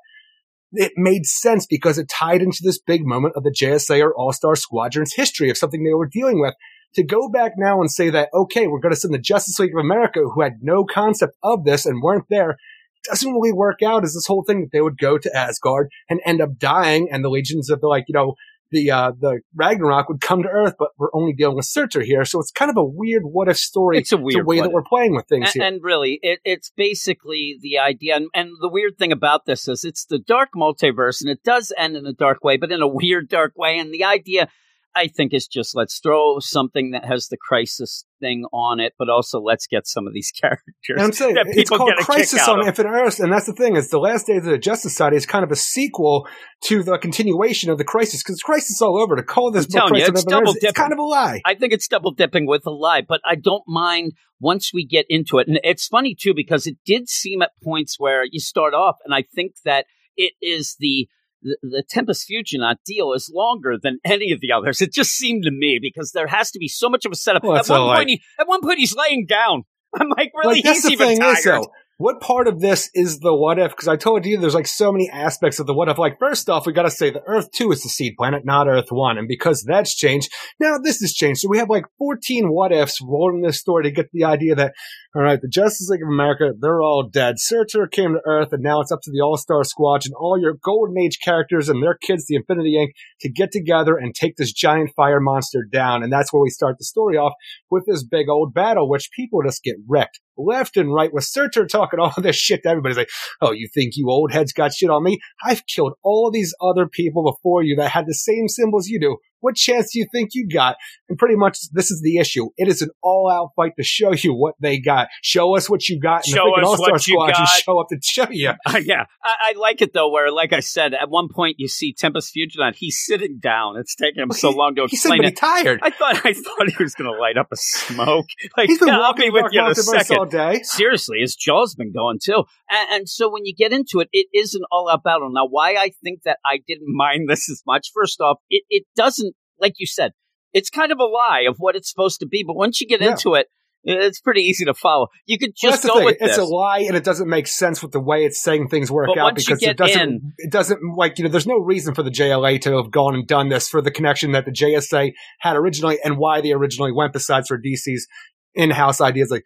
It made sense because it tied into this big moment of the JSA or All-Star Squadron's history of something they were dealing with. To go back now and say that, okay, we're going to send the Justice League of America who had no concept of this and weren't there doesn't really work out is this whole thing that they would go to Asgard and end up dying and the legions of the like, you know, the uh the Ragnarok would come to Earth, but we're only dealing with Surtur here. So it's kind of a weird what if story It's a the weird way that we're playing with things and, here. and really, it, it's basically the idea. And, and the weird thing about this is it's the dark multiverse, and it does end in a dark way, but in a weird, dark way. And the idea, I think, it's just let's throw something that has the crisis thing on it, but also let's get some of these characters. And I'm saying that it's called get a kick Crisis on of. Infinite Earths, and that's the thing is the Last Days of the Justice Society is kind of a sequel to the continuation of the Crisis because Crisis all over. To call this book you, Crisis on it's Earths, double-dipping. it's kind of a lie. I think it's double dipping with a lie, but I don't mind once we get into it. And it's funny too because it did seem at points where you start off, and I think that it is the the, the Tempus Fuginaut deal is longer than any of the others. It just seemed to me because there has to be so much of a setup. Well, at one point, right. he, at one point, he's laying down. I'm like, really? like he's even tired. is though. What part of this is the what if? Because I told you there's like so many aspects of the what if. Like first off, we got to say the Earth two is the seed planet, not Earth one, and because that's changed, now this has changed. So we have like 14 what ifs rolling this story to get the idea that all right, the Justice League of America, they're all dead. Surtur came to Earth, and now it's up to the All Star Squad and all your Golden Age characters and their kids, the Infinity Inc., to get together and take this giant fire monster down. And that's where we start the story off with this big old battle, which people just get wrecked left and right with Surtur talking all this shit to everybody. He's like, oh, you think you old heads got shit on me? I've killed all these other people before you that had the same symbols you do. What chance do you think you got? And pretty much this is the issue. It is an all out fight to show you what they got. Show us what you got. And Show us All-Star what you got. just show up to show you. Uh, yeah, I, I like it though. Where, like I said, at one point you see Tempus Fuginaut. He's sitting down. It's taking him so He- long to explain but it. he's tired. I thought I thought he was going to light up a smoke. Like, He's been yeah, I'll walking be with you in a second. all day. Seriously, his jaw's been going too. And, and so when you get into it, it is an all-out battle. Now, why I think that I didn't mind this as much? First off, it it doesn't like you said. It's kind of a lie of what it's supposed to be. But once you get Yeah. into it, It's pretty easy to follow. You could just the go with It's this. a lie, and it doesn't make sense with the way it's saying things work But out because it doesn't. in- it doesn't like you know. There's no reason for the JLA to have gone and done this for the connection that the JSA had originally, and why they originally went. Besides for DC's in-house ideas, like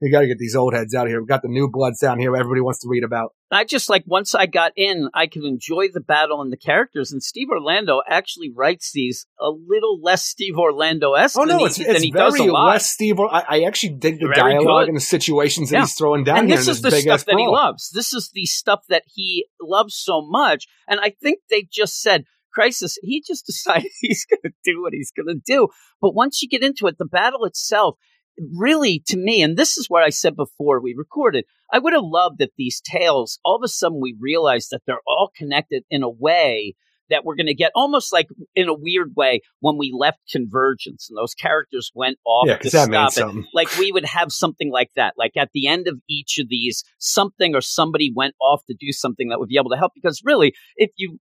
we got to get these old heads out of here. We've got the new bloods down here. Everybody wants to read about. I just like once I got in, I could enjoy the battle and the characters. And Steve Orlando actually writes these a little less Steve Orlando esque Oh than, no, he, it's, it's he does a very lot. less Steve. I, I actually dig the Very dialogue good. and the situations that Yeah. he's throwing down and here. this is the stuff that he loves. This is the stuff that he loves so much. And I think they just said, Crisis, he just decided he's going to do what he's going to do. But once you get into it, the battle itself, really, to me, and this is what I said before we recorded, I would have loved that these tales, all of a sudden we realized that they're all connected in a way that we're going to get almost like in a weird way when we left Convergence and those characters went off Yeah, to stop it. like we would have something like that. Like at the end of each of these something or somebody went off to do something that would be able to help because really if you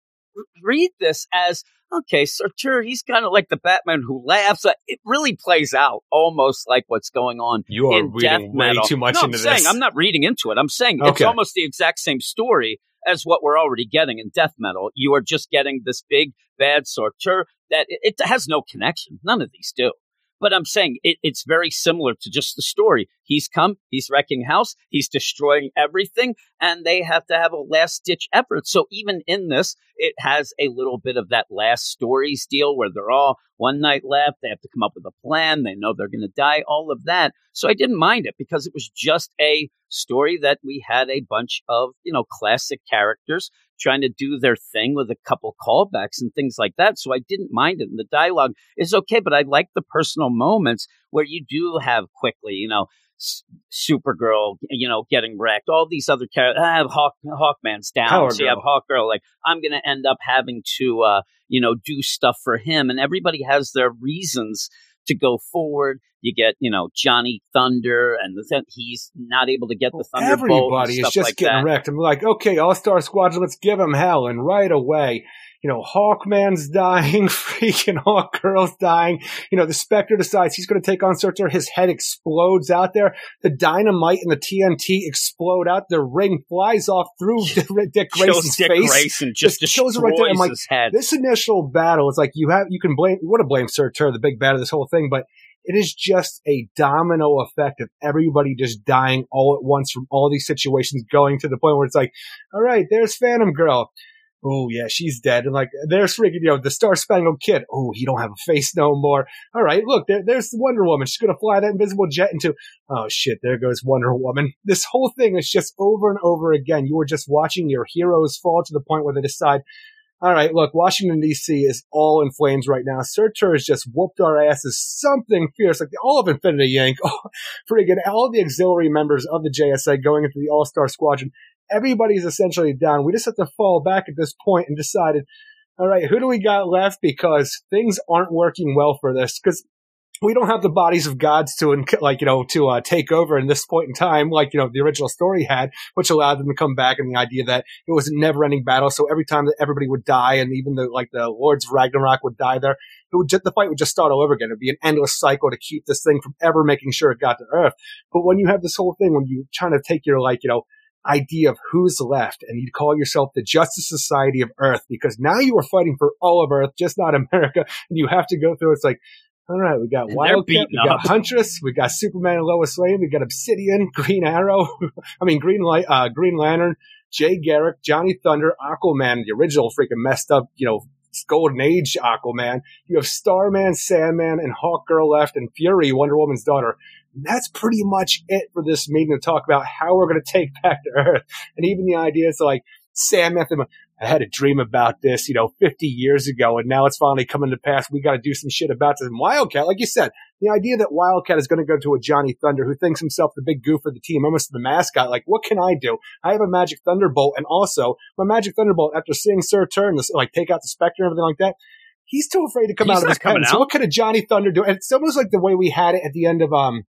read this as okay Surtur he's kind of like the batman who laughs uh, it really plays out almost like what's going on You are in death reading way metal. too much no, into I'm saying this. i'm not reading into it. I'm saying it's almost the exact same story as what we're already getting in death metal. You are just getting this big bad Surtur that it, it has no connection. None of these do but I'm saying it, it's very similar to just the story. He's come, he's wrecking house, he's destroying everything, and they have to have a last ditch effort. So even in this, it has a little bit of that last stories deal where they're all one night left. They have to come up with a plan. They know they're going to die, all of that. So I didn't mind it because it was just a story that we had a bunch of, you know, classic characters trying to do their thing with a couple callbacks and things like that. So I didn't mind it. And the dialogue is okay, but I like the personal moments where you do have quickly, you know, S- Supergirl, you know, getting wrecked. All these other characters. I have Hawk, Hawkman's down. Power so you have Hawkgirl. Like I'm going to end up having to, uh, you know, do stuff for him, and everybody has their reasons to go forward. You get, you know, Johnny Thunder, and the he's not able to get the Thunderbolt. Everybody is just like getting that. wrecked. I'm like, okay, All Star Squadron, let's give him hell. And right away, you know, Hawkman's dying, freaking Hawk Girl's dying. You know, the Spectre decides he's going to take on Surtur. His head explodes out there. The dynamite and the TNT explode out. The ring flies off through Dick Grayson's Dick face. Grayson, just, Just kills destroys him right there. I'm like, head. This initial battle is like you have you can blame you want to blame Surtur, the big bad of this whole thing, but it is just a domino effect of everybody just dying all at once from all these situations going to the point where it's like, all right, there's Phantom Girl. Oh yeah, she's dead. And like, there's freaking, you know, the Star Spangled Kid. Oh, he don't have a face no more. All right, look, there, there's Wonder Woman. She's gonna fly that invisible jet into. Oh shit, there goes Wonder Woman. This whole thing is just over and over again. You are just watching your heroes fall to the point where they decide, all right, look, Washington D.C. is all in flames right now. Surtur has just whooped our asses something fierce, like all of Infinity Inc., oh, friggin' all the auxiliary members of the JSA going into the All Star Squadron. Everybody's essentially down. We just have to fall back at this point and decided, all right, who do we got left? Because things aren't working well for this. Because we don't have the bodies of gods to, like, you know, to uh, take over in this point in time, like, you know, the original story had, which allowed them to come back and the idea that it was a never ending battle. So every time that everybody would die and even the, like, the Lords of Ragnarok would die there, it would just, the fight would just start all over again. It'd be an endless cycle to keep this thing from ever making sure it got to Earth. But when you have this whole thing, when you trying to take your, like, you know, idea of who's left and you'd call yourself the Justice Society of Earth because now you are fighting for all of Earth, just not America. And you have to go through, it's like, all right, we got Wildcat, we got up. Huntress, we got Superman and Lois Lane, we got Obsidian, Green Arrow, I mean Green Light, uh, Green Lantern, Jay Garrick, Johnny Thunder, Aquaman, the original freaking messed up, you know, Golden Age Aquaman. You have Starman, Sandman, and Hawkgirl left, and Fury, Wonder Woman's daughter. That's pretty much it for this meeting to talk about how we're going to take back to Earth. And even the idea is like, Sam I had a dream about this, you know, 50 years ago, and now it's finally coming to pass. We got to do some shit about this. And Wildcat, like you said, the idea that Wildcat is going to go to a Johnny Thunder who thinks himself the big goof of the team, almost the mascot. Like, what can I do? I have a Magic Thunderbolt, and also my Magic Thunderbolt, after seeing Surtur, this, like take out the Spectre and everything like that, he's too afraid to come He's out of his pen. So what could a Johnny Thunder do? And it's almost like the way we had it at the end of um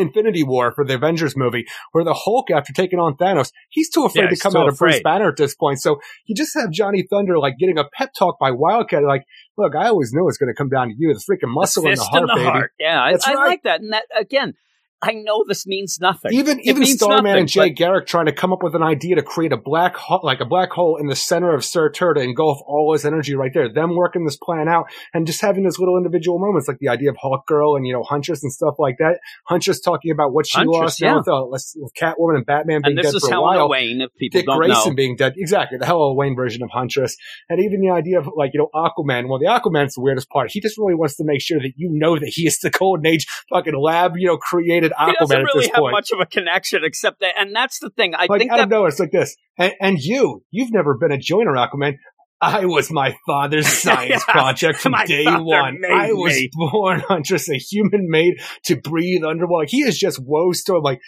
Infinity War for the Avengers movie, where the Hulk, after taking on Thanos, he's too afraid Yeah, to come out of Bruce. Banner at this point. So you just have Johnny Thunder like getting a pep talk by Wildcat, like, look, I always knew it's going to come down to you, the freaking muscle in the heart, the baby. heart. Yeah, I, That's I right. like that. And that again, I know this means nothing. Even It even Starman nothing, and Jay but- Garrick trying to come up with an idea to create a black hole, like a black hole in the center of Surtur to engulf all his energy right there. Them working this plan out and just having those little individual moments, like the idea of Hawk Girl and you know Huntress and stuff like that. Huntress talking about what she Huntress, lost yeah. with, uh, with Catwoman and Batman being and this dead is for a while. Wayne. If people Dick don't Grayson know, being dead. Exactly. The Helena Wayne version of Huntress. And even the idea of like, you know, Aquaman. Well, the Aquaman's the weirdest part. He just really wants to make sure that you know that he is the Golden Age fucking lab, you know, created he Aquaman doesn't at really have point. much of a connection, except that, and that's the thing. I like think that of nowhere, it's like this. And, and you, you've never been a joiner, Aquaman. I was my father's science Yeah, project from day one. I was me. born on just a human made to breathe underwater. He is just woe storm. Like,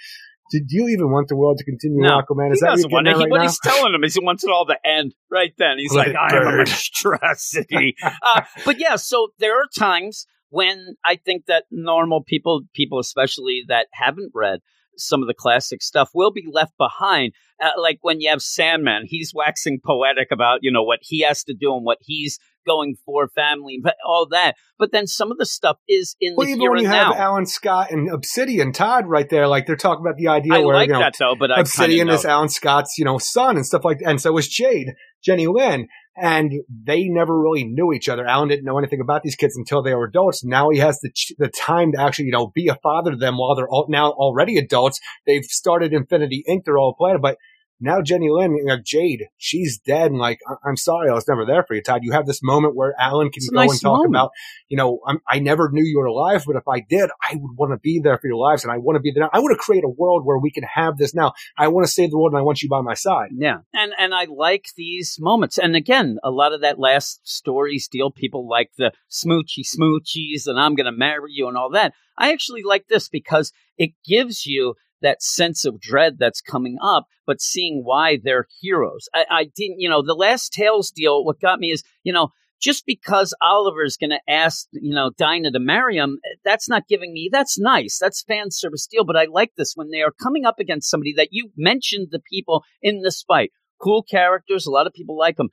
did you even want the world to continue, No, Aquaman? he Is that what doesn't want getting it. at He, right what he's telling him is he wants it all to end right then. He's Let like, I am a burn." monstrosity. uh, but yeah, so there are times when I think that normal people, people especially that haven't read some of the classic stuff, will be left behind. Uh, like when you have Sandman, he's waxing poetic about you know what he has to do and what he's going for, family, but all that. But then some of the stuff is in Well, the even when you have. Alan Scott and Obsidian Todd right there, like they're talking about the idea I where like you know that though, but Obsidian is. Alan Scott's, you know, son and stuff like that. And so was Jade, Jenny Lynn. And they never really knew each other. Alan didn't know anything about these kids until they were adults. Now he has the the time to actually, you know, be a father to them while they're all, now already adults. They've started Infinity Inc. They're all planted, but now Jenny Lynn, you know, Jade, she's dead. And like, I- I'm sorry, I was never there for you, Todd. You have this moment where Alan can It's go nice and talk moment. about, you know, I'm, I never knew you were alive, but if I did, I would want to be there for your lives, and I want to be there. I want to create a world where we can have this now. I want to save the world, and I want you by my side. Yeah, and and I like these moments. And again, a lot of that last story deal. People like the smoochy smoochies, and I'm going to marry you, and all that. I actually like this because it gives you that sense of dread that's coming up, but seeing why they're heroes. I, I didn't, you know, the last Tales deal. What got me is, you know. Just because Oliver's going to ask, you know, Dinah to marry him, eh, that's not giving me, that's nice. That's fan service deal. But I like this when they are coming up against somebody that you mentioned the people in this fight cool characters. A lot of people like them.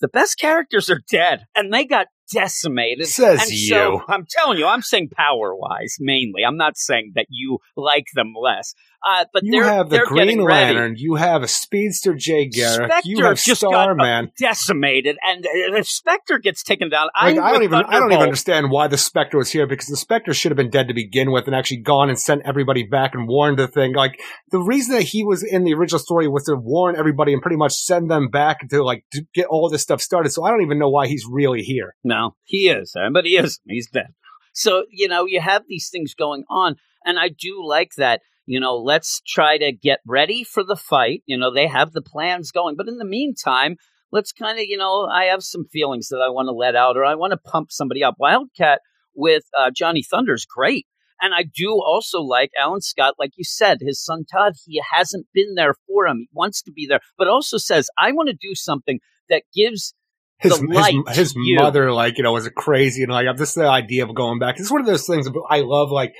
The best characters are dead, and they got decimated. Says and you. So I'm telling you, I'm saying power wise mainly. I'm not saying that you like them less. Uh, but You they're, have the they're Green. Lantern. You have a speedster Jay Garrick. Spectre you have just got Starman. decimated, and uh, if Spectre gets taken down, Like, I'm don't even. I don't even understand why the Spectre was here because the Spectre should have been dead to begin with and actually gone and sent everybody back and warned the thing. Like the reason that he was in the original story was to warn everybody and pretty much send them back to like to get all this stuff started. So I don't even know why he's really here. No, he is, uh, but he is. He's dead. So, you know, you have these things going on. And I do like that. You know, let's try to get ready for the fight. You know, they have the plans going. But in the meantime, let's kind of, you know, I have some feelings that I want to let out or I want to pump somebody up. Wildcat with uh, Johnny Thunder is great. And I do also like Alan Scott, like you said, his son Todd, he hasn't been there for him. He wants to be there, but also says, I want to do something that gives His his, his mother, like you know, was a crazy and like this is the idea of going back. It's one of those things I love. Like,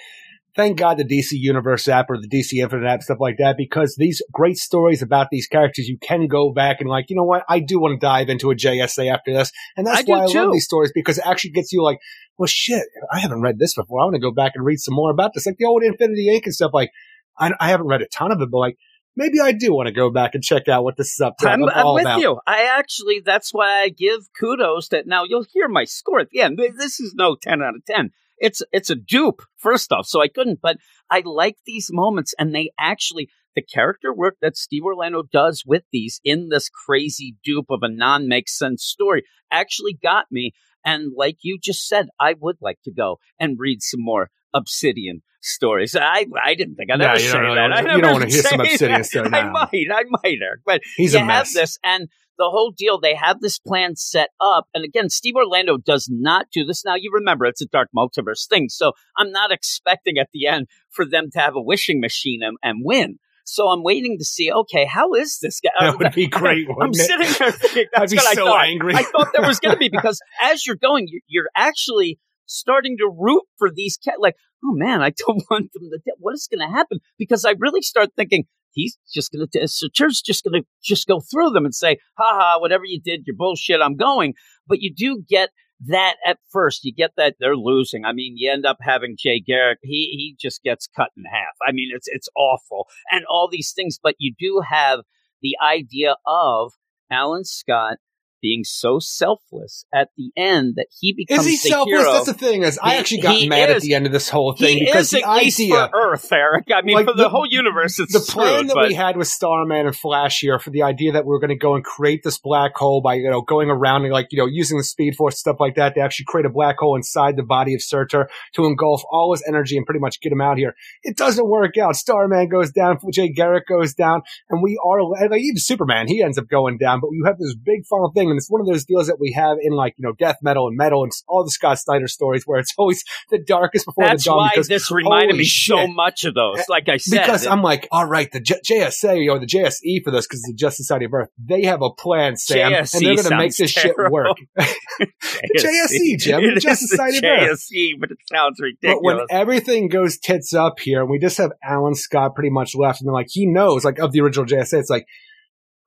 thank God the DC Universe app or the DC Infinite app stuff like that because these great stories about these characters, you can go back and like, you know what, I do want to dive into a JSA after this, and that's I why I too. love these stories because it actually gets you like, well, shit, I haven't read this before. I want to go back and read some more about this, like the old Infinity Inc. and stuff. Like, I, I haven't read a ton of it, but like. Maybe I do want to go back and check out what this is up to. I'm, I'm all with about. you. I actually, that's why I give kudos that now you'll hear my score at the end. This is no 10 out of 10. It's, it's a dupe, first off, so I couldn't, but I like these moments and they actually, the character work that Steve Orlando does with these in this crazy dupe of a non make sense story actually got me. And like you just said, I would like to go and read some more Obsidian stories. I I didn't think I'd No, ever say really that. I you don't wanna hear some Obsidian that. stuff I now. might, I might, Eric. But He's you a have mess. this, and the whole deal. They have this plan set up, and again, Steve Orlando does not do this. Now, you remember it's a dark multiverse thing, so I'm not expecting at the end for them to have a wishing machine and, and win. So I'm waiting to see. Okay, how is this guy? That would be great. I'm it? sitting there thinking I'd be I so thought. angry. I thought there was going to be because as you're going, you're actually starting to root for these cats. Like, oh man, I don't want them to. Die. What is going to happen? Because I really start thinking he's just going to. So Church's just going to just go through them and say, "Ha ha, whatever you did, you're bullshit. I'm going." But you do get that at first you get that they're losing. I mean, you end up having Jay Garrick. He he just gets cut in half. I mean, it's it's awful and all these things. But you do have the idea of Alan Scott being so selfless at the end that he becomes Is he the selfless? hero. That's the thing. Is I He- actually got mad at the end of this whole thing he because is the idea, for Earth, Eric. I mean, Like, for the, the- whole universe, it's the plan screwed, that but we had with Starman and Flash here for the idea that we were going to go and create this black hole by you know going around and like you know using the Speed Force stuff like that to actually create a black hole inside the body of Surtur to engulf all his energy and pretty much get him out here. It doesn't work out. Starman goes down, Jay Garrick goes down, and we are like even Superman he ends up going down. But you have this big final thing, and it's one of those deals that we have in like you know death metal and metal and all the Scott Snyder stories where it's always the darkest before that's the dawn. That's why this reminded me so much of those. Eh, like I said, Because I'm like, all right, the J- JSA or the JSE for this, because the Justice Society of Earth, they have a plan, Sam, JSE and they're going to make this shit work. JSE, Jim, It Justice Society of Earth. JSE, but it sounds ridiculous. But when everything goes tits up here, and we just have Alan Scott pretty much left, and then like he knows, like of the original JSA, it's like.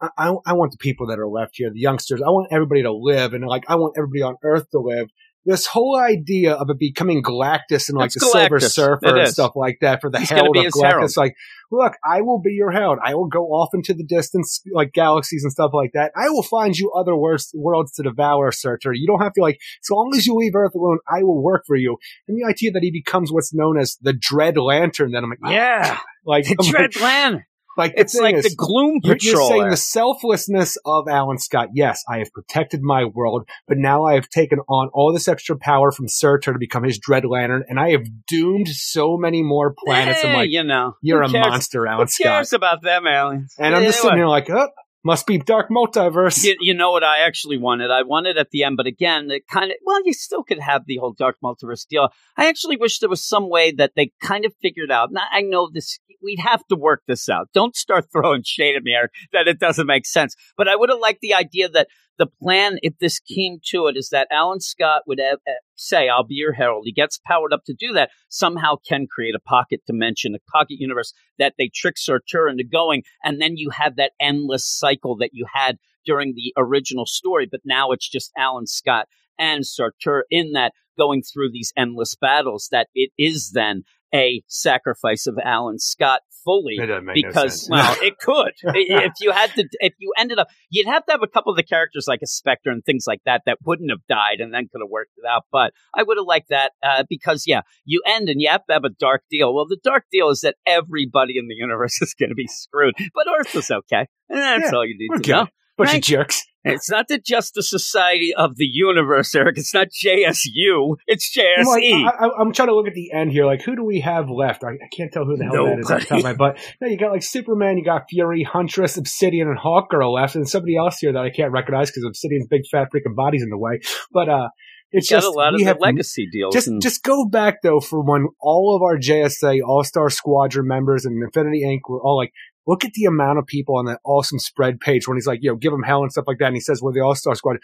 I, I want the people that are left here, the youngsters. I want everybody to live, and like I want everybody on Earth to live. This whole idea of it becoming Galactus and like the Silver Surfer and stuff like that for the He's herald of Galactus, herald. like look, I will be your herald. I will go off into the distance, like galaxies and stuff like that. I will find you other worst worlds to devour, Surtur. You don't have to like, so long as you leave Earth alone, I will work for you. And the idea that he becomes what's known as the Dread Lantern, then I'm like, ah, yeah, like, the I'm like, Dread Land. Like It's like is, the Gloom you're, Patrol. you're saying the selflessness of Alan Scott. Yes, I have protected my world, but now I have taken on all this extra power from Surtur to become his Dread Lantern, and I have doomed so many more planets. I'm Eh, like, you know, you're a cares? monster, Who Alan Scott. cares about them aliens? And I'm just sitting here like, oh, must be Dark Multiverse. You, you know what I actually wanted? I wanted at the end, but again, it kind of, well, you still could have the whole Dark Multiverse deal. I actually wish there was some way that they kind of figured out. Now, I know this, we'd have to work this out. Don't start throwing shade at me, Eric, that it doesn't make sense. But I would have liked the idea that the plan, if this came to it, is that Alan Scott would have, say, I'll be your herald. He gets powered up to do that, somehow can create a pocket dimension, a pocket universe that they trick Surtur into going. And then you have that endless cycle that you had during the original story, but now it's just Alan Scott and Surtur in that going through these endless battles that it is then a sacrifice of Alan Scott fully no because sense. well it could if you had to if you ended up you'd have to have a couple of the characters like a specter and things like that that wouldn't have died and then could have worked it out but i would have liked that uh, because yeah you end and you have to have a dark deal well the dark deal is that everybody in the universe is going to be screwed but earth is okay and that's Yeah, all you need to good. know Bunch Right. of jerks. It's not the Justice Society of the Universe, Eric. It's not JSU. It's E. I'm, like, JSE. I, I'm trying to look at the end here. Like, who do we have left? I, I can't tell who the hell that is off the top of my butt. No, you got like Superman, you got Fury, Huntress, Obsidian, and Hawkgirl left, and somebody else here that I can't recognize because Obsidian's big fat freaking body's in the way. But uh, it's just a lot of we have legacy deals. just and- just go back though for when all of our JSA All Star Squadron members and Infinity Inc. were all like, look at the amount of people on that awesome spread page when he's like, you know, give them hell and stuff like that, and he says we're the All Star Squad.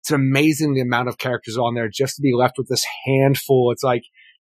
It's amazing the amount of characters on there just to be left with this handful. It's like,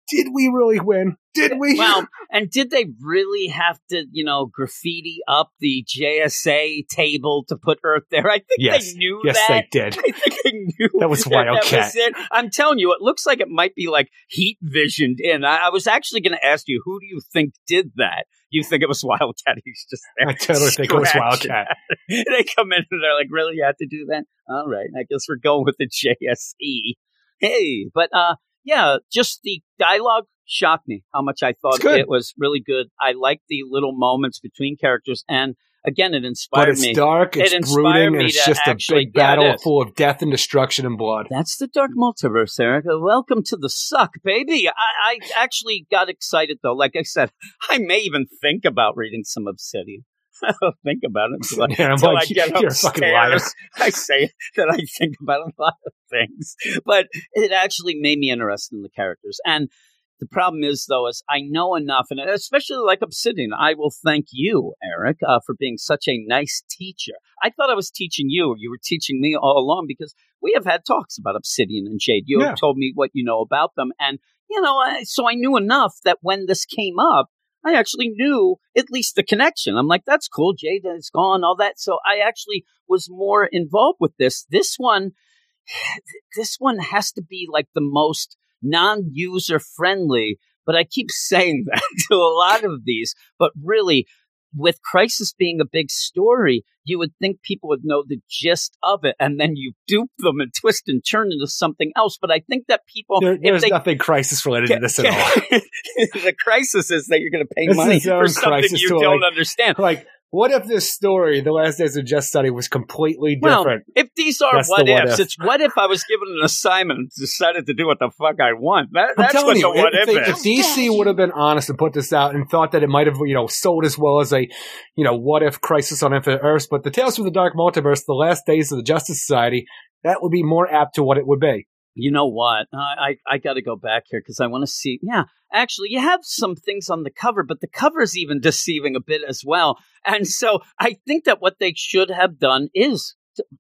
did we really win? Did we? Well, and did they really have to, you know, graffiti up the JSA table to put Earth there? I think Yes. they knew yes, that. they did. I think they knew That was that Wildcat. was it. I'm telling you, it looks like it might be like heat visioned in. I, I was actually going to ask you, who do you think did that? You think it was Wildcat? He's just there. I totally think it was. Wildcat. they come in and they're like, "Really, you had to do that? All right, I guess we're going with the JSE." Hey, but uh, yeah, just the dialogue shocked me how much I thought it was really good. I liked the little moments between characters, and again, it But it's me. dark, It it's inspired brooding, and it's just a big battle full of death and destruction and blood. That's the Dark Multiverse, Erica. Welcome to the suck, baby. I, I actually got excited though. Like I said, I may even think about reading some Obsidian. I'll think about it until I, Yeah, I'm until like, I get you're a fucking liar. upstairs. I say that I think about a lot of things, but it actually made me interested in the characters. And the problem is, though, is I know enough, and especially like Obsidian, I will thank you, Eric, uh, for being such a nice teacher. I thought I was teaching you. You were teaching me all along because we have had talks about Obsidian and Jade. You Yeah. have told me what you know about them, and you know, I, so I knew enough that when this came up, I actually knew at least the connection. I'm like, that's cool. Jade is gone, all that. So I actually was more involved with this. This one, this one has to be like the most non-user friendly. But I keep saying that to a lot of these. But really, with Crisis being a big story, you would think people would know the gist of it, and then you dupe them and twist and turn into something else. But I think that people, There- if there's they nothing crisis related to this at all. the crisis is that you're going to pay This money is its own for something you don't like, understand. Like, what if this story, The Last Days of Just Study, was completely different? Well, different? if these are That's the what what ifs, if. it's what if I was given an assignment and decided to do what the fuck I want. That, I'm that's telling what you, the what if, if they- is. if DC would have been honest and put this out and thought that it might have, you know, sold as well as a, you know, what if Crisis on Infinite Earths, but the Tales from the Dark Multiverse, The Last Days of the Justice Society, that would be more apt to what it would be. You know what? I I, I got to go back here because I want to see. Yeah, actually, you have some things on the cover, but the cover is even deceiving a bit as well. And so I think that what they should have done is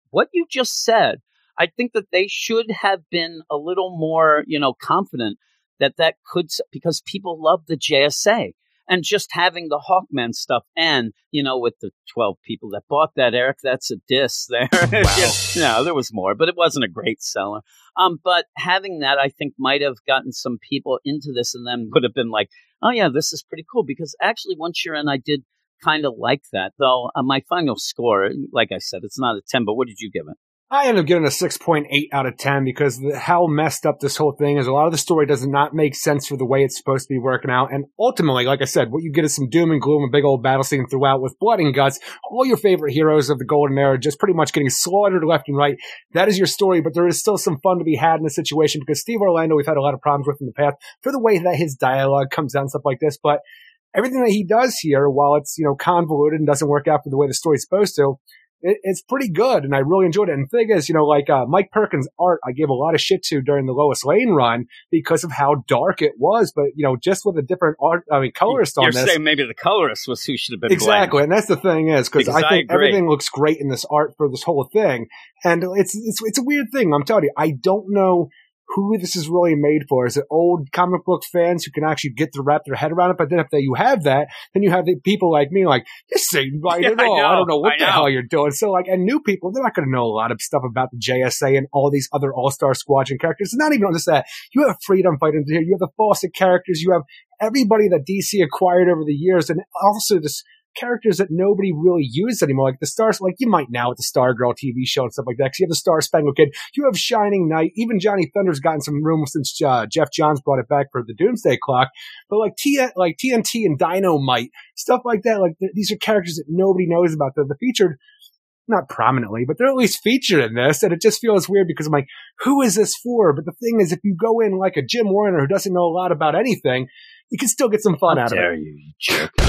what you just said. I think that they should have been a little more, you know, confident that that could because people love the JSA. And just having the Hawkman stuff, and you know, with the twelve people that bought that, Eric, that's a diss there. Wow. no, there was more, but it wasn't a great seller. Um, but having that, I think, might have gotten some people into this, and then would have been like, "Oh yeah, this is pretty cool." Because actually, once you're in, I did kind of like that. Though uh, my final score, like I said, it's not a ten. But what did you give it? I ended up giving a 6.8 out of 10 because the, how messed up this whole thing is. A lot of the story does not make sense for the way it's supposed to be working out. And ultimately, like I said, what you get is some doom and gloom, a big old battle scene throughout with blood and guts. All your favorite heroes of the Golden Era just pretty much getting slaughtered left and right. That is your story, but there is still some fun to be had in the situation because Steve Orlando, we've had a lot of problems with in the past for the way that his dialogue comes out and stuff like this. But everything that he does here, while it's, you know, convoluted and doesn't work out for the way the story's supposed to, it, it's pretty good, and I really enjoyed it. And the thing is, you know, like uh, Mike Perkins' art, I gave a lot of shit to during the Lois Lane run because of how dark it was. But you know, just with a different art, I mean, colorist on You're this, saying maybe the colorist was who should have been exactly. And that's the thing is because I I think agree. everything looks great in this art for this whole thing, and it's it's it's a weird thing. I'm telling you, I don't know. Who this is really made for? Is it old comic book fans who can actually get to wrap their head around it? But then if they, you have that, then you have the people like me, like this ain't right Yeah, at I all. I, know, don't know what I the know. hell you're doing. So like, and new people, they're not going to know a lot of stuff about the JSA and all these other All Star Squadron characters. It's not even just that. You have Freedom Fighters here. You have the Fawcett characters. You have everybody that DC acquired over the years, and also this characters that nobody really uses anymore, like the stars, like you might now with the Star Girl TV show and stuff like that. 'cause you have the Star Spangled Kid, you have Shining Knight, even Johnny Thunder's gotten some room since uh, Geoff Johns brought it back for the Doomsday Clock. But like T, like TNT and Dynamite, stuff like that. Like th- these are characters that nobody knows about. They're, they're featured. Not prominently, but they're at least featured in this, and it just feels weird because I'm like, who is this for? But the thing is, if you go in like a Jim Warner who doesn't know a lot about anything, you can still get some fun How out of it. dare you, you jerk?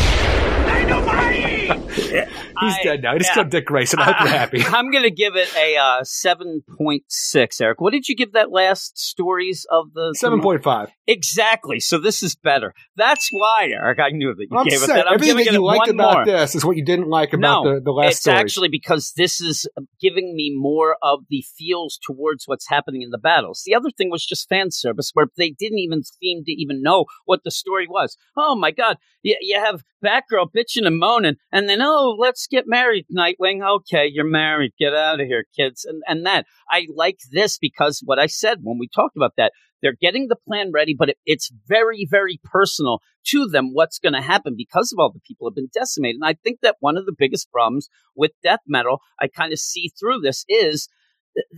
He's I- dead now. He's yeah. still Dick Grayson. I hope you're happy. I'm going to give it a uh, 7.6, Eric. What did you give that last stories of the Seven point five. Exactly. So this is better. That's why, Eric. I knew that you I'm gave it that. I'm everything that you liked about more. this is what you didn't like about No, the, the last it's stories. actually because this is giving me more of the feels towards what's happening in the battles. The other thing was just fan service, where they didn't even seem to even know what the story was. Oh my god, you, you have Batgirl bitching and moaning, and then oh, let's get married, Nightwing. Okay, you're married. Get out of here, kids. And and that I like this because what I said when we talked about that. They're getting the plan ready, but it, it's very, very personal to them what's going to happen because of all the people have been decimated. And I think that one of the biggest problems with death metal, I kind of see through this is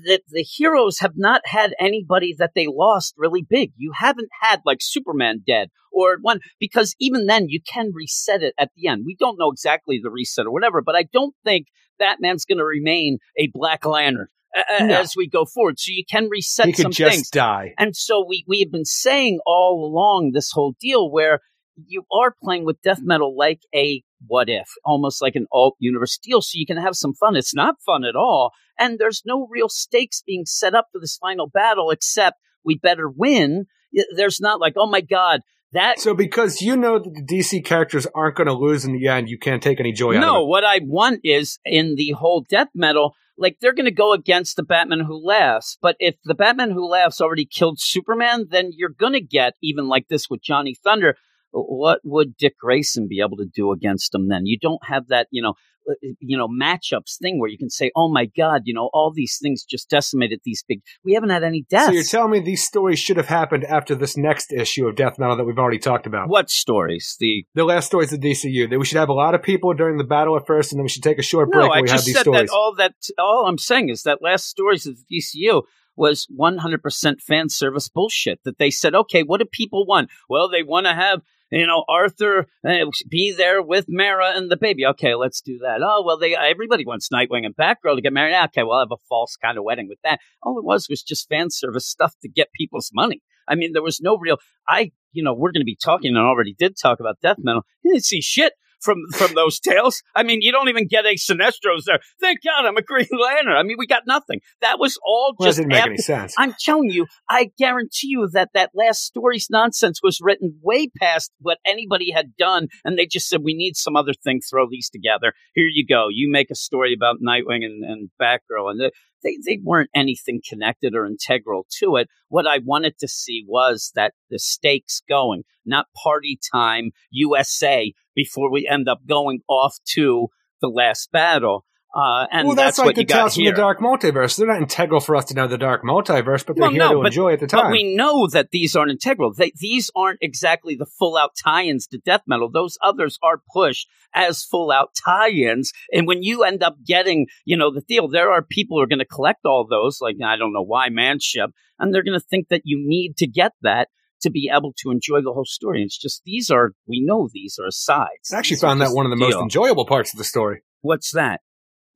that the heroes have not had anybody that they lost really big. You haven't had like Superman dead or one because even then you can reset it at the end. We don't know exactly the reset or whatever, but I don't think Batman's going to remain a Black Lantern a- No. as we go forward. So you can reset he some could just things. die. And so we, we have been saying all along this whole deal where you are playing with death metal like a what if, almost like an alt universe deal, so you can have some fun. It's not fun at all. And there's no real stakes being set up for this final battle except we better win. There's not like, oh my God, that So because you know that the DC characters aren't going to lose in the end, you can't take any joy out no, of it. what I want is in the whole death metal, like they're going to go against the Batman who laughs. But if the Batman who laughs already killed Superman, then you're going to get even like this with Johnny Thunder. What would Dick Grayson be able to do against him then? You don't have that, you know, uh, you know, matchups thing where you can say, "Oh my God, you know, all these things just decimated these big." We haven't had any deaths. So you're telling me these stories should have happened after this next issue of Death Metal that we've already talked about? what stories? The The last stories of DCU. That we should have a lot of people during the battle at first, and then we should take a short break no, I we have just these said stories. that all that all I'm saying is that last stories of DCU was 100% fan service bullshit. That they said, okay, what do people want? Well, they want to have you know Arthur uh, be there with Mara and the baby. Okay, let's do that. Oh well, they everybody wants Nightwing and Batgirl to get married. Okay, well, have a false kind of wedding with that. All it was was just fan service stuff to get people's money. I mean, there was no real. I, you know, we're going to be talking and already did talk about death metal. You didn't see shit from from those tales. I mean, you don't even get a Sinestro's there. Thank God I'm a Green Lantern. I mean, we got nothing. That was all well, just didn't make any sense. I'm telling you, I guarantee you that that last story's nonsense was written way past what anybody had done, and they just said we need some other thing. Throw these together. Here you go. You make a story about Nightwing and, and Batgirl, and they, they they weren't anything connected or integral to it. What I wanted to see was that the stakes going, not party time USA before we end up going off to the last battle. Uh, and well, that's, that's, like what the you got tales from the Dark Multiverse. They're not integral for us to know the Dark Multiverse, but they're Well, here no, to but- enjoy at the But time. we know that these aren't integral. They, these aren't exactly the full out tie ins to death metal. Those others are pushed as full out tie ins. And when you end up getting, you know, the deal, there are people who are going to collect all those, like, I don't know why, Manship, and they're going to think that you need to get that to be able to enjoy the whole story. And it's just, these are, we know these are sides. I actually These found that one of the most enjoyable parts of the story. What's that?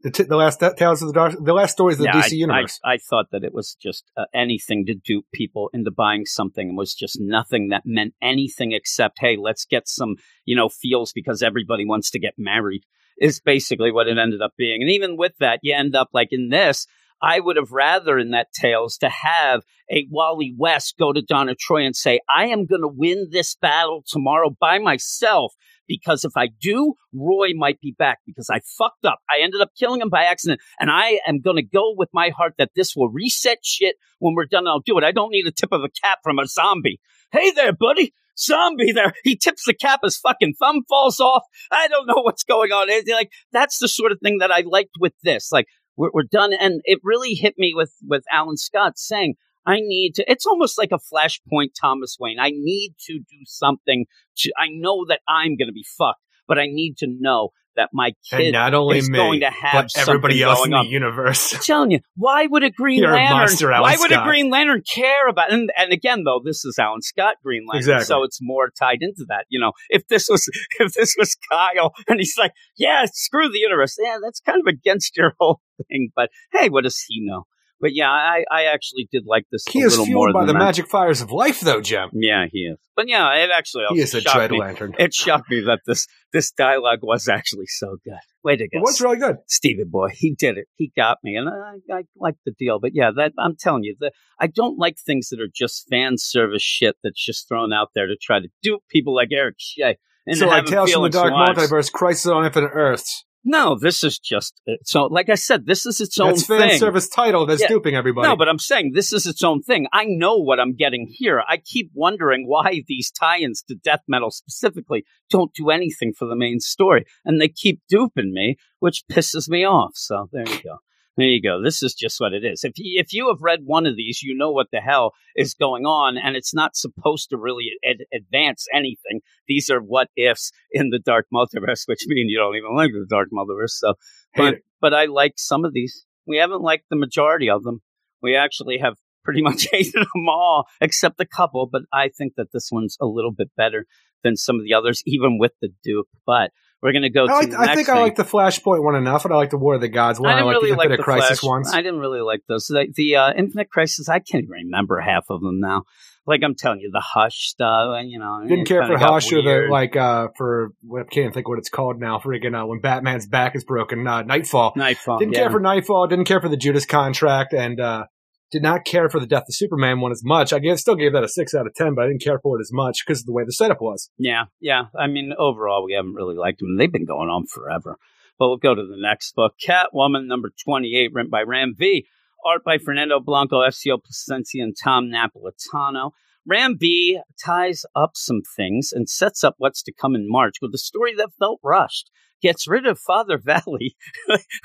The, t- the last t- tales of the Dark, the last stories of the Yeah, DC I, universe. I, I thought that it was just uh, anything to dupe people into buying something and was just nothing that meant anything except, hey, let's get some, you know, feels because everybody wants to get married is basically what it ended up being. And even with that, you end up like in this, I would have rather in that Tales to have a Wally West go to Donna Troy and say, I am going to win this battle tomorrow by myself because if I do, Roy might be back because I fucked up. I ended up killing him by accident, and I am going to go with my heart that this will reset shit when we're done. I'll do it. I don't need a tip of a cap from a zombie. Hey there, buddy. Zombie there. He tips the cap, his fucking thumb falls off. I don't know what's going on. Like that's the sort of thing that I liked with this. Like we're, we're done, and it really hit me with with Alan Scott saying, "I need to." It's almost like a flashpoint, Thomas Wayne. I need to do something. To, I know that I'm going to be fucked, but I need to know that my and kid not only is me, going to have but everybody else in the on. universe. I'm telling you, why would a Green You're a Lantern? Alan why would a Green Lantern care about? And, and again, though, this is Alan Scott Green Lantern, Exactly. so it's more tied into that. You know, if this was if this was Kyle, and he's like, "Yeah, screw the universe," yeah, that's kind of against your whole thing. But hey, what does he know? But yeah, I, I actually did like this He a is little more fueled by the that. magic fires of life, though, Jim. Yeah, he is. But yeah, it actually also He is a me. lantern. It shocked me that this this dialogue was actually so good. Way to go, It was really good. Stevie boy, he did it. He got me, and I, I like the deal. But yeah, that I'm telling you, the, I don't like things that are just fan service shit that's just thrown out there to try to dupe people like Eric Shea. And so, like Tales from the Dark lives. Multiverse, Crisis on Infinite Earths. No, this is just uh, so. Like I said, this is its own That's fan thing. service title that's Yeah. duping everybody. No, but I'm saying this is its own thing. I know what I'm getting here. I keep wondering why these tie-ins to death metal specifically don't do anything for the main story, and they keep duping me, which pisses me off. So there you go. There you go. This is just what it is. If you, if you have read one of these, you know what the hell is going on, and it's not supposed to really ad- advance anything. These are what ifs in the dark multiverse, which mean you don't even like the dark multiverse. So but it. but I like some of these. We haven't liked the majority of them. We actually have pretty much hated them all, except a couple. But I think that this one's a little bit better than some of the others, even with the dupe. But we're gonna go I, to like, the I think thing. I like the Flashpoint one enough, and I like the War of the Gods one. I I, didn't like really the like the Crisis Flash. ones. I didn't really like those. The, the uh, Infinite Crisis, I can't even remember half of them now. Like I'm telling you, the Hush stuff, and, you know, Didn't care for Hush or the like uh for what I can't think what it's called now. Friggin' uh, when Batman's back is broken, uh, Nightfall. Nightfall. Didn't yeah. care for Nightfall. Didn't care for the Judas contract, and uh did not care for the Death of Superman one as much. I still gave that a six out of ten, but I didn't care for it as much because of the way the setup was. Yeah, yeah. I mean, overall, we haven't really liked them. They've been going on forever. But we'll go to the next book Catwoman, number 28, written by Ram V. Art by Fernando Blanco, FCO Plascencia, and Tom Napolitano. Ram V ties up some things and sets up what's to come in March with a story that felt rushed. gets rid of Father Valley.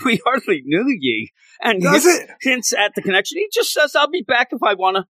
we hardly knew ye. And Does hints, it? hints at the connection. He just says, I'll be back if I want to.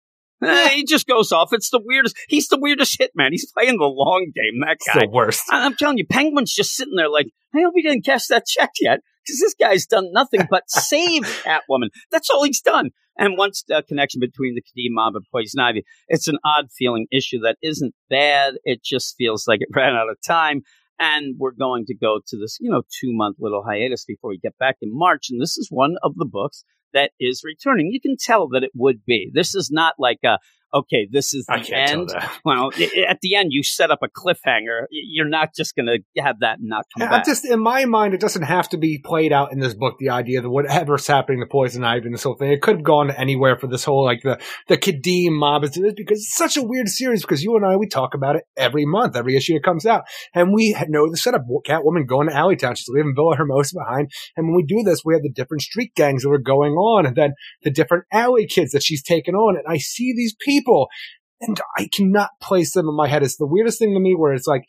Eh, he just goes off. It's the weirdest. He's the weirdest hitman. He's playing the long game, that It's the worst. I- I'm telling you, Penguin's just sitting there like, I hope he didn't cash that check yet. Because this guy's done nothing but save Catwoman. That's all he's done. And once the connection between the Kadim mob and Poison Ivy, it's an odd feeling issue that isn't bad. It just feels like it ran out of time. And we're going to go to this, you know, two month little hiatus before we get back in March. And this is one of the books that is returning. You can tell that it would be. This is not like a, okay, this is the I can't end. tell that. Well, i- i- at the end, you set up a cliffhanger. You're not just going to have that and not come I'm back. just in my mind, it doesn't have to be played out in this book. The idea that whatever's happening to Poison Ivy and this whole thing, it could have gone anywhere for this whole like the the Kadim mob is this because it's such a weird series. Because you and I we talk about it every month, every issue that comes out, and we know the setup. Catwoman going to Alleytown, she's leaving Villa Hermosa behind, and when we do this, we have the different street gangs that are going on, and then the different alley kids that she's taken on, and I see these people and I cannot place them in my head. It's the weirdest thing to me where it's like,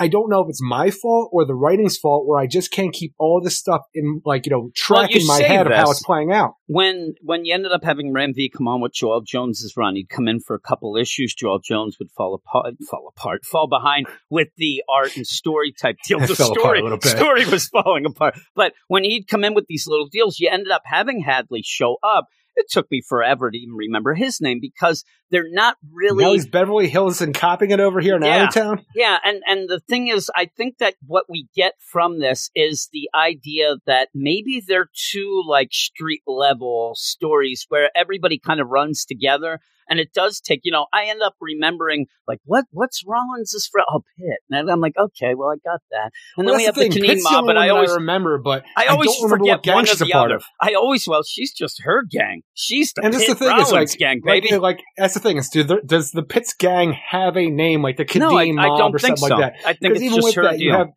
I don't know if it's my fault or the writing's fault where I just can't keep all this stuff in like, you know, track you in my head of how it's playing out. when when you ended up having Ram V come on with Joëlle Jones's run, he'd come in for a couple issues. Joëlle Jones would fall apart, fall apart, fall behind with the art and story type deal. The fell apart a story story was falling apart. But when he'd come in with these little deals, you ended up having Hadley show up. It took me forever to even remember his name because they're not really Now he's Beverly Hills and copying it over here in Yeah. Alleytown. Yeah, and and the thing is, I think that what we get from this is the idea that maybe they're two like street level stories where everybody kind of runs together, and it does take. You know, I end up remembering like what what's Rollins' friend? Oh, Pitt, and I'm like, okay, well, I got that. And Well, then we have the thing. Kanim Pitt's the mob, only but I always. remember, but I always don't remember forget what gang one she's a the part other. of. I always, well, she's just her gang. She's the And that's the Pitt thing is Rollins like, gang, like, baby. like, that's the thing is, do the, does the Pitts gang have a name like the Kadim no, I, mob I don't or think something so. like that? I think it's even just with her that, deal. you have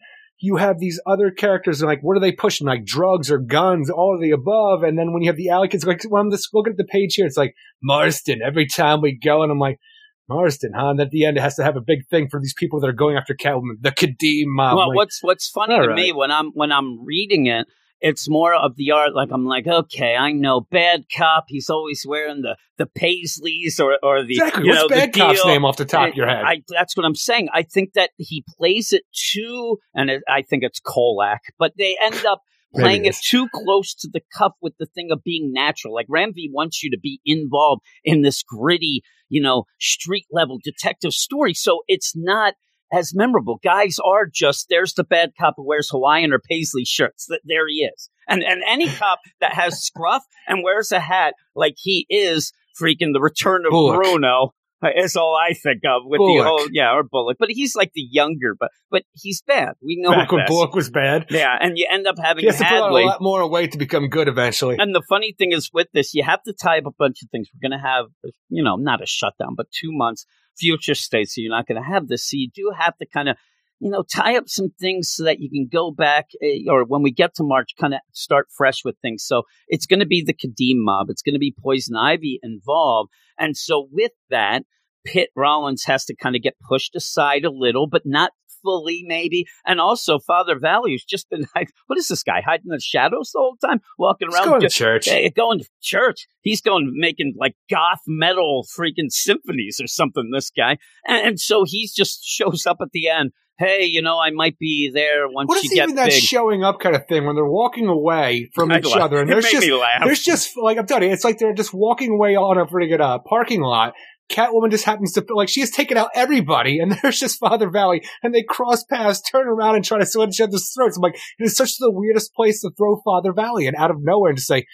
you have these other characters and like what are they pushing like drugs or guns, all of the above, and then when you have the alley kids, like when I'm just looking at the page here, it's like Marston. Every time we go, and I'm like. Marston, huh? And at the end, it has to have a big thing for these people that are going after Catwoman, the Kadim mob. well, Like, what's what's funny to right. me when I'm when I'm reading it, it's more of the art. Like I'm like, okay, I know bad cop. He's always wearing the the paisleys or or the exactly. you What's know Bad the Cop's name off the top of your head? I, that's what I'm saying. I think that he plays it too, and it, I think it's Kolak, but they end up playing it it too close to the cuff with the thing of being natural. Like Ram V wants you to be involved in this gritty, you know, street level detective story. So it's not as memorable. Guys are just there's the bad cop who wears Hawaiian or paisley shirts. Th- There he is. And and any cop that has scruff and wears a hat like he is freaking the return of Bullock. Bruno is all I think of with Bullock. the whole yeah or Bullock. But he's like the younger, but but he's bad. We know Back when. Bullock was bad, Yeah, and you end up having he has to put a lot more weight to become good eventually. And the funny thing is with this, you have to tie up a bunch of things. We're going to have, you know, not a shutdown, but two months future state. So you're not going to have this. So you do have to kind of, you know, tie up some things so that you can go back eh, or when we get to March, kind of start fresh with things. So it's going to be the Kadim mob. It's going to be Poison Ivy involved. And so with that, Pitt Rollins has to kind of get pushed aside a little, but not fully maybe. And also Father Valley, who's just been like, what is this guy hiding in the shadows the whole time, walking around go to church. yeah, going to church. He's going making like goth metal freaking symphonies or something. This guy, and, and so he just shows up at the end. Hey, you know, I might be there once What is even that big. showing up kind of thing when they're walking away from I each laugh. other and It there's made just me laugh. there's just like I'm telling you, it's like they're just walking away on a freaking uh, parking lot. Catwoman just happens to like she has taken out everybody, and there's just Father Valley, and they cross paths, turn around, and try to slit each other's throats. I'm like, it is such the weirdest place to throw Father Valley, and out of nowhere, and just say,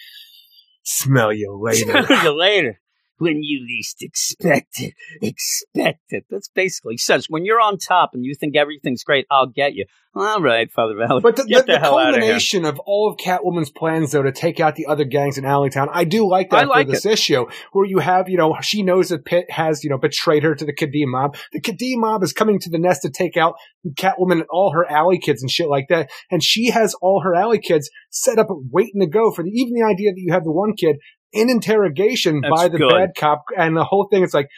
"Smell you later." See you later. When you least expect it, expect it. That's basically says when you're on top and you think everything's great, I'll get you. All right, Father Valley. But the, get the, the, the out of culmination of, all of Catwoman's plans, though, to take out the other gangs in Alleytown, I do like that I like for this issue, where you have, you know, she knows that Pitt has, you know, betrayed her to the Kadim mob. The Kadim mob is coming to the nest to take out Catwoman and all her alley kids and shit like that, and she has all her alley kids set up, waiting to go for the, even the idea that you have the one kid in interrogation That's by the good. bad cop, and the whole thing is like.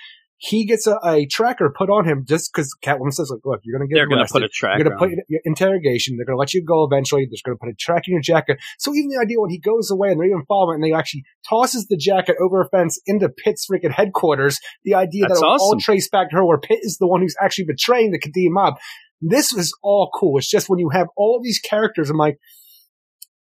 he gets a, a tracker put on him just because Catwoman says, like, look, you're going to get They're going to put a tracker. You're going to put interrogation. They're going to let you go eventually. They're going to put a track in your jacket. So even the idea when he goes away and they're even following and they actually tosses the jacket over a fence into Pitt's freaking headquarters, the idea That's that it'll all awesome. trace back to her where Pitt is the one who's actually betraying the Kadim mob. This is all cool. It's just when you have all these characters, I'm like,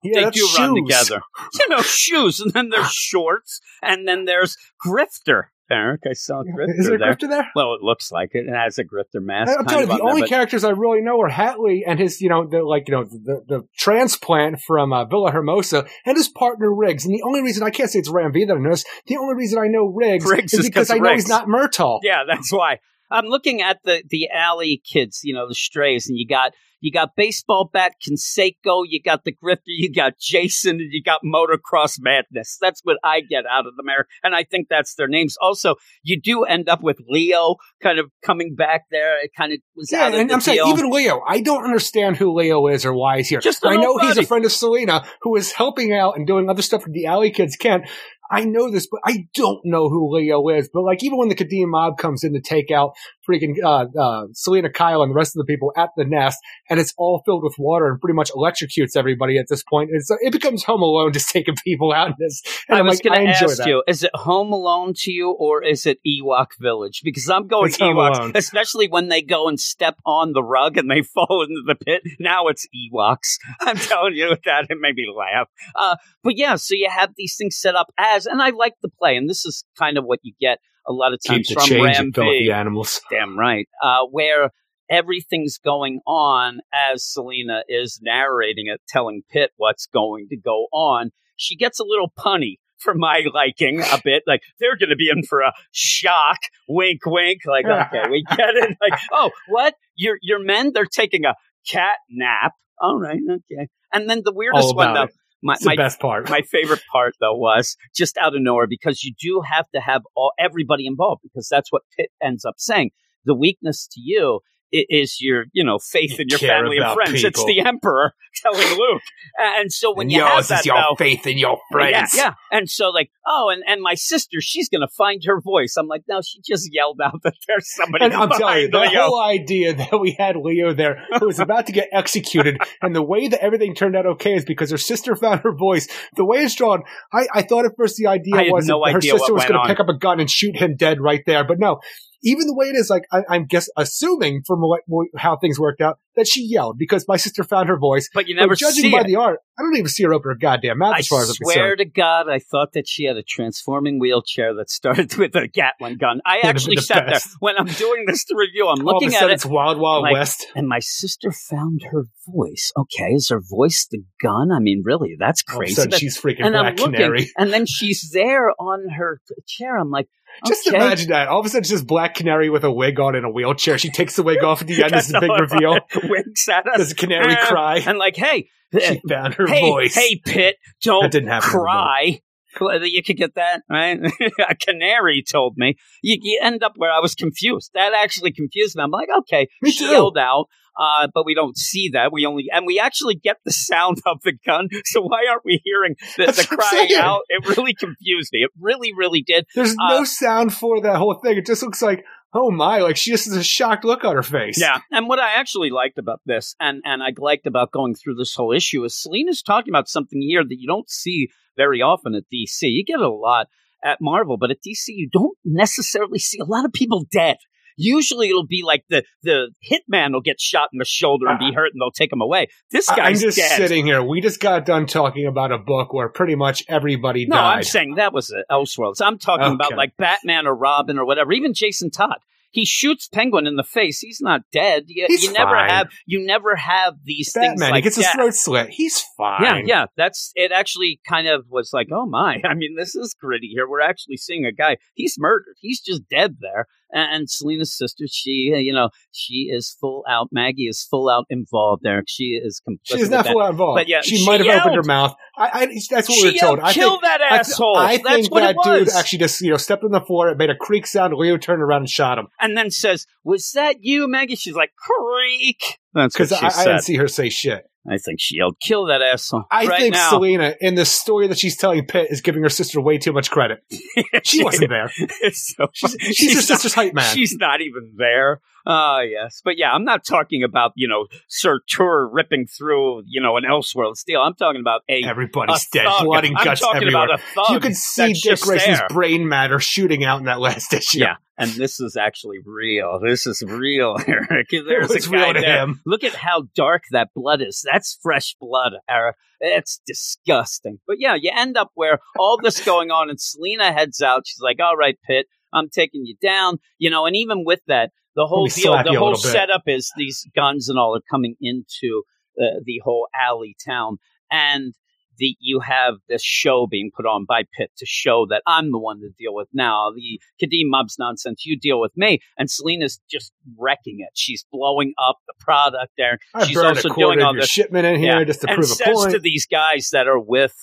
yeah, they do run shoes. together. You know, shoes, and then there's shorts, and then there's Grifter. Eric, I saw Grifter Is there a there. grifter there? Well, it looks like it. It has a Grifter mask. I'm telling you, the on there, only but- characters I really know are Hadley and his, you know, the like, you know, the the transplant from uh, Villa Hermosa and his partner Riggs. And the only reason I can't say it's Ram V that I know is the only reason I know Riggs, Riggs is is because 'cause I know Riggs. he's not Murtaugh. Yeah, that's why. I'm looking at the the alley kids, you know, the strays, and you got you got baseball bat Canseco, you got the grifter, you got Jason, and you got motocross madness. That's what I get out of the mayor, and I think that's their names. Also, you do end up with Leo kind of coming back there. It kind of was Yeah, out of and I'm saying even Leo, I don't understand who Leo is or why he's here. Just I know he's a friend of Selina who is helping out and doing other stuff that the alley kids can't. I know this, but I don't know who Leo is. But like, even when the Kadeem mob comes in to take out freaking uh, uh, Selina Kyle and the rest of the people at the nest, and it's all filled with water and pretty much electrocutes everybody at this point, it's, it becomes Home Alone just taking people out in this. And I I'm was like, going to ask that. you: Is it Home Alone to you, or is it Ewok Village? Because I'm going It's Ewoks, especially when they go and step on the rug and they fall into the pit. Now it's Ewoks. I'm telling you that it made me laugh. Uh, but yeah, so you have these things set up as, and I like the play, and this is kind of what you get a lot of Keep times the from Ram V. animals. Damn right. Uh, where everything's going on as Selina is narrating it, telling Pitt what's going to go on. She gets a little punny for my liking a bit. Like they're going to be in for a shock. Wink, wink. Like okay, we get it. Like oh, what? Your your men? They're taking a cat nap. All right, okay. And then the weirdest one though. My, It's the my best part. my favorite part though was just out of nowhere because you do have to have all everybody involved because that's what Pitt ends up saying. The weakness to you i- is your you know faith You in your family and friends. It's the emperor telling Luke, and so when you have that though, faith in your yeah, yeah. And so like, oh, and, and my sister, she's gonna find her voice. I'm like, no, she just yelled out that there's somebody And I'm telling you, the whole idea that we had Leo there who was about to get executed, and the way that everything turned out okay is because her sister found her voice. The way it's drawn, I, I thought at first the idea was no that her sister was going to pick up a gun and shoot him dead right there. But no, even the way it is, like I, I'm guess assuming from what, how things worked out that she yelled because my sister found her voice. but you But never judging see by it. the art, I don't even see her open her goddamn mouth I as far as I'm swear concerned. to God, I thought that she had a transforming wheelchair that started with a Gatling gun. I actually the sat there when I'm doing this review. I'm All looking at it, it's Wild Wild like, West. and my sister found her voice. Okay, is her voice the gun? I mean, really, that's All crazy. That- she's freaking and I'm looking, Canary. and then she's there on her chair. I'm like, Just okay. imagine that. All of a sudden, it's just Black Canary with a wig on in a wheelchair. She takes the wig off at the end. This is a big reveal. Winks at us. Does a canary Uh, cry? And like, hey, She found her hey, voice. hey, Pitt, don't didn't happen. in cry. You could get that, right? a canary told me. You, you end up where I was confused. That actually confused me. I'm like, okay, Me she too. yelled out, uh, but we don't see that. We only, and we actually get the sound of the gun. So why aren't we hearing the, the crying out? It really confused me. It really, really did. There's Uh, no sound for that whole thing. It just looks like, oh my, like she just has a shocked look on her face. Yeah, and what I actually liked about this, and and I liked about going through this whole issue, is Selina's talking about something here that you don't see very often at DC. You get it a lot at Marvel, but at DC you don't necessarily see a lot of people dead. Usually it'll be like the the hitman will get shot in the shoulder and be uh-huh. hurt, and they'll take him away. This I- I'm just dead. sitting here. We just got done talking about a book where pretty much everybody No, died. I'm saying that was Elseworlds. I'm talking Okay. about like Batman or Robin or whatever. Even Jason Todd. He shoots Penguin in the face. He's not dead. You, He's you never fine. have you never have these things Batman, like he gets his throat slit. He's fine. Yeah, yeah. That's it. Actually, kind of was like, oh my. I mean, this is gritty here. We're actually seeing a guy. He's murdered. He's just dead there. And, Selina's sister, she, uh, you know, she is full out. Maggie is full out involved there. She is complicit. She's not full out involved. But yeah, she, she might have opened her mouth. I, I, that's what She we were told. yelled, I kill think, that I th- asshole. I That's think what that dude actually just you know stepped on the floor, it made a creak sound. Leo turned around and shot him. and then says, "Was that you, Maggie?" She's like, "Creak." That's what Because she I, I didn't see her say shit. I think she yelled, "Kill that asshole!" I right think now. Selina, in the story that she's telling Pitt, is giving her sister way too much credit. She wasn't there. So She's, funny. she's her not- sister's hype man. She's not even there. Ah, yes. But yeah, I'm not talking about, you know, Surtur ripping through, you know, an Elseworld steel. I'm talking about a. Everybody's a dead, thug. blood and I'm guts everywhere. about a thug. you can see Dick Grayson's there. brain matter shooting out in that last issue. Yeah, and this is actually real. This is real, Eric. There's a guy there. him. Look at how dark that blood is. That's fresh blood, Eric. It's disgusting. But yeah, you end up where all this going on, and Selina heads out. She's like, "All right, Pitt, I'm taking you down." You know, and even with that, the whole deal, the whole setup is these guns and all are coming into uh, the whole alley town, and the you have this show being put on by Pitt to show that I'm the one to deal with now. The Kadeem Mubs nonsense, you deal with me. And Selina's just wrecking it. She's blowing up the product there. I She's also doing all this shipment in here Yeah. just to and prove a says point. to these guys that are with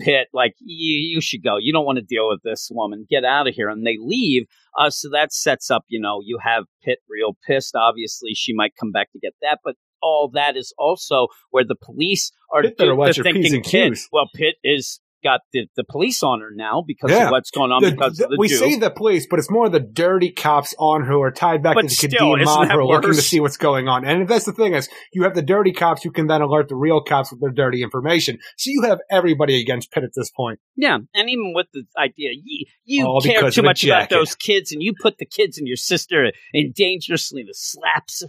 Pitt, like, you, you should go. You don't want to deal with this woman. Get out of here. And they leave. Uh, so that sets up, you know, you have Pitt real pissed. Obviously, she might come back to get that, but all that is also where the police are Pitt do- watch the her P's thinking Pitt. Well, Pitt is got the, the police on her now because Yeah. of what's going on The- because the- of the we say the police, but it's more the dirty cops on who are tied back But to the still, Kadeem mob who are looking to see what's going on. And that's the thing is, you have the dirty cops who can then alert the real cops with their dirty information. So you have everybody against Pitt at this point. Yeah, and even with the idea, you, you All care too much about those kids, and you put the kids and your sister in dangerously the slaps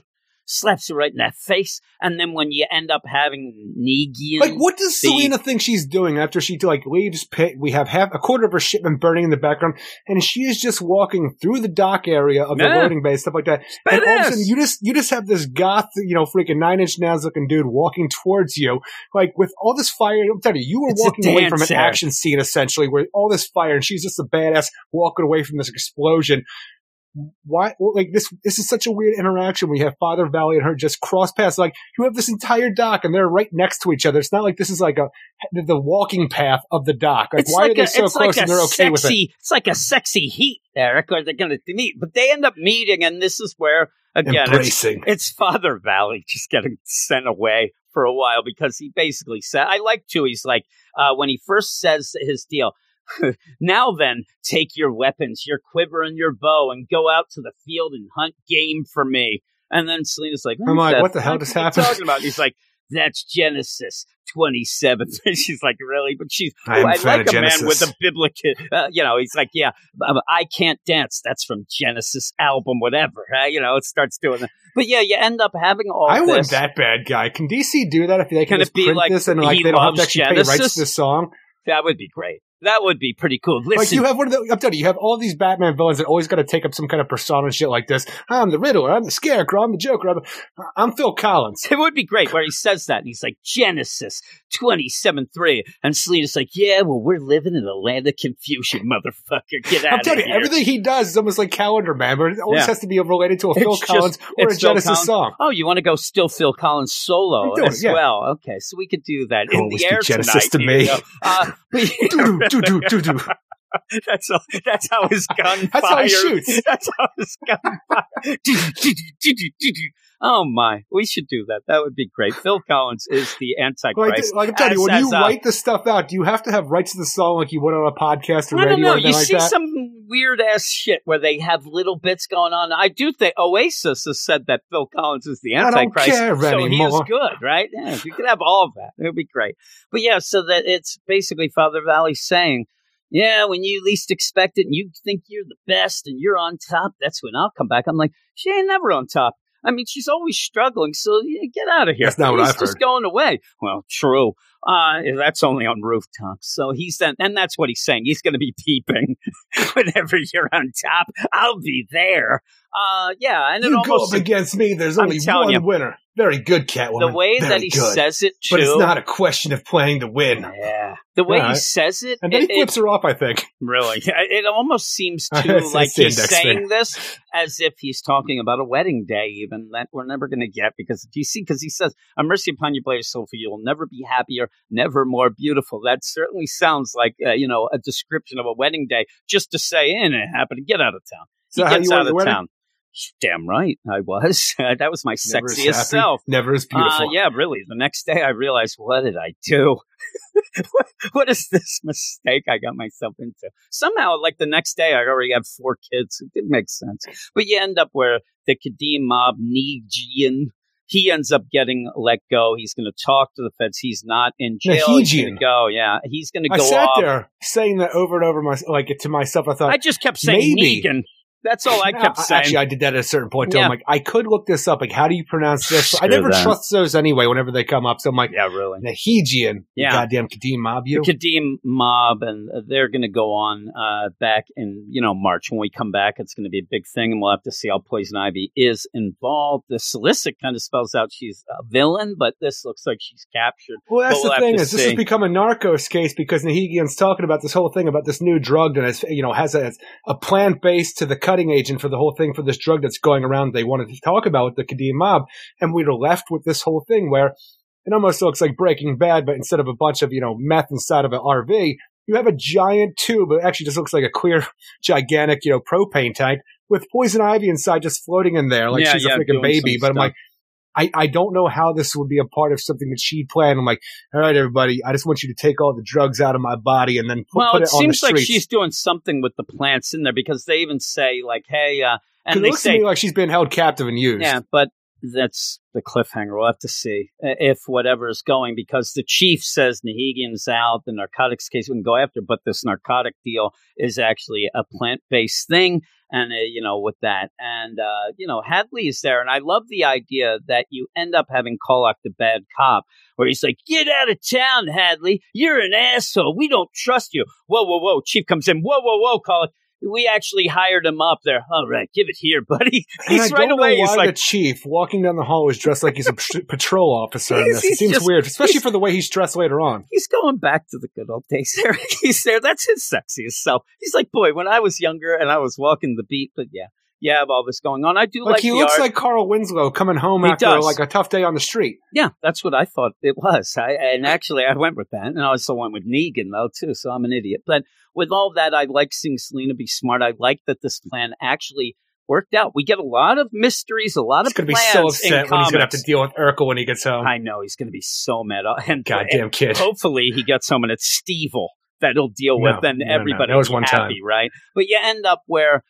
slaps you right in that face, and then when you end up having Negan, Like, what does the- Selina think she's doing after she like leaves Pitt? We have half a quarter of her shipment burning in the background, and she is just walking through the dock area of the Yeah. loading bay, stuff like that. And all of a sudden, you just you just have this goth, you know, freaking nine inch nails looking dude walking towards you, like with all this fire. I'm telling you, you were It's walking away from an action scene essentially, where all this fire, and she's just a badass walking away from this explosion. Why? Like this? This is such a weird interaction. We have Father Valley and her just cross paths. Like you have this entire dock, and they're right next to each other. It's not like this is like a the, walking path of the dock. Like it's why like are they a, so it's close like and they're okay with it? It's like a sexy heat, Eric, or they're going to meet, but they end up meeting, and this is where again, it's, Embracing. it's Father Valley just getting sent away for a while because he basically said, I like too, he's like, uh, when he first says his deal, now then, take your weapons, your quiver and your bow, and go out to the field and hunt game for me. And then Selina's like, I'm like, what the hell just happened? Talking about? He's like, that's Genesis 27. she's like, really? But she's, I am I like a man with a biblical, uh, you know, he's like, yeah, I can't dance. That's from Genesis album, whatever. Uh, you know, it starts doing that. But yeah, you end up having all I this. want that bad guy. Can DC do that if they can, Can just be print like this and like they don't have to actually pay rights to this song? That would be great. That would be pretty cool. Listen, Like you have one of the, I'm telling you, you have all these Batman villains that always got to take up some kind of persona and shit like this. I'm the Riddler, I'm the Scarecrow, I'm the Joker, I'm, I'm Phil Collins. it would be great where he says that and he's like Genesis 27-3 and Selina's like yeah well we're living in a land of confusion motherfucker get out I'm telling you, here everything he does is almost like Calendar Man, but it always Yeah. has to be related to a Phil It's just- Collins or a Phil Genesis Collins. song. oh you want to go still Phil Collins solo doing as yeah. well okay so we could do that in Always the air Genesis tonight to Here you me. uh, yeah, Doo-doo, doo-doo, doo-doo. that's how, that's how his gun That's how he shoots. That's how his gun fires. oh my, we should do that. That would be great. Phil Collins is the Like, Antichrist. like I'm telling you, when you write this stuff out, do you have to have rights to the song like you would on a podcast or I radio don't know. or You like see that? some weird ass shit where they have little bits going on. I do think Oasis has said that Phil Collins is the I don't Antichrist. care so he is good, right? Yeah, you could have all of that, it would be great. But yeah, so that it's basically Father Valley saying, yeah, when you least expect it and you think you're the best and you're on top, that's when I'll come back. I'm like, she ain't never on top. I mean, she's always struggling, so yeah, get out of here. That's not what He's I've just heard. going away. Well, true. Uh, that's only on rooftops. So he's then, and that's what he's saying. He's going to be peeping whenever you're on top. I'll be there. Uh, yeah, and it you go almost up against me, there's only one you. winner. Very good, Catwoman. the way Very that he good. says it too. But it's not a question of playing to win. Yeah, the way he says it, And then it, he flips her off, I think. really, it almost seems too like he's saying finger. this as if he's talking about a wedding day, even that we're never going to get because do you see? Because he says, "A mercy upon you, blade soul, for you will never be happier, never more beautiful." That certainly sounds like uh, you know a description of a wedding day, just to say, "In it happened to get out of town." He how gets out of town. Damn right, I was. that was my Never sexiest happy, self. Never as beautiful. Uh, yeah, really. The next day, I realized, what did I do? what, what is this mistake I got myself into? Somehow, like the next day, I already have four kids. It didn't make sense. But you end up where the Kadim mob, Negian, he ends up getting let go. He's going to talk to the feds. He's not in jail. He's going to go. Yeah, he's going to go. I sat off. there saying that over and over, my, like to myself. I thought I just kept saying maybe. Negan. That's all I No, kept saying. Actually, I did that at a certain point. Too. Yeah. I'm like, I could look this up. Like, how do you pronounce this? I never that. trust those anyway. Whenever they come up, so I'm like, yeah, really. Nahigian. Yeah. Goddamn Kadim mob you. the Kadim mob, and uh, they're going to go on uh, back in you know March. When we come back, it's going to be a big thing, and we'll have to see how Poison Ivy is involved. The solicit kind of spells out she's a villain, but this looks like she's captured. Well, that's we'll the thing to is, this has become a Narcos case because Nahigian's talking about this whole thing about this new drug that is, you know, has a, a plant base to the cutting agent for the whole thing for this drug that's going around. They wanted to talk about with the Kadim mob, and we were left with this whole thing where it almost looks like Breaking Bad, but instead of a bunch of you know meth inside of an RV, you have a giant tube. It actually just looks like a clear, gigantic, you know, propane tank with poison ivy inside, just floating in there like Yeah, she's yeah, a freaking baby. But I'm like. I, I don't know how this would be a part of something that she planned. I'm like, all right, everybody, I just want you to take all the drugs out of my body and then put, well, put it it, seems like she's doing something with the plants in there because they even say like, "Hey," uh, and it they looks say, to me like she's been held captive and used. Yeah, but that's the cliffhanger. We'll have to see uh, if whatever is going because the chief says Nahigian's out, the narcotics case we can go after, but this narcotic deal is actually a plant based thing. And, uh, you know, with that. And, uh, you know, Hadley is there. And I love the idea that you end up having Kolak the bad cop, where he's like, get out of town, Hadley. You're an asshole. We don't trust you. Whoa, whoa, whoa. Chief comes in. Whoa, whoa, whoa, Kolak. We actually hired him up there. All right, give it here, buddy. And I He's don't right know away. why He's the chief walking down the hall is dressed like he's a patrol officer. In this. It seems just- weird, especially for the way he's dressed later on. he's going back to the good old days. Eric. He's there. That's his sexiest self. He's like, boy, when I was younger and I was walking the beat, but yeah, yeah, I have all this going on. I do Like, like, he looks art. like Carl Winslow coming home He after does. like a tough day on the street. yeah, that's what I thought it was. I, and actually, I went with that, and I also went with Negan though too. So I'm an idiot. But with all that, I like seeing Selina be smart. I like that this plan actually worked out. We get a lot of mysteries, a lot of going to be plans so upset when he's going to have to deal with Urkel when he gets home. I know he's going to be so mad. And Goddamn kid. hopefully he gets home and it's Stevel that he'll deal No, with, and no, no, everybody that was one happy, right? But you end up where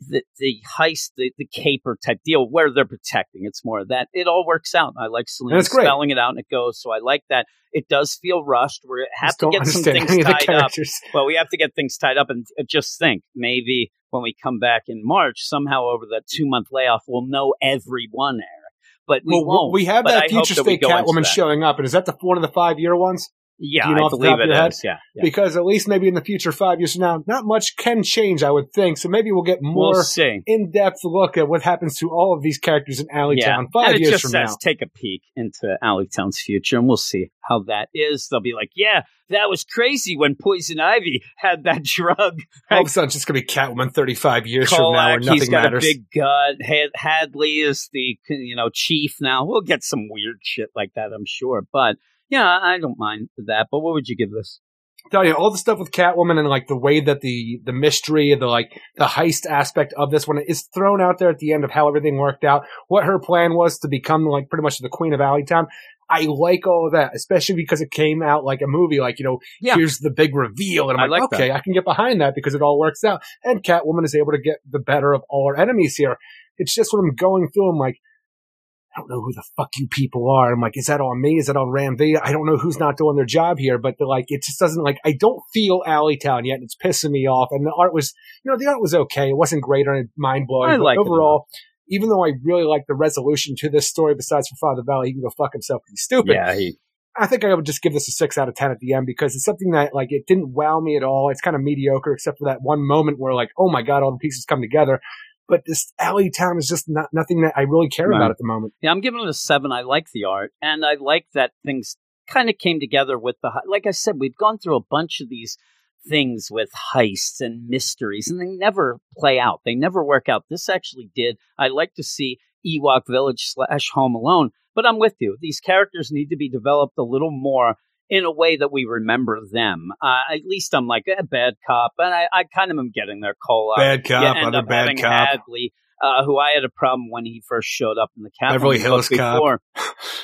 the the heist, the, the caper type deal, where they're protecting. It's more of that. It all works out. I like Selina spelling it out, and it goes. So I like that. It does feel rushed. We have to get some things any of the tied up. Well, we have to get things tied up, and uh, just think maybe when we come back in March, somehow over that two month layoff, we'll know everyone, Eric. But we well, won't. we have but that future state Catwoman showing up, and is that the one of the five year ones? Yeah, you know I believe it is. Yeah, yeah. Because at least maybe in the future, five years from now, not much can change, I would think. So maybe we'll get more we'll in depth look at what happens to all of these characters in Alleytown Yeah, five and it years just from says now. take a peek into Alleytown's future, and we'll see how that is. They'll be like, "Yeah, that was crazy when Poison Ivy had that drug." All of a sudden, it's just going to be Catwoman 35 years from now, where Kolak, nothing he's got matters. a big gut. Had- Hadley is the you know chief now. We'll get some weird shit like that, I'm sure. But yeah, I don't mind that. But what would you give this? tell you all the stuff with Catwoman and like the way that the the mystery, the like the heist aspect of this one is thrown out there at the end of how everything worked out, what her plan was to become like pretty much the queen of Alleytown. I like all of that, especially because it came out like a movie, like, you know, Yeah. here's the big reveal. And I'm I like, like okay, I can get behind that because it all works out. And Catwoman is able to get the better of all her enemies here. It's just when I'm going through, I'm like, I don't know who the fuck you people are. I'm like, is that on me? Is that on Ram V? I don't know who's not doing their job here, but they're like, it just doesn't like, I don't feel Alleytown yet. And it's pissing me off. And the art was, you know, the art was okay. It wasn't great or mind blowing. I but like it overall, even though I really like the resolution to this story, besides for Father Valley, he can go fuck himself. He's stupid. Yeah, he, I think I would just give this a six out of ten at the end because it's something that like it didn't wow me at all. It's kind of mediocre except for that one moment where like, oh my god, all the pieces come together. But this alley town is just not nothing that I really care Right. about at the moment. Yeah, I'm giving it a seven. I like the art, and I like that things kind of came together with the. Like I said, we've gone through a bunch of these things with heists and mysteries, and they never play out. They never work out. This actually did. I like to see Ewok Village slash Home Alone, but I'm with you. These characters need to be developed a little more in a way that we remember them. Uh, at least I'm like, eh, bad cop, and I, I kind of am getting there. Cola, Bad cop, you end up bad having cop. Hadley. uh, who I had a problem when he first showed up in the Catwoman Beverly Hills Cop. before.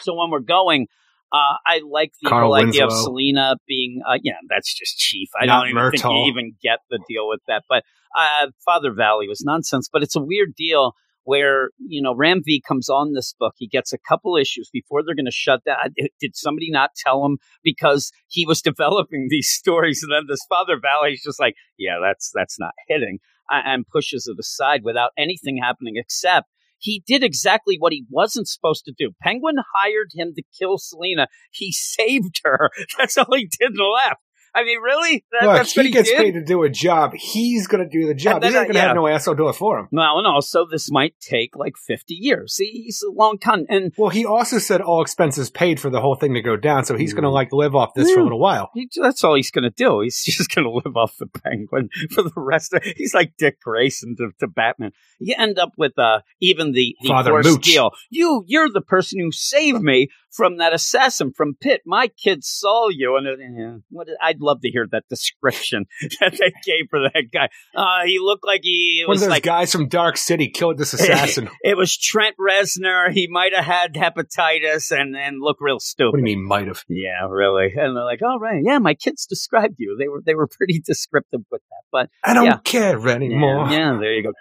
so when we're going, uh, I like the Carl whole idea of Selina being, uh, yeah, that's just chief. I Not don't even think Murtaugh. you even get the deal with that. But uh, Father Valley was nonsense. But it's a weird deal where you know Ram V comes on this book. He gets a couple issues before they're going to shut down. Did somebody not tell him because he was developing these stories, and then this Father Valley is just like, yeah, that's that's not hitting, and pushes it aside without anything happening except. He did exactly what he wasn't supposed to do. Penguin hired him to kill Selina. He saved her. That's all he did left. I mean, really? That, Look, that's he what he gets did? paid to do a job. He's going to do the job. And then, He's not going to yeah. have no asshole do it for him. Well, and also this might take like 50 years. See, he's a long time. And Well, he also said all expenses paid for the whole thing to go down, so he's going to like live off this for a little while. he, that's all he's going to do. He's just going to live off the penguin for the rest of He's like Dick Grayson to, to Batman. You end up with uh, even the, the Father Mooch. deal. You, you're the person who saved me from that assassin from Pitt. My kids saw you. And uh, what, I'd love to hear that description that they gave for that guy. Uh, he looked like he it One was of those like guys from Dark City killed this assassin. it was Trent Reznor. He might have had hepatitis and, and look real stupid. what do you mean, might have? Yeah, really. And they're like, "All right, yeah, my kids described you. They were they were pretty descriptive with that." But I don't Yeah. care anymore. yeah, yeah, there you go.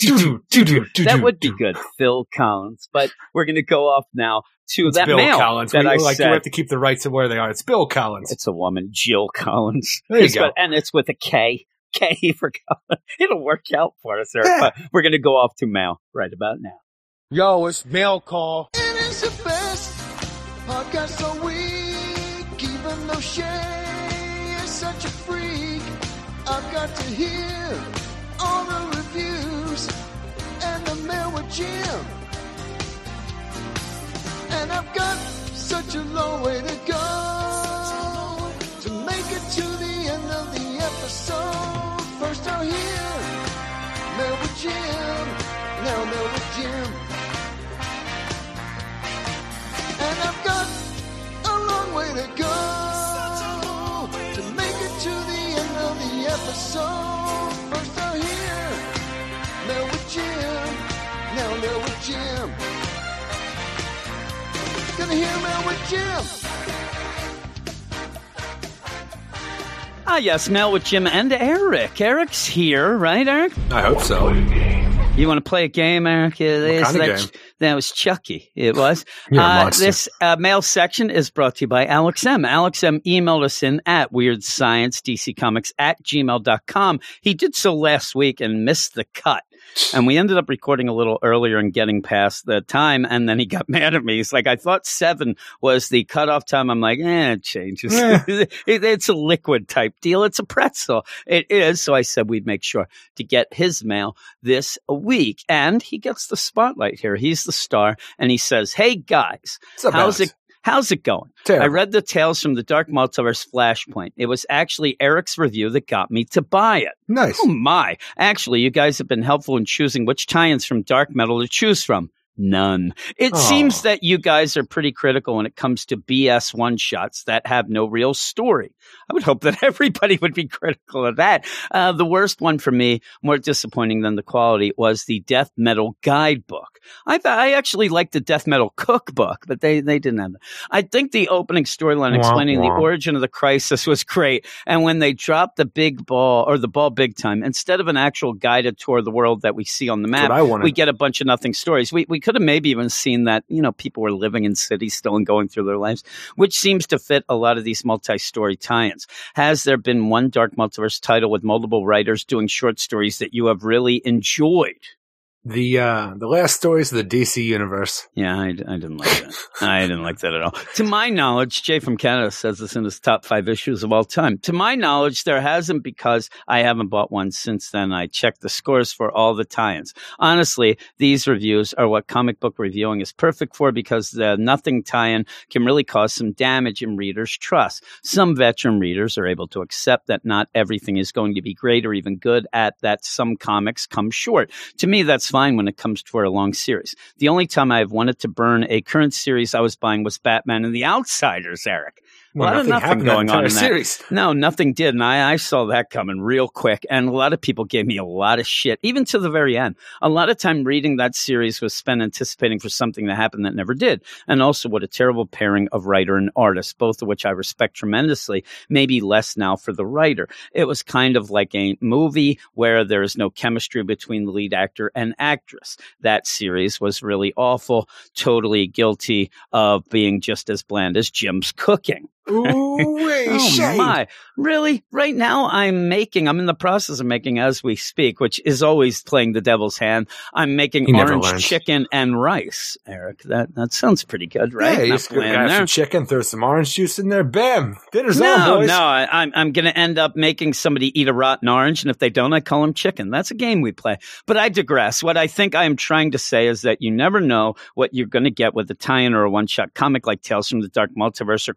That would be good, Phil Collins. But we're going to go off now to It's that Bill mail Collins. that we, I like, said. we have to keep the rights of where they are. It's Bill Collins. It's a woman, Jill Collins. There you It's go. got- and it's with a K. K for Collins. It'll work out for us, Eric. Yeah. But we're going to go off to mail right about now. Yo, it's mail call. It is the best podcast a week, even though Shay is such a freak. I've got to hear all the reviews and the mail with Jim. And I've got such a long way to go to make it to the end of the episode. First I'll hear with Gonna hear Mail with Jim. Ah, yes, mail with Jim and Eric. Eric's here, right, Eric? I hope so. You want to play a game, Eric? It is kind of that, game? that was Chucky. It was. You're Uh, monster. this uh, mail section is brought to you by Alex M. Alex M emailed us in at Weird Science DC Comics at gmail.com. He did so last week and missed the cut. And we ended up recording a little earlier and getting past the time. And then he got mad at me. He's like, I thought seven was the cutoff time. I'm like, eh, it changes. Eh. It- it's a liquid type deal. It's a pretzel. It is. So I said we'd make sure to get his mail this week. And he gets the spotlight here. He's the star. And he says, Hey guys, how's it how's it going? Terrible. I read the Tales from the Dark Multiverse Flashpoint. It was actually Eric's review that got me to buy it. Nice. Oh my. Actually, you guys have been helpful in choosing which tie-ins from Death Metal to choose from. None. It seems that you guys are pretty critical when it comes to BS one shots that have no real story. I would hope that everybody would be critical of that. Uh, the worst one for me, more disappointing than the quality, was the Death Metal Guidebook. I th- I actually liked the Death Metal Cookbook, but they, they didn't have that. I think the opening storyline Wah, explaining the origin of the crisis was great. And when they dropped the big ball or the ball big time, instead of an actual guided tour of the world that we see on the map, we get a bunch of nothing stories. We we could have maybe even seen that you know people were living in cities still and going through their lives, which seems to fit a lot of these multi-story tie-ins. Has there been one Dark Multiverse title with multiple writers doing short stories that you have really enjoyed? The uh, the last stories of the DC universe. Yeah, I, I didn't like that. I didn't like that at all. To my knowledge, Jay from Canada says this in his top five issues of all time. To my knowledge, there hasn't because I haven't bought one since then. I checked the scores for all the tie-ins. Honestly, these reviews are what comic book reviewing is perfect for because the nothing tie-in can really cause some damage in readers' trust. Some veteran readers are able to accept that not everything is going to be great or even good at that some comics come short. To me, that's fine when it comes to a long series. The only time I've wanted to burn a current series I was buying was Batman and the Outsiders, Eric. A lot of nothing nothing happened going on entire in that. series. No, nothing did. And I, I saw that coming real quick. And a lot of people gave me a lot of shit, even to the very end. A lot of time reading that series was spent anticipating for something to happen that never did. And also, what a terrible pairing of writer and artist, both of which I respect tremendously, maybe less now for the writer. It was kind of like a movie where there is no chemistry between the lead actor and actress. That series was really awful, totally guilty of being just as bland as Jim's cooking. Ooh, wait, Oh shade. my! Really? Right now, I'm making. I'm in the process of making as we speak, which is always playing the devil's hand. I'm making He orange chicken and rice. Eric, that that sounds pretty good, right? Yeah, you Not just gonna grab some chicken, throw some orange juice in there, bam, dinner's on, No, boys. no, I, I'm I'm going to end up making somebody eat a rotten orange, and if they don't, I call them chicken. That's a game we play. But I digress. What I think I am trying to say is that you never know what you're going to get with a tie-in or a one-shot comic like Tales from the Dark Multiverse or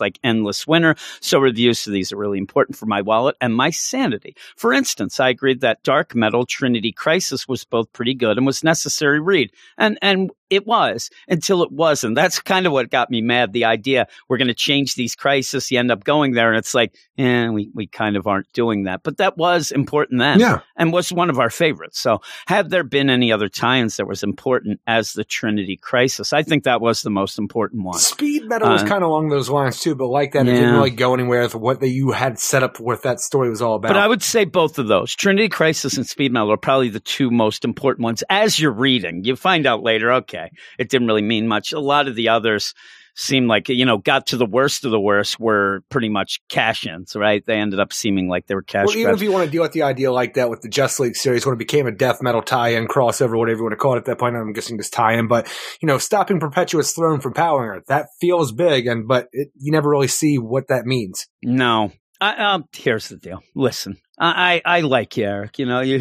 like Endless Winter. So reviews to these are really important for my wallet and my sanity. For instance, I agreed that Death Metal Trinity Crisis was both pretty good and was necessary read, and and it was until it wasn't. That's kind of what got me mad. The idea we're going to change these crises, you end up going there, and it's like, eh, we we kind of aren't doing that. But that was important then, Yeah. and was one of our favorites. So, have there been any other tie-ins that was important as the Trinity Crisis, I think that was the most important one. Speed metal was Uh, kind of along those lines too, but like that, it didn't really go anywhere with what that you had set up, what that story was all about. But I would say both of those, Trinity Crisis and Speed Metal, are probably the two most important ones. As you're reading, you find out later, okay, it didn't really mean much. A lot of the others seem like, you know, got to the worst of the worst were pretty much cash ins, right? They ended up seeming like they were cash well, even if you want to deal with the idea like that with the Just League series, when it became a death metal tie-in, crossover, whatever you want to call it at that point, I'm guessing just tie-in. But you know, stopping Perpetua's throne from powering her, that feels big, and but it, you never really see what that means. No. I, um, here's the deal. Listen, I, I, I like you, Eric. You know, you're,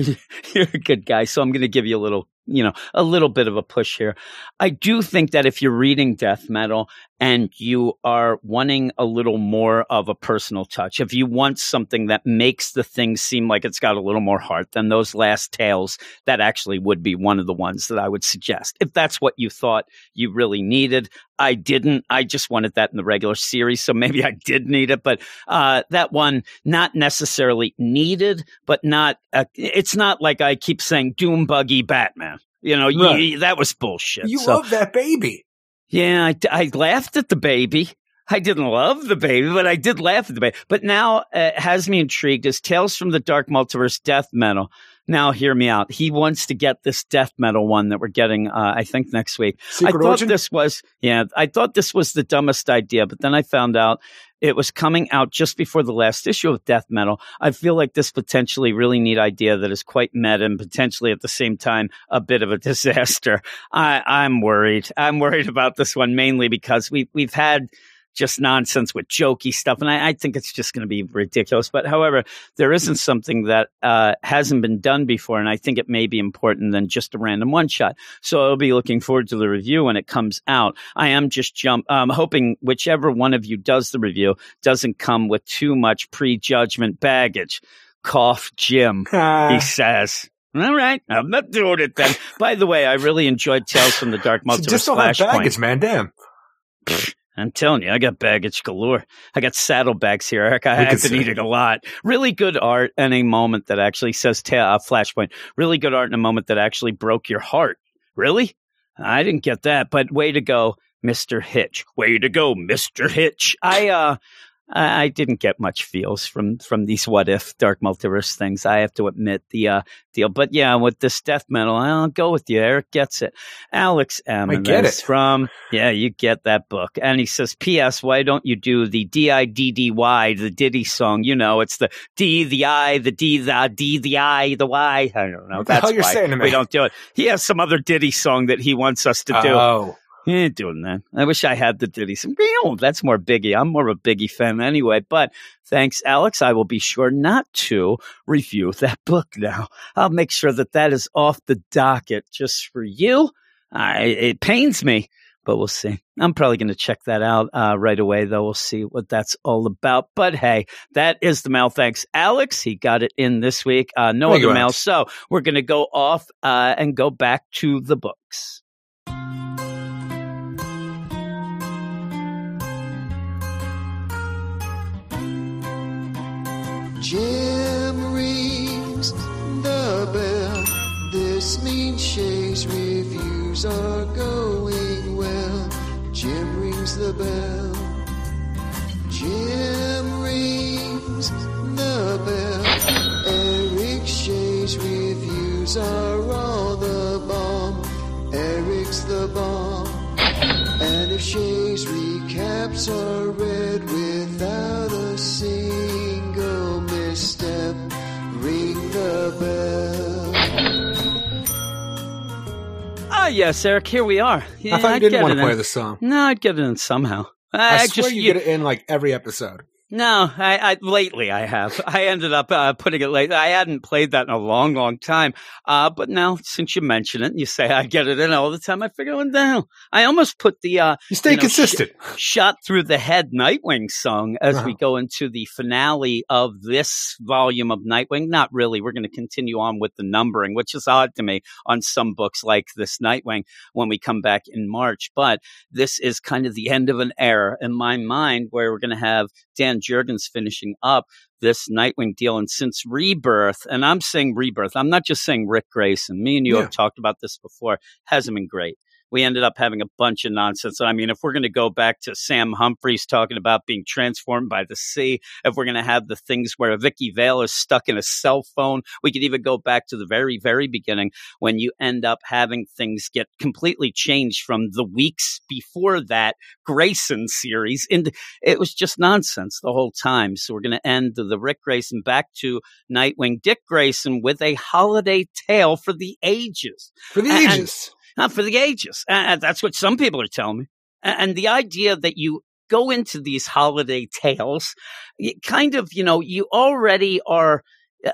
you're a good guy. So I'm going to give you a little, you know, a little bit of a push here. I do think that if you're reading death metal and you are wanting a little more of a personal touch, if you want something that makes the thing seem like it's got a little more heart than those last tales, that actually would be one of the ones that I would suggest. If that's what you thought you really needed, I didn't. I just wanted that in the regular series. So maybe I did need it, but uh, that one not necessarily needed, but not. Uh, it's not like I keep saying Doom Buggy Batman. You know, y- Right. that was bullshit. You so love that baby. Yeah, I, I laughed at the baby. I didn't love the baby, but I did laugh at the baby. But now uh, has me intrigued is Tales from the Dark Multiverse Death Metal. Now, hear me out. He wants to get this death metal one that we're getting, uh, I think, next week. Secret I thought Origin? this was, yeah, I thought this was the dumbest idea, but then I found out it was coming out just before the last issue of Death Metal. I feel like this potentially really neat idea that is quite meta and potentially at the same time a bit of a disaster. I, I'm worried. I'm worried about this one mainly because we we've had just nonsense with jokey stuff, and I, I think it's just going to be ridiculous. But however, there isn't something that uh, hasn't been done before, and I think it may be important than just a random one shot. So I'll be looking forward to the review when it comes out. I am just jump, um, hoping whichever one of you does the review doesn't come with too much prejudgment baggage. Cough, Jim he says. All right, I'm not doing it then. By the way, I really enjoyed Tales from the Dark Multiverse just don't have Flashpoint. baggage, man. Damn. I'm telling you, I got baggage galore. I got saddlebags here, Eric. I, have been eating a lot. Really good art and a moment that actually says ta- uh, Flashpoint. Really good art and a moment that actually broke your heart. Really? I didn't get that, but way to go, Mr. Hitch. Way to go, Mr. Hitch. I, uh, I I didn't get much feels from from these what if dark multiverse things. I have to admit the uh, deal, but yeah, with this death metal, I'll go with you. Eric gets it. Alex M. I get it. from yeah, you get that book. And he says, "P.S. Why don't you do the D I D D Y, the Diddy song? You know, it's the D, the I, the D, the D, the I, the Y. I don't know. What the That's hell you're saying to me? we don't do it. He has some other Diddy song that he wants us to do. Oh, ain't doing that. I wish I had the song. Meow, That's more Biggie. I'm more of a Biggie fan anyway. But thanks, Alex. I will be sure not to review that book now. I'll make sure that that is off the docket just for you. I, it pains me, but we'll see. I'm probably going to check that out uh, right away, though. We'll see what that's all about. But hey, that is the mail. Thanks, Alex. He got it in this week. Uh, no Thank other mail. So we're going to go off uh, and go back to the books. Jim rings the bell. This means Shay's reviews are going well. Jim rings the bell. Jim rings the bell. Eric Shay's reviews are all the bomb. Eric's the bomb. And if Shay's recaps are read without Ah, yes, Eric, here we are. Yeah, I thought you I'd didn't want to play in. the song. No, I'd get it in somehow. I, I, swear just you you- get it in like every episode. No, I, I lately I have. I ended up uh, putting it late. I hadn't played that in a long, long time. Uh, but now since you mention it, and you say I get it in all the time. I figure, the hell? I almost put the uh, You stay You know, consistent. shot through the head Nightwing song as we Uh-huh. go into the finale of this volume of Nightwing. Not really. We're going to continue on with the numbering, which is odd to me on some books like this Nightwing when we come back in March. But this is kind of the end of an era in my mind where we're going to have Dan Jurgens finishing up this Nightwing deal. And since Rebirth, and I'm saying Rebirth, I'm not just saying Ric Grayson. Me and you Yeah. have talked about this before. Hasn't been great we ended up having a bunch of nonsense. I mean, if we're going to go back to Sam Humphries talking about being transformed by the sea, if we're going to have the things where Vicki Vale is stuck in a cell phone, we could even go back to the very, very beginning when you end up having things get completely changed from the weeks before that Grayson series. And it was just nonsense the whole time. So we're going to end the Ric Grayson back to Nightwing Dick Grayson with a holiday tale for the ages For the And- ages. Not for the ages. Uh, that's what some people are telling me. And the idea that you go into these holiday tales, kind of, you know, you already are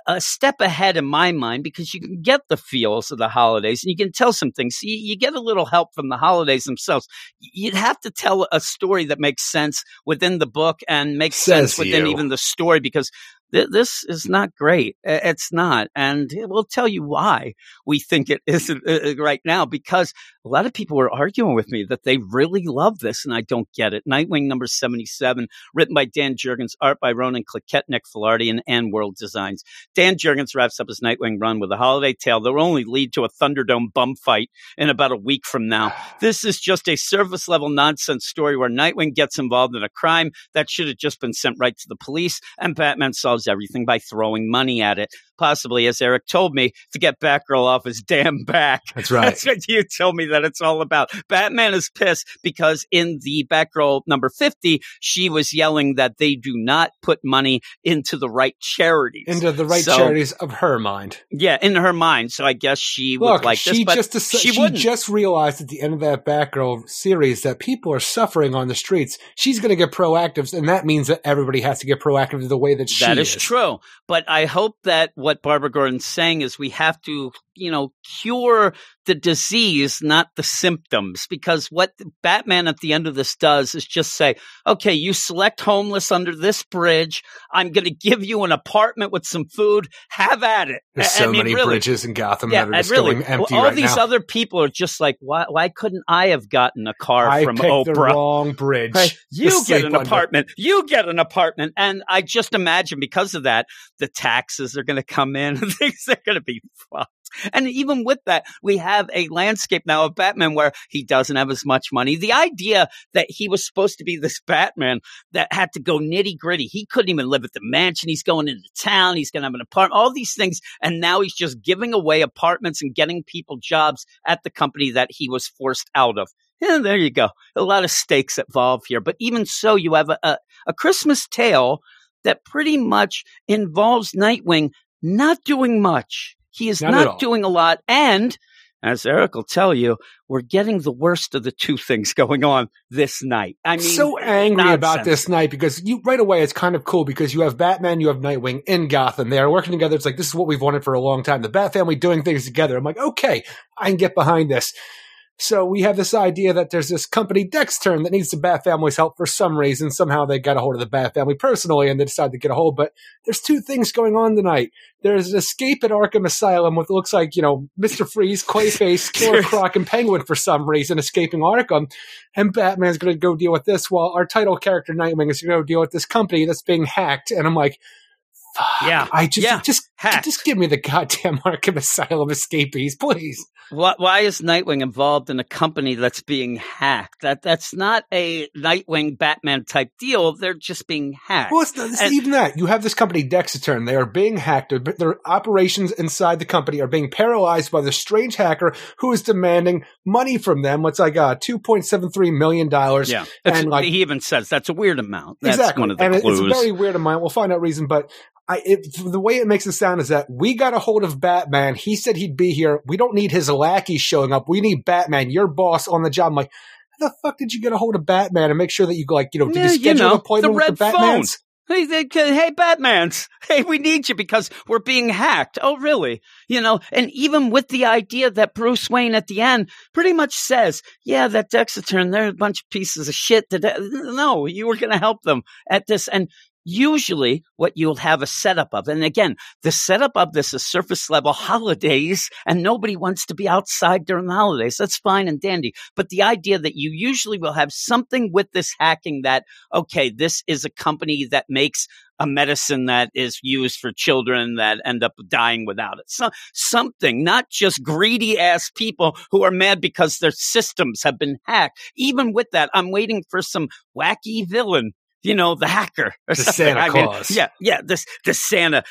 a- step ahead in my mind because you can get the feels of the holidays and you can tell some things. You, you get a little help from the holidays themselves. You'd have to tell a story that makes sense within the book and makes Says sense within you. even the story because th- this is not great. Uh, It's not. And we'll tell you why we think it isn't uh, right now because a lot of people were arguing with me that they really love this and I don't get it. Nightwing number 77, written by Dan Jurgens, art by Ronan Cliquet, Nick Filardi, and, and World Designs. Dan Jurgens wraps up his Nightwing run with a holiday tale that will only lead to a Thunderdome bum fight in about a week from now. This is just a surface level nonsense story where Nightwing gets involved in a crime that should have just been sent right to the police, and Batman solves everything by throwing money at it. Possibly, as Eric told me, to get Batgirl off his damn back. That's right. That's what you told me that it's all about. Batman is pissed because in the Batgirl number 50, she was yelling that they do not put money into the right charities. Into the right So- charities of her mind. Yeah, in her mind. So I guess she would Look, like this, she but just she she, just realized at the end of that Batgirl series that people are suffering on the streets. She's going to get proactive, and that means that everybody has to get proactive the way that she That is true. But I hope that what Barbara Gordon's saying is we have to, you know, cure the disease, not the symptoms. Because what Batman at the end of this does is just say, okay, you select homeless under this bridge. I'm going to give you an apartment with some food. Have at it. There's I- I so mean, many really. bridges in Gotham Yeah, that are just really, going empty all right these now. other people are just like, why, why couldn't I have gotten a car I from picked the Oprah? wrong bridge. Right. You get an under. apartment. You get an apartment. And I just imagine because of that, the taxes are going to come in and things are going to be fucked. And even with that, we have a landscape now of Batman where he doesn't have as much money. The idea that he was supposed to be this Batman that had to go nitty gritty. He couldn't even live at the mansion. He's going into town. He's going to have an apartment, all these things. And now he's just giving away apartments and getting people jobs at the company that he was forced out of. And there you go. A lot of stakes involved here. But even so, you have a, a, a Christmas tale that pretty much involves Nightwing not doing much. He is Not not doing a lot. And as Eric will tell you, we're getting the worst of the two things going on this night. I mean, so angry about this night because you right away it's kind of cool because you have Batman, you have Nightwing in Gotham. They are working together. It's like this is what we've wanted for a long time. The Bat family doing things together. I'm like, okay, I can get behind this. So we have this idea that there's this company Dextern that needs the Bat family's help for some reason. Somehow they got a hold of the Bat family personally and they decided to get a hold. But there's two things going on tonight. There's an escape at Arkham Asylum with looks like, you know, Mr. Freeze, Clayface, Killer Croc, and Penguin for some reason escaping Arkham. And Batman's going to go deal with this while our title character Nightwing is going to go deal with this company that's being hacked. And I'm like, Yeah. I just Yeah. just Hacked. just give me the goddamn Arkham Asylum escapees, please. Why, why is Nightwing involved in a company that's being hacked? That that's not a Nightwing Batman type deal. They're just being hacked. Well, it's, not, it's And- even that. You have this company, Dexatern. They are being hacked. Their, their operations inside the company are being paralyzed by the strange hacker who is demanding money from them. What's like uh, two point seven three million dollars. yeah, and like he even says that's a weird amount. That's exactly, one of the and clues. it's a very weird amount. We'll find out reason, but. I, it, the way it makes it sound is that we got a hold of Batman. He said he'd be here. We don't need his lackey showing up. We need Batman, your boss on the job. I'm like, how the fuck did you get a hold of Batman and make sure that you like, you know, did Yeah, you you schedule know, an appointment the with the. Batmans? Hey, hey, Batman's. Hey, we need you because we're being hacked. Oh, really? You know, and even with the idea that Bruce Wayne at the end pretty much says, yeah, that Dexatern, they're a bunch of pieces of shit. That, uh, no, you were going to help them at this. And usually what you'll have a setup of, and again, the setup of this is surface level holidays and nobody wants to be outside during the holidays. That's fine and dandy. But the idea that you usually will have something with this hacking that, okay, this is a company that makes a medicine that is used for children that end up dying without it. So something, not just greedy ass people who are mad because their systems have been hacked. Even with that, I'm waiting for some wacky villain. You know, the hacker or The something. Santa I mean, Claus. yeah, yeah, this, the Santa,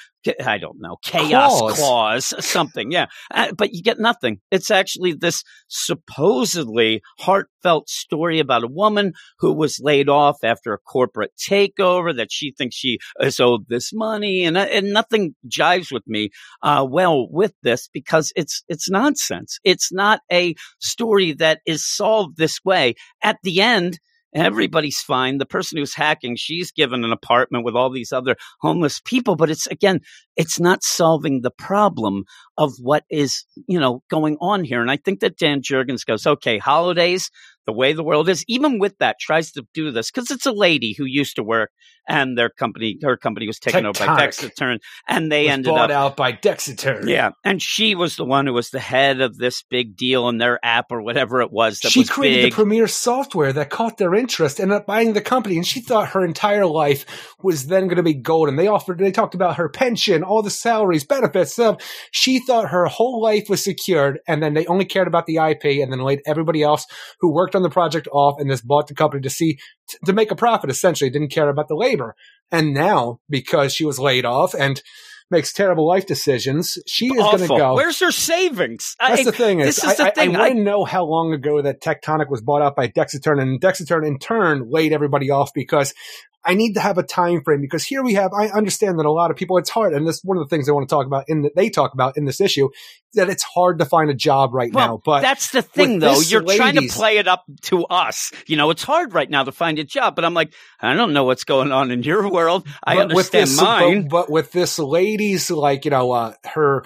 I don't know, chaos Claus. clause, something. Yeah. Uh, but you get nothing. It's actually this supposedly heartfelt story about a woman who was laid off after a corporate takeover that she thinks she is owed this money and, uh, and nothing jives with me, uh, well with this because it's, it's nonsense. It's not a story that is solved this way. At the end, Everybody's fine. The person who's hacking, she's given an apartment with all these other homeless people, but it's again, it's not solving the problem of what is, you know, going on here. And I think that Dan Jurgens goes, okay, holidays, the way the world is, even with that, tries to do this because it's a lady who used to work and their company, her company was taken over by Tectonic. Dexatern and they ended bought up out by Dexatern. yeah, and she was the one who was the head of this big deal in their app or whatever it was that she was created big. the premier software that caught their interest, ended up buying the company, and she thought her entire life was then going to be golden. They offered, they talked about her pension, all the salaries, benefits, stuff. She thought her whole life was secured, and then they only cared about the IP, and then laid everybody else who worked on the project off, and just bought the company to see to make a profit. Essentially, didn't care about the labor. And now, because she was laid off and makes terrible life decisions, she is going to go. Where's her savings? That's I- the thing is, this is the I, thing. I, I I- know how long ago that Tectonic was bought out by Dexatern, and Dexatern in turn laid everybody off because I need to have a time frame. Because here we have, I understand that a lot of people, it's hard, and this one of the things I want to talk about in that they talk about in this issue that it's hard to find a job right Well, now. But that's the thing, though. You're trying to play it up to us. You know, it's hard right now to find a job, but I'm like, I don't know what's going on in your world. I understand this, mine. But, but with this lady's, like, you know, uh, her,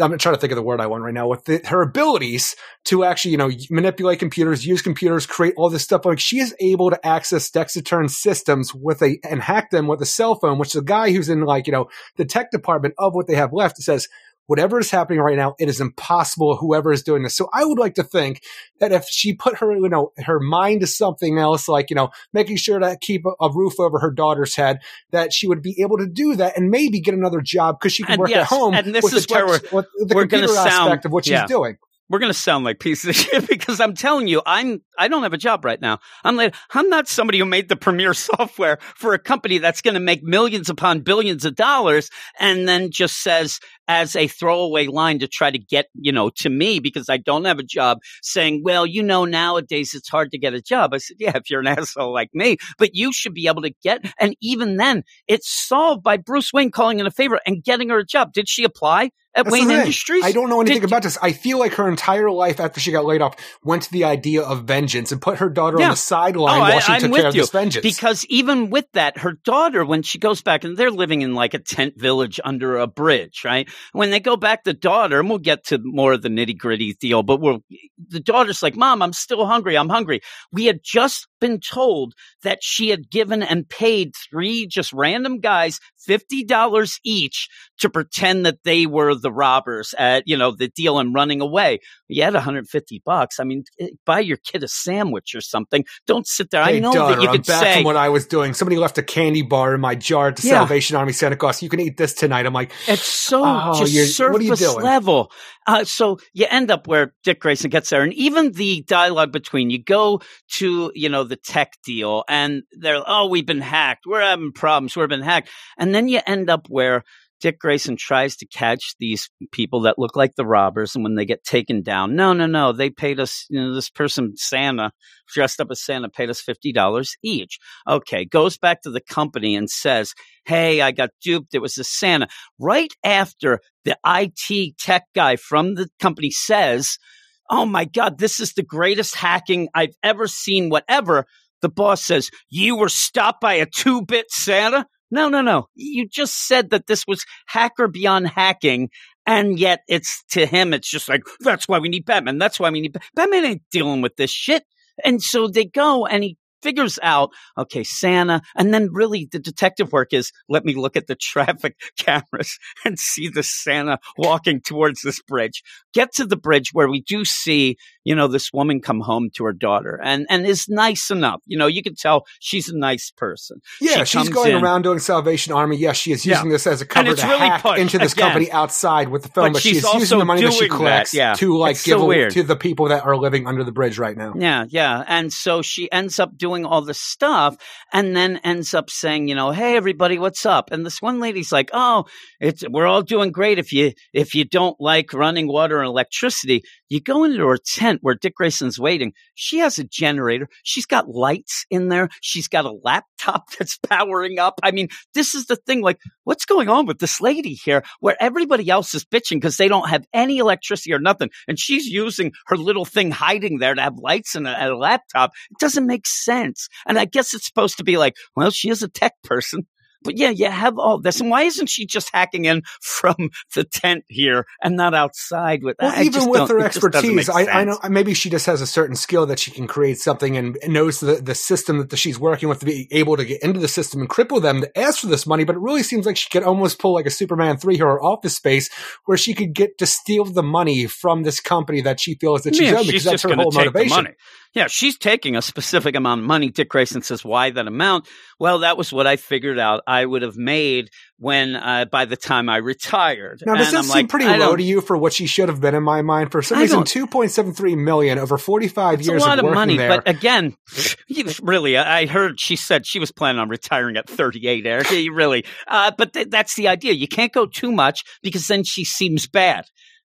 I'm trying to think of the word I want right now. With the, her abilities to actually, you know, manipulate computers, use computers, create all this stuff, like she is able to access Dexatern systems with a and hack them with a cell phone. Which the guy who's in, like, you know, the tech department of what they have left says. Whatever is happening right now, it is impossible. Whoever is doing this, so I would like to think that if she put her, you know, her mind to something else, like you know, making sure to keep a, a roof over her daughter's head, that she would be able to do that and maybe get another job because she can And work yes, at home. and this is the where with the we're computer sound- of what yeah. she's doing. We're going to sound like pieces of shit because I'm telling you, I'm I don't have a job right now. I'm like I'm not somebody who made the premier software for a company that's going to make millions upon billions of dollars and then just says as a throwaway line to try to get, you know, to me because I don't have a job saying, well, you know, nowadays it's hard to get a job. I said, yeah, if you're an asshole like me, but you should be able to get, and even then it's solved by Bruce Wayne calling in a favor and getting her a job. Did she apply at That's Wayne. Industries? I don't know anything Did- about this. I feel like her entire life after she got laid off went to the idea of vengeance and put her daughter Yeah. on the sideline Oh, while I- she I'm took care of this vengeance. Because even with that, her daughter, when she goes back, and they're living in like a tent village under a bridge, right? When they go back, the daughter, and we'll get to more of the nitty gritty deal, but we'll, the daughter's like, Mom, I'm still hungry. I'm hungry. We had just been told that she had given and paid three just random guys $50 each to pretend that they were the robbers at, you know, the deal and running away. You had 150 bucks. I mean, eh, buy your kid a sandwich or something. Don't sit there. I know daughter, that you I'm could back say, from what I was doing. Somebody left a candy bar in my jar to Yeah. Salvation Army Santa Claus. You can eat this tonight. I'm like, It's so Oh, just surface what are you doing? level. Uh, so you end up where Dick Grayson gets there, and even the dialogue between you go to you know the tech deal, and they're oh we've been hacked, we're having problems, we've been hacked, and then you end up where. Dick Grayson tries to catch these people that look like the robbers, and when they get taken down, no, no, no, they paid us. You know, this person Santa dressed up as Santa paid us fifty dollars each. Okay, goes back to the company and says, "Hey, I got duped. It was a Santa." right after the IT tech guy from the company says, Oh my God, this is the greatest hacking I've ever seen, whatever. The boss says, You were stopped by a two bit Santa? No, no, no. You just said that this was hacker beyond hacking. And yet it's to him, it's just like, that's why we need Batman. That's why we need Ba-" Batman ain't dealing with this shit. And so they go and he figures out, okay, Santa. And then really the detective work is let me look at the traffic cameras and see the Santa walking towards this bridge. Get to the bridge where we do see, you know, this woman come home to her daughter and, and is nice enough. You know, you can tell she's a nice person. yeah, She she's going in. around doing Salvation Army. Yes, she is using this as a cover to really hack into this again. company outside with the film, But but, she's she's also using the money that she doing that, collects yeah. to like It's so give weird. to the people that are living under the bridge right now. Yeah, yeah. And so she ends up doing all this stuff and then ends up saying, you know, hey everybody, what's up? And this one lady's like, Oh, it's we're all doing great if you if you don't like running water and electricity. You go into her tent where Dick Grayson's waiting. She has a generator. She's got lights in there. She's got a laptop that's powering up. I mean, this is the thing. Like, what's going on with this lady here where everybody else is bitching because they don't have any electricity or nothing. And she's using her little thing hiding there to have lights and a, and a laptop. It doesn't make sense. And I guess it's supposed to be like, well, she is a tech person. But yeah, you have all this. And why isn't she just hacking in from the tent here and not outside with Well, I even with her it just doesn't expertise, I, I know maybe she just has a certain skill that she can create something and knows the, the system that the, she's working with to be able to get into the system and cripple them to ask for this money. But it really seems like she could almost pull like a Superman three here or Office Space, where she could get to steal the money from this company that she feels that she's Yeah, owed because that's her whole motivation. Yeah, she's taking a specific amount of money. Dick Grayson says, "Why that amount?" Well, that was what I figured out I would have made when uh, by the time I retired. Now, does And that seem like, pretty low to you for what she should have been in my mind? For some I reason, two point seven three million over forty five years a lot of of money, there. but again, really, I heard she said she was planning on retiring at 38. Eric, really, uh, but th- that's the idea. You can't go too much because then she seems bad.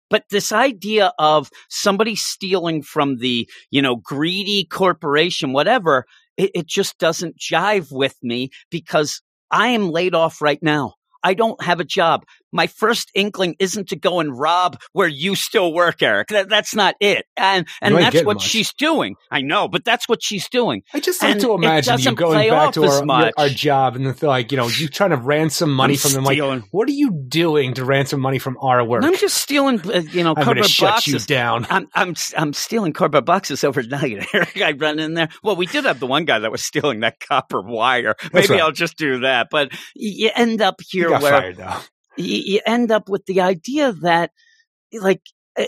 But this idea of somebody stealing from the, you know, greedy corporation, whatever, it, it just doesn't jive with me because I am laid off right now. I don't have a job. My first inkling isn't to go and rob where you still work, Eric. That, that's not it. And and that's what much. she's doing. I know, but that's what she's doing. I just like And to imagine you going back to our, your- our job and like, you know, you trying to ransom money I'm from them. Like, stealing. what are you doing to ransom money from our work? I'm just stealing, uh, you know, I'm cardboard shut boxes. you down. I'm I'm I'm stealing cardboard boxes overnight. Eric, I run in there. Well, we did have the one guy that was stealing that copper wire. Maybe right. I'll just do that. But you end up here where fired though. You, you end up with the idea that like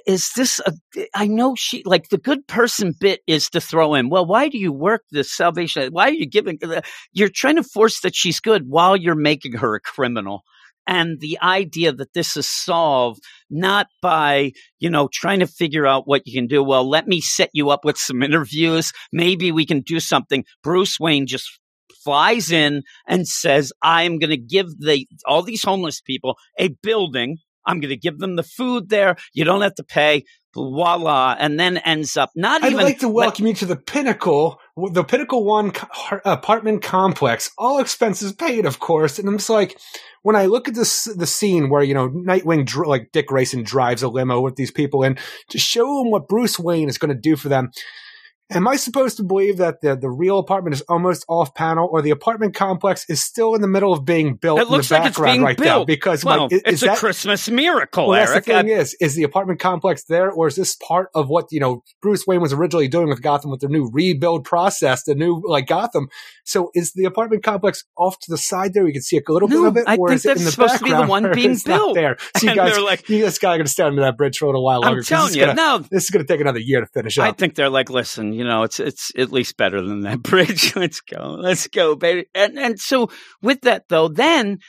is this a i know she like the good person bit is to throw in well why do you work this salvation? Why are you giving uh, you're trying to force that she's good while you're making her a criminal. And the idea that this is solved not by you know trying to figure out what you can do well let me set you up with some interviews. Maybe we can do something. Bruce wayne just flies in and says i'm going to give the all these homeless people a building i'm going to give them the food there you don't have to pay voila and then ends up not even. I'd like to welcome you to the Pinnacle, the Pinnacle One co- apartment complex, all expenses paid, of course. And I'm just like, when I look at this, the scene where you know Nightwing, dr- like Dick Grayson, drives a limo with these people and to show them what Bruce Wayne is going to do for them. Am I supposed to believe that the, the real apartment is almost off panel, or the apartment complex is still in the middle of being built It in looks the like it's being right built. now? Because well, Mike, is, it's is a that, Christmas miracle, well, that's Eric. the thing I- is, is the apartment complex there, or is this part of what you know Bruce Wayne was originally doing with Gotham with the new rebuild process, the new like Gotham? So is the apartment complex off to the side there? You can see a little No, bit of it, I or think is it in that's the supposed to be the one being built. there? So you And guys, like- you guys got to stand under that bridge for a little while longer. I'm telling you, gonna- no, this is going to take another year to finish up. I think they're like, listen, you know, it's it's at least better than that bridge. Let's go, let's go, baby. And and so with that though, then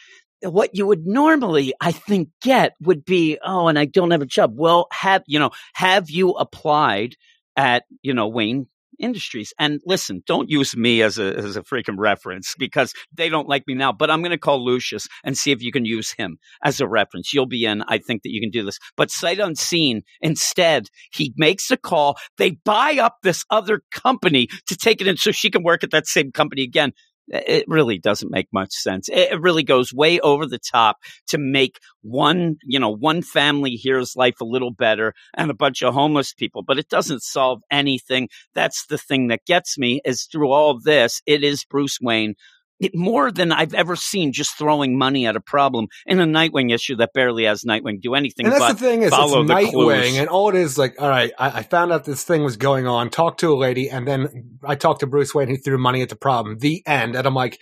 what you would normally, I think, get would be, oh, and I don't have a job. Well, have you know, have you applied at you know Wayne Industries? And listen, don't use me as a as a freaking reference because they don't like me now. But I'm going to call Lucius and see if you can use him as a reference. You'll be in. I think that you can do this. But sight unseen, instead, he makes a call. They buy up this other company to take it in so she can work at that same company again. It really doesn't make much sense. It really goes way over the top to make one, you know, one family here's life a little better and a bunch of homeless people, but it doesn't solve anything. That's the thing that gets me is through all this, it is Bruce Wayne more than I've ever seen just throwing money at a problem in a Nightwing issue that barely has Nightwing do anything And that's but the thing is, it's Nightwing, clues. and all it is like, all right, I, I found out this thing was going on, talked to a lady, and then I talked to Bruce Wayne, who threw money at the problem. The end, and I'm like,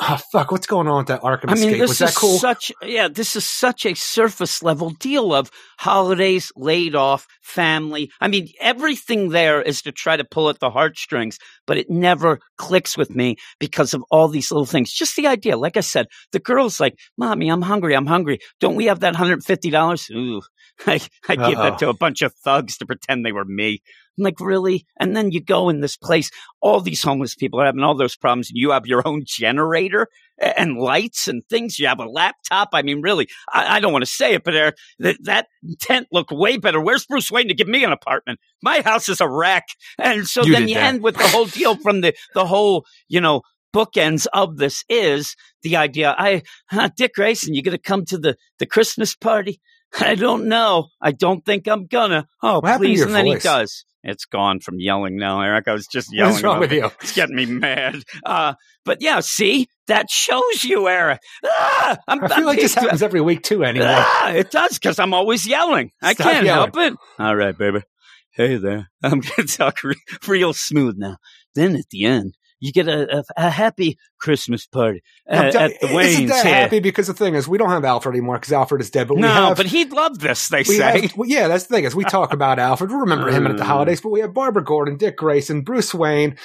oh fuck, what's going on with that Arkham I mean, escape? this Was that is cool? such yeah, this is such a surface level deal of holidays, laid off, family. I mean, everything there is to try to pull at the heartstrings, but it never clicks with me because of all these little things. Just the idea, like I said, the girl's like, "Mommy, I'm hungry. I'm hungry. Don't we have that hundred fifty dollars?" Ooh, I I Uh-oh. that to a bunch of thugs to pretend they were me. I'm like, really? And then you go in this place, all these homeless people are having all those problems, and you have your own generator and lights and things. You have a laptop. I mean, really, I, I don't want to say it, but there, that, that tent looked way better. Where's Bruce Wayne to give me an apartment? My house is a wreck. And so You then you that. end with the whole deal from the, the whole, you know, bookends of this is the idea. I, huh, Dick Grayson, you going to come to the, the Christmas party? I don't know. I don't think I'm gonna. Oh, What please. And then he does. It's gone from yelling now, Eric. I was just yelling. is wrong with you? it's getting me mad. Uh, but yeah, see, that shows you, Eric. Ah, I'm, I feel I'm like this happens every week too. Anyway, Ah, it does because I'm always yelling. I can't yelling. help it. All right, baby. Hey there. I'm going to talk re- real smooth now. Then at the end, you get a, a, a happy Christmas party at, tell- at the isn't Wayne's that here. happy? Because the thing is, we don't have Alfred anymore because Alfred is dead. But we no, have, but he'd love this. They say. have- well, yeah, that's the thing is, we talk about Alfred. We remember him at the Uh. holidays, but we have Barbara Gordon, Dick Grayson, Bruce Wayne.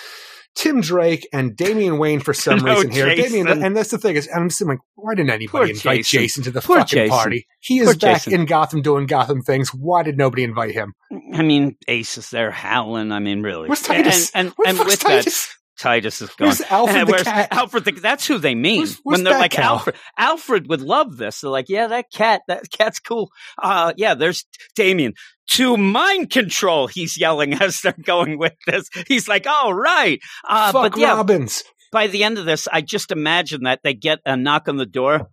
Tim Drake and Damian Wayne for some No, reason here. Damian, and that's the thing is, I'm just like, why didn't anybody Poor invite Jason. Jason. to the Poor fucking Jason. party? He is Poor back Jason. in Gotham doing Gotham things. Why did nobody invite him? I mean, Ace is there howling. I mean, really. Where's Titus? And, and, and fuck's with that, Titus? Titus is gone. Where's Alfred And the cat? Alfred the, that's who they mean Where's- where's when they're like Cow? Alfred. Alfred would love this. They're like, yeah, that cat, that cat's cool. Uh, yeah, there's Damian. To mind control, he's yelling as they're going with this. He's like, all right. Uh, Fuck but yeah, Robbins. by the end of this, I just imagine that they get a knock on the door.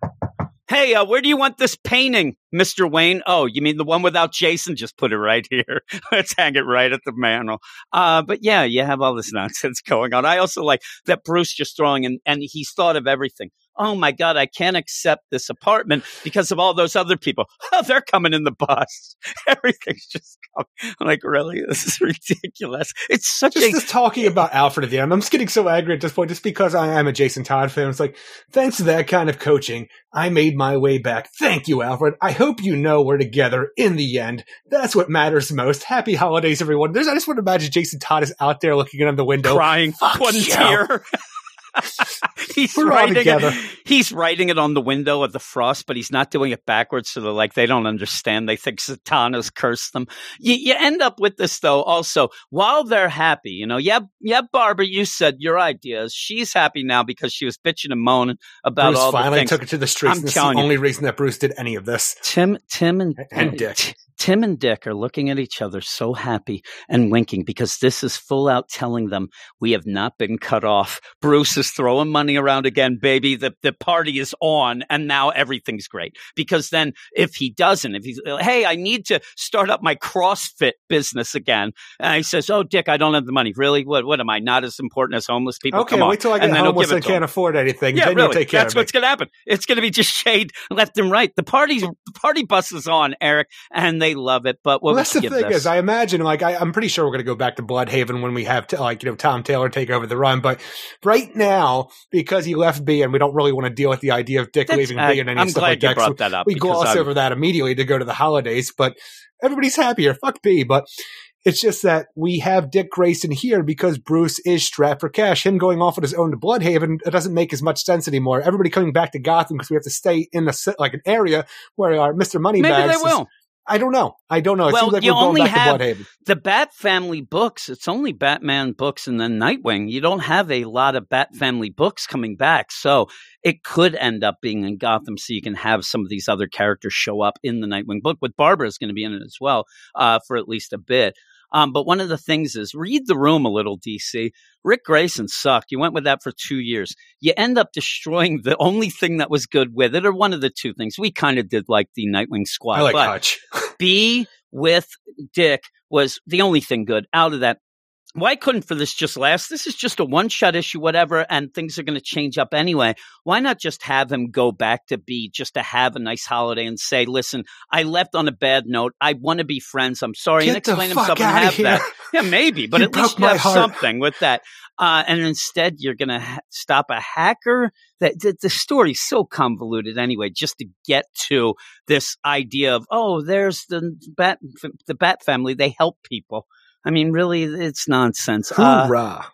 Hey, uh, where do you want this painting, Mr. Wayne? Oh, you mean the one without Jason? Just put it right here. Let's hang it right at the mantle. Uh, but yeah, you have all this nonsense going on. I also like that Bruce just throwing in, and he's thought of everything. Oh my God, I can't accept this apartment because of all those other people. Oh, they're coming in the bus. Everything's just coming. I'm like, really? This is ridiculous. It's such Just, a just talking about Alfred at the end. I'm just getting so angry at this point just because I am a Jason Todd fan. It's like, thanks to that kind of coaching, I made my way back. Thank you, Alfred. I hope you know we're together in the end. That's what matters most. Happy holidays, everyone. There's, I just want to imagine Jason Todd is out there looking out the window. crying Fuck one you. tear. he's We're writing together. it. He's writing it on the window of the frost, but he's not doing it backwards. So they're like, they don't understand. They think Satana's cursed them. You, you end up with this though. Also, while they're happy, you know, yeah, yeah, Barbara, you said your ideas. She's happy now because she was bitching and moaning about Bruce all the finally things. took it to the streets. I'm is the telling you. only reason that Bruce did any of this. Tim, Tim, and And Dick. Tim and Dick are looking at each other so happy and winking because this is full out telling them we have not been cut off. Bruce is throwing money around again, baby. The the party is on and now everything's great. Because then if he doesn't, if he's uh, hey, I need to start up my CrossFit business again. And he says, Oh Dick, I don't have the money. Really? What what am I? Not as important as homeless people? Okay, Come on. wait till I get And then homeless and can't afford anything. Yeah, then really. take care That's what's going to happen. It's going to be just shade left and right. The party's the party bus is on, Eric, and they love it. But what Well, that's the thing this? is, I imagine like I, I'm pretty sure we're going to go back to Blüdhaven when we have to, like you know Tom Taylor take over the run. But right now, because he left B, and we don't really want to deal with the idea of Dick That's- leaving I- B and any I'm stuff glad like you that. brought so that up. we gloss I'm- over that immediately to go to the holidays. But everybody's happier. Fuck B. But it's just that we have Dick Grayson here because Bruce is strapped for cash. Him going off on his own to Blüdhaven, it doesn't make as much sense anymore. Everybody coming back to Gotham because we have to stay in a like an area where our Mister Moneybags. Maybe they will. I don't know. I don't know. It Well, seems like you we're going only back have- The Bat Family books, it's only Batman books and then Nightwing. You don't have a lot of Bat Family books coming back. So it could end up being in Gotham so you can have some of these other characters show up in the Nightwing book. With Barbara is going to be in it as well uh, for at least a bit. Um, but one of the things is read the room a little, DC. Ric Grayson sucked. You went with that for two years. You end up destroying the only thing that was good with it, or one of the two things. We kind of did like the Nightwing squad. I like but Hutch. B with Dick was the only thing good out of that. Why couldn't for this just last? This is just a one shot issue, whatever, and things are going to change up anyway. Why not just have him go back to be just to have a nice holiday and say, listen, I left on a bad note. I want to be friends. I'm sorry. and Get the explain himself and have here. that. Yeah, maybe, but You at least you have heart. something with that. Uh, and instead, you're going to ha- stop a hacker. That the, the story's so convoluted anyway, just to get to this idea of oh, there's the bat, the bat family. They help people. I mean, really, it's nonsense. Uh, Hoorah.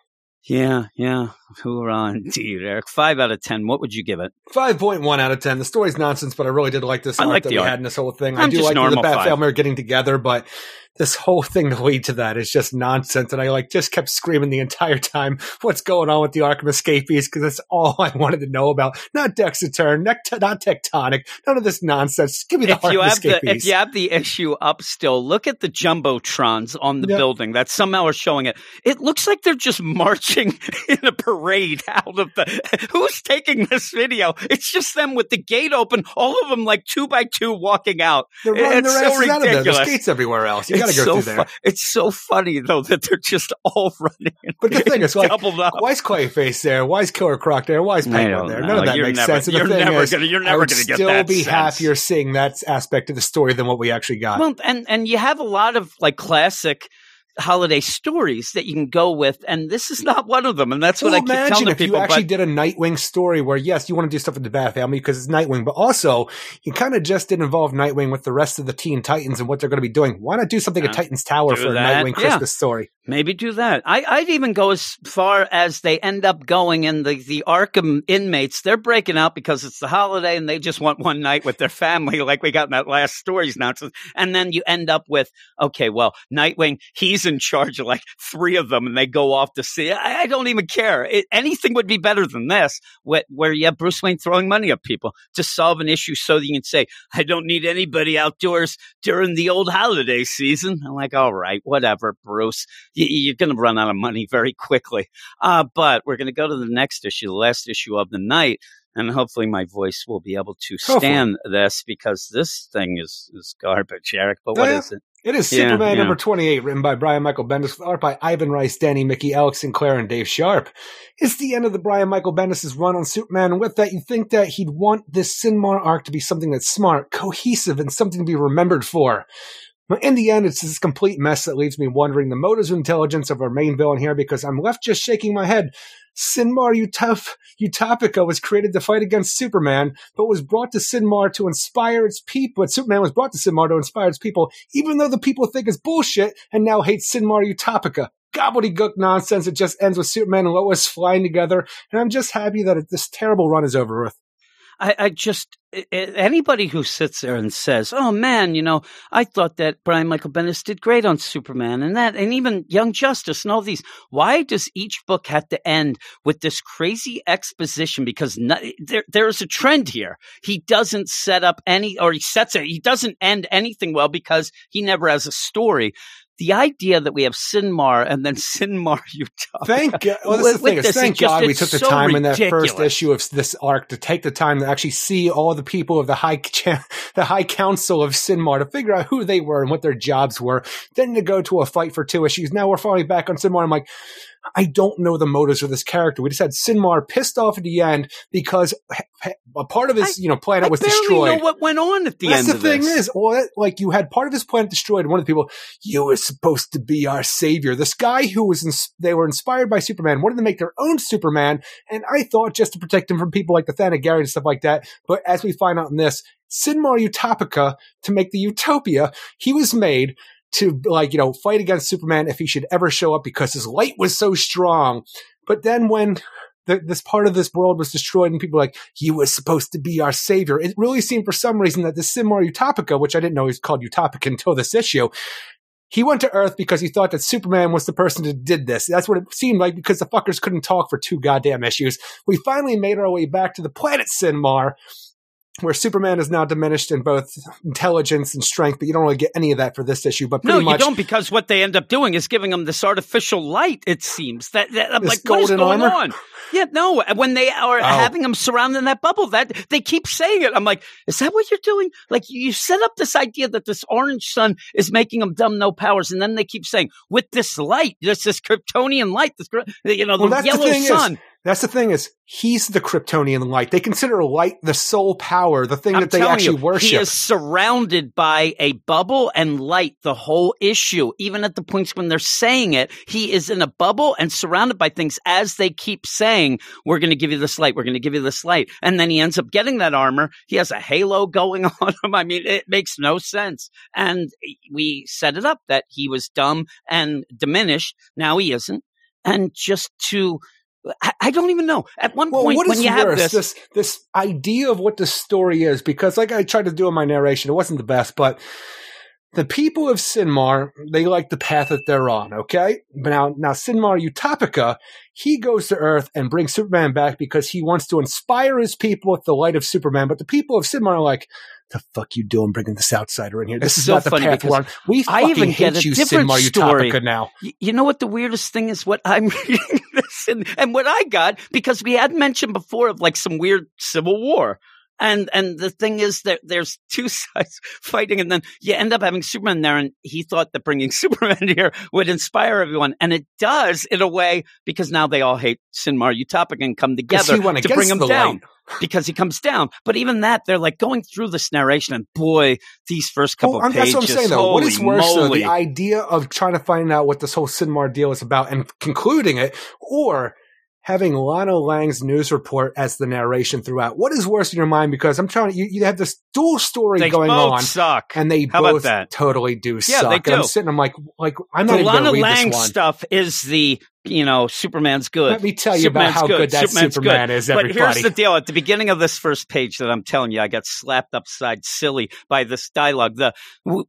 yeah, yeah, hoorah indeed, Eric. Five out of ten. What would you give it? 5.1 out of 10. The story's nonsense, but I really did like this I art like that we art. had in this whole thing. I'm I do like the Bat five. family getting together, but this whole thing to lead to that is just nonsense. And I like just kept screaming the entire time what's going on with the Arkham escapees because that's all I wanted to know about. Not Dexaturn, not, not Tectonic, none of this nonsense. Just give me the If you Arkham have the escapees. if you have the issue up still, look at the jumbotrons on the Yep. building that somehow are showing it. It looks like they're just marching in a parade out of the. Who's taking this video? It's just them with the gate open, all of them like two by two walking out. They're running it's their so asses out of there. There's gates everywhere else. To It's go so through there. fu- it's so funny though that they're just all running. But the thing is, like, up. why is Clayface there? Why is Killer Croc there? Why is Penguin there? None of that makes never- sense. And the you're thing never is, gonna- you're never would gonna get still be sense. happier seeing that aspect of the story than what we actually got. Well, and and you have a lot of like classic holiday stories that you can go with, and this is not one of them. And that's what well, I keep telling imagine the if people. you actually but did a Nightwing story where, yes, you want to do stuff with the Bat Family because it's Nightwing, but also you kind of just didn't involve Nightwing with the rest of the Teen Titans and what they're going to be doing. Why not do something Yeah. at Titans Tower Do for a. Nightwing Yeah. Christmas story? maybe do that. I, I'd even go as far as they end up going, in the the Arkham inmates they're breaking out because it's the holiday, and they just want one night with their family, like we got in that last stories nonsense. And then you end up with okay, well, Nightwing he's in charge of like three of them, and they go off to see. I, I don't even care. It, anything would be better than this, where, where you have Bruce Wayne throwing money at people to solve an issue, so that you can say, "I don't need anybody outdoors during the old holiday season." I'm like, all right, whatever, Bruce y- you're going to run out of money very quickly. Uh, but we're going to go to the next issue, the last issue of the night. And hopefully my voice will be able to Hopefully. stand this because this thing is, is garbage, Eric. But what yeah? is it? It is Yeah, Superman yeah. number 28, written by Brian Michael Bendis, with art by Ivan Reis, Danny Miki, Alex Sinclair, and Dave Sharpe. It's the end of the Brian Michael Bendis' run on Superman, and with that, you'd think that he'd want this Synmar arc to be something that's smart, cohesive, and something to be remembered for. In the end, it's this complete mess that leaves me wondering the motives and intelligence of our main villain here because I'm left just shaking my head. Synmar Utop- Utopica was created to fight against Superman, but was brought to Synmar to inspire its people. But Superman was brought to Synmar to inspire its people, even though the people think it's bullshit and now hate Synmar Utopica. Gobbledygook nonsense. It just ends with Superman and Lois flying together, and I'm just happy that it, this terrible run is over with. I, I just anybody who sits there and says, "Oh man, you know, I thought that Brian Michael Bendis did great on Superman and that, and even Young Justice and all these." Why does each book have to end with this crazy exposition? Because no, there there's a trend here. He doesn't set up any, or he sets it. He doesn't end anything well because he never has a story. The idea that we have Synmar and then Synmar Utah. Thank God. Well, With- the thing. Is this, thank just- God we took the so time in that first issue of this arc to take the time to actually see all the people of the high cha- the High Council of Synmar to figure out who they were and what their jobs were. Then to go to a fight for two issues. Now we're finally back on Synmar. I'm like, I don't know the motives of this character. We just had Synmar pissed off at the end because a part of his, you know, planet I was barely destroyed. know what went on at the That's end That's the thing this. is, well, that- like you had part of his planet destroyed. One of the people, you were supposed to be our savior. This guy who was, ins- they were inspired by Superman, wanted to make their own Superman, and I thought just to protect him from people like the Thanagarian and stuff like that. But as we find out in this, Synmar Utopica to make the Utopia, he was made to like you know fight against Superman if he should ever show up because his light was so strong. But then when the, this part of this world was destroyed and people were like, he was supposed to be our savior. It really seemed for some reason that the Synmar Utopica, which I didn't know he was called Utopica until this issue, he went to Earth because he thought that Superman was the person that did this. That's what it seemed like because the fuckers couldn't talk for two goddamn issues. We finally made our way back to the planet Synmar, where Superman is now diminished in both intelligence and strength, but you don't really get any of that for this issue. But No, you much, don't, because what they end up doing is giving him this artificial light. It seems that, that I'm This like, what is going armor? on? Yeah, no. When they are Oh. having him surrounded in that bubble, that they keep saying it. I'm like, is that what you're doing? Like you set up this idea that this orange sun is making him dumb, no powers, and then they keep saying with this light, there's this Kryptonian light, this you know, the Well, that's the yellow is- sun. That's the thing is he's the Kryptonian light. They consider light the sole power, the thing I'm that they actually you, worship. He is surrounded by a bubble and light the whole issue. Even at the points when they're saying it, he is in a bubble and surrounded by things as they keep saying, We're going to give you this light. We're going to give you this light. And then he ends up getting that armor. He has a halo going on him. I mean, it makes no sense. And we set it up that he was dumb and diminished. Now he isn't. And just to, I, I don't even know. At one well, point, what when is you have this, this this idea of what the story is? Because like I tried to do in my narration, it wasn't the best, but the people of Synmar, they like the path that they're on, okay? But now, now Synmar Utopica, he goes to Earth and brings Superman back because he wants to inspire his people with the light of Superman. But the people of Synmar are like, the fuck you doing bringing this outsider in here? This It's is so not the path we're on. We I fucking even hate get a you, different Synmar story. Utopica now. Y- You know what the weirdest thing is? What I'm reading this and, and what I got because we had mentioned before of like some weird civil war. And and the thing is that there's two sides fighting, and then you end up having Superman there, and he thought that bringing Superman here would inspire everyone, and it does in a way because now they all hate Synmar Utopic and come together he to bring him down light. because he comes down. But even that, they're like going through this narration, and boy, these first oh, couple Well, pages, that's what I'm saying, though. What is worse, though, the idea of trying to find out what this whole Synmar deal is about and concluding it, or having Lana Lang's news report as the narration throughout? What is worse in your mind? Because I'm trying to, you, you have this dual story they going both on. suck. And they How both totally do Yeah, suck. they And I'm do. sitting, I'm like, like I'm not the even going Lana Lang this one. stuff is the you know Superman's good. Let me tell you Superman's about how good, that Superman's Superman good. is, But everybody. here's the deal: at the beginning of this first page, that I'm telling you, I got slapped upside silly by this dialogue. The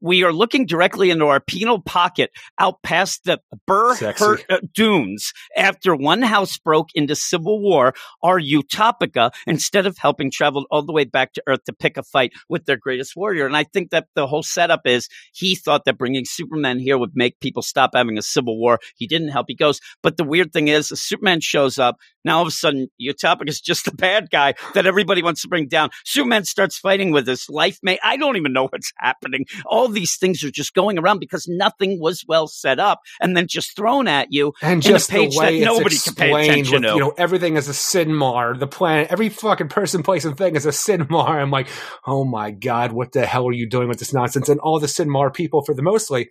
we are looking directly into our penal pocket, out past the Burr. Hurt, uh, dunes. After one house broke into civil war, our Utopica, instead of helping, traveled all the way back to Earth to pick a fight with their greatest warrior. And I think that the whole setup is he thought that bringing Superman here would make people stop having a civil war. He didn't help. He goes, but the weird thing is, Superman shows up. Now all of a sudden, Utopic is just the bad guy that everybody wants to bring down. Superman starts fighting with his life mate. I don't even know what's happening. All these things are just going around because nothing was well set up and then just thrown at you and in a just the way it's nobody can pay attention with, to. you know, everything is a Synmar. The planet, every fucking person, place, and thing is a Synmar. I'm like, oh my god, what the hell are you doing with this nonsense? And all the Synmar people, for the mostly,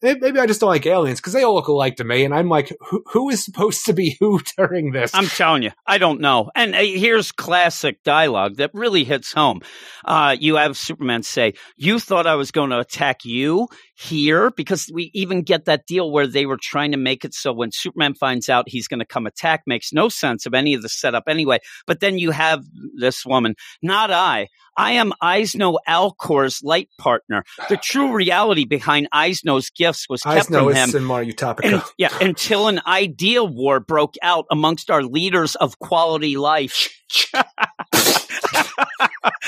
Maybe I just don't like aliens because they all look alike to me, and I'm like, who, who is supposed to be who during this? I'm telling you, I don't know. And uh, here's classic dialogue that really hits home. Uh, you have Superman say, "You thought I was going to attack you here," because we even get that deal where they were trying to make it so when Superman finds out he's going to come attack, makes no sense of any of the setup anyway. But then you have this woman, not I. I am Eisno Alcor's light partner. The true reality behind Eisno's gifts was kept know from him. Synmar Utopica. And, yeah, until an idea war broke out amongst our leaders of quality life.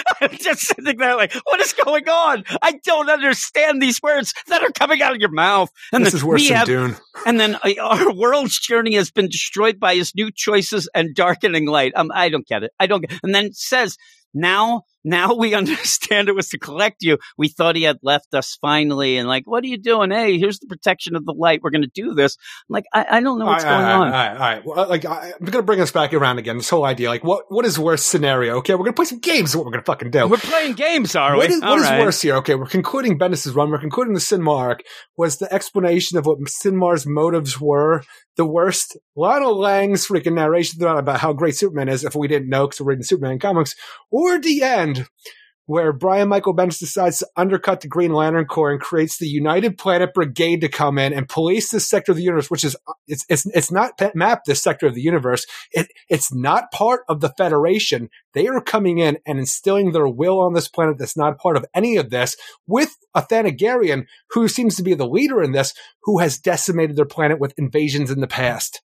I'm just sitting there like, what is going on? I don't understand these words that are coming out of your mouth. And this then is worse than have, Dune. And then uh, our world's journey has been destroyed by his new choices and darkening light. Um, I don't get it. I don't. Get, and then says now, now we understand it was to collect you. We thought he had left us finally, and like, what are you doing? Hey, here's the protection of the light. We're going to do this. I'm like, I, I don't know what's all right, going all on. all right, all right. Well, like, I, I'm going to bring us back around again. This whole idea, like, what what is worst scenario? Okay, we're going to play some games. Is what we're going to fucking do. We're playing games, are we? What is, All what is right. worse here? Okay, we're concluding Bendis' run. We're concluding the Synmar arc. Was the explanation of what Synmar's motives were the worst? Lionel Lang's freaking narration about how great Superman is, if we didn't know because we're reading Superman comics, or the end where Brian Michael Bendis decides to undercut the Green Lantern Corps and creates the United Planet Brigade to come in and police this sector of the universe, which is it's it's it's not pe- mapped this sector of the universe. It it's not part of the Federation. They are coming in and instilling their will on this planet that's not part of any of this with a Thanagarian who seems to be the leader in this, who has decimated their planet with invasions in the past.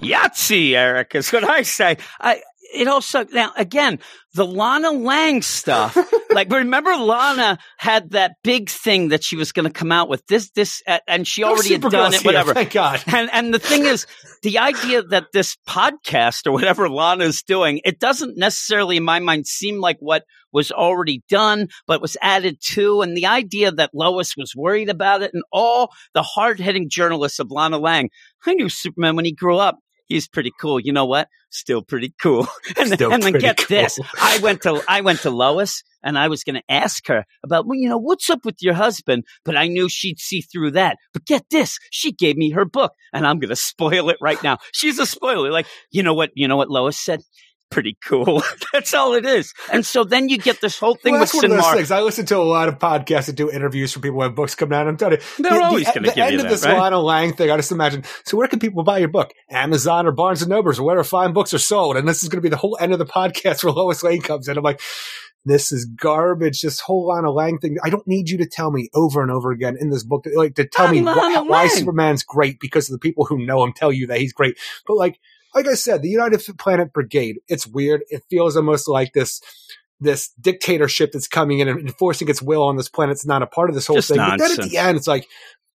Yahtzee, Eric, is what I say. I, it also, now again, the Lana Lang stuff. like, remember Lana had that big thing that she was going to come out with this, this, uh, and she already had done it, here, whatever. Thank God. And and the thing is, the idea that this podcast or whatever Lana's doing, it doesn't necessarily, in my mind, seem like what was already done, but was added to. And the idea that Lois was worried about it, and all the hard hitting journalists of Lana Lang. I knew Superman when he grew up. He's pretty cool. You know what? Still pretty cool. And, Still and then get cool. this. I went to I went to Lois and I was going to ask her about, well, you know, what's up with your husband? But I knew she'd see through that. But get this, she gave me her book, and I'm going to spoil it right now. She's a spoiler. Like, you know what? You know what Lois said? Pretty cool. That's all it is. And so then you get this whole thing well, with that's one of those things. I listen to a lot of podcasts that do interviews for people who have books coming out. I'm telling you, They're the, always the, gonna the give end you of that, this right? Lionel Lang thing. I just imagine. So where can people buy your book? Amazon or Barnes and Nobles or wherever fine books are sold. And this is going to be the whole end of the podcast where Lois Lane comes in. I'm like, this is garbage. This whole Lana Lang thing. I don't need you to tell me over and over again in this book, to, like to tell I'm me Lana wh- why Superman's great because of the people who know him tell you that he's great. But like, like I said, the United Planet Brigade. It's weird. It feels almost like this this dictatorship that's coming in and enforcing its will on this planet. It's not a part of this whole Just thing. But then at the end, it's like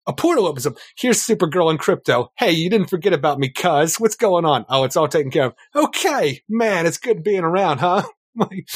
a portal opens up. Here's Supergirl and Krypto. Hey, you didn't forget about me, cuz. What's going on? Oh, it's all taken care of. Okay, man, it's good being around, huh? Like,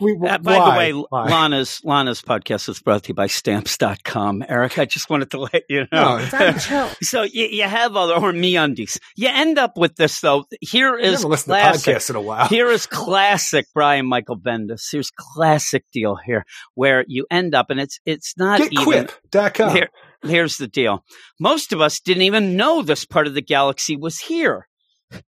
we, Uh, by why? the way, Why? Lana's Lana's podcast is brought to you by Stamps.com. Eric, I just wanted to let you know. No, so you, you have other or MeUndies. You end up with this though. Here I is to classic. podcasts in a while. Here is classic Brian Michael Bendis. Here's classic deal here where you end up, and it's it's not even. GetQuip.com. Here, here's the deal. Most of us didn't even know this part of the galaxy was here.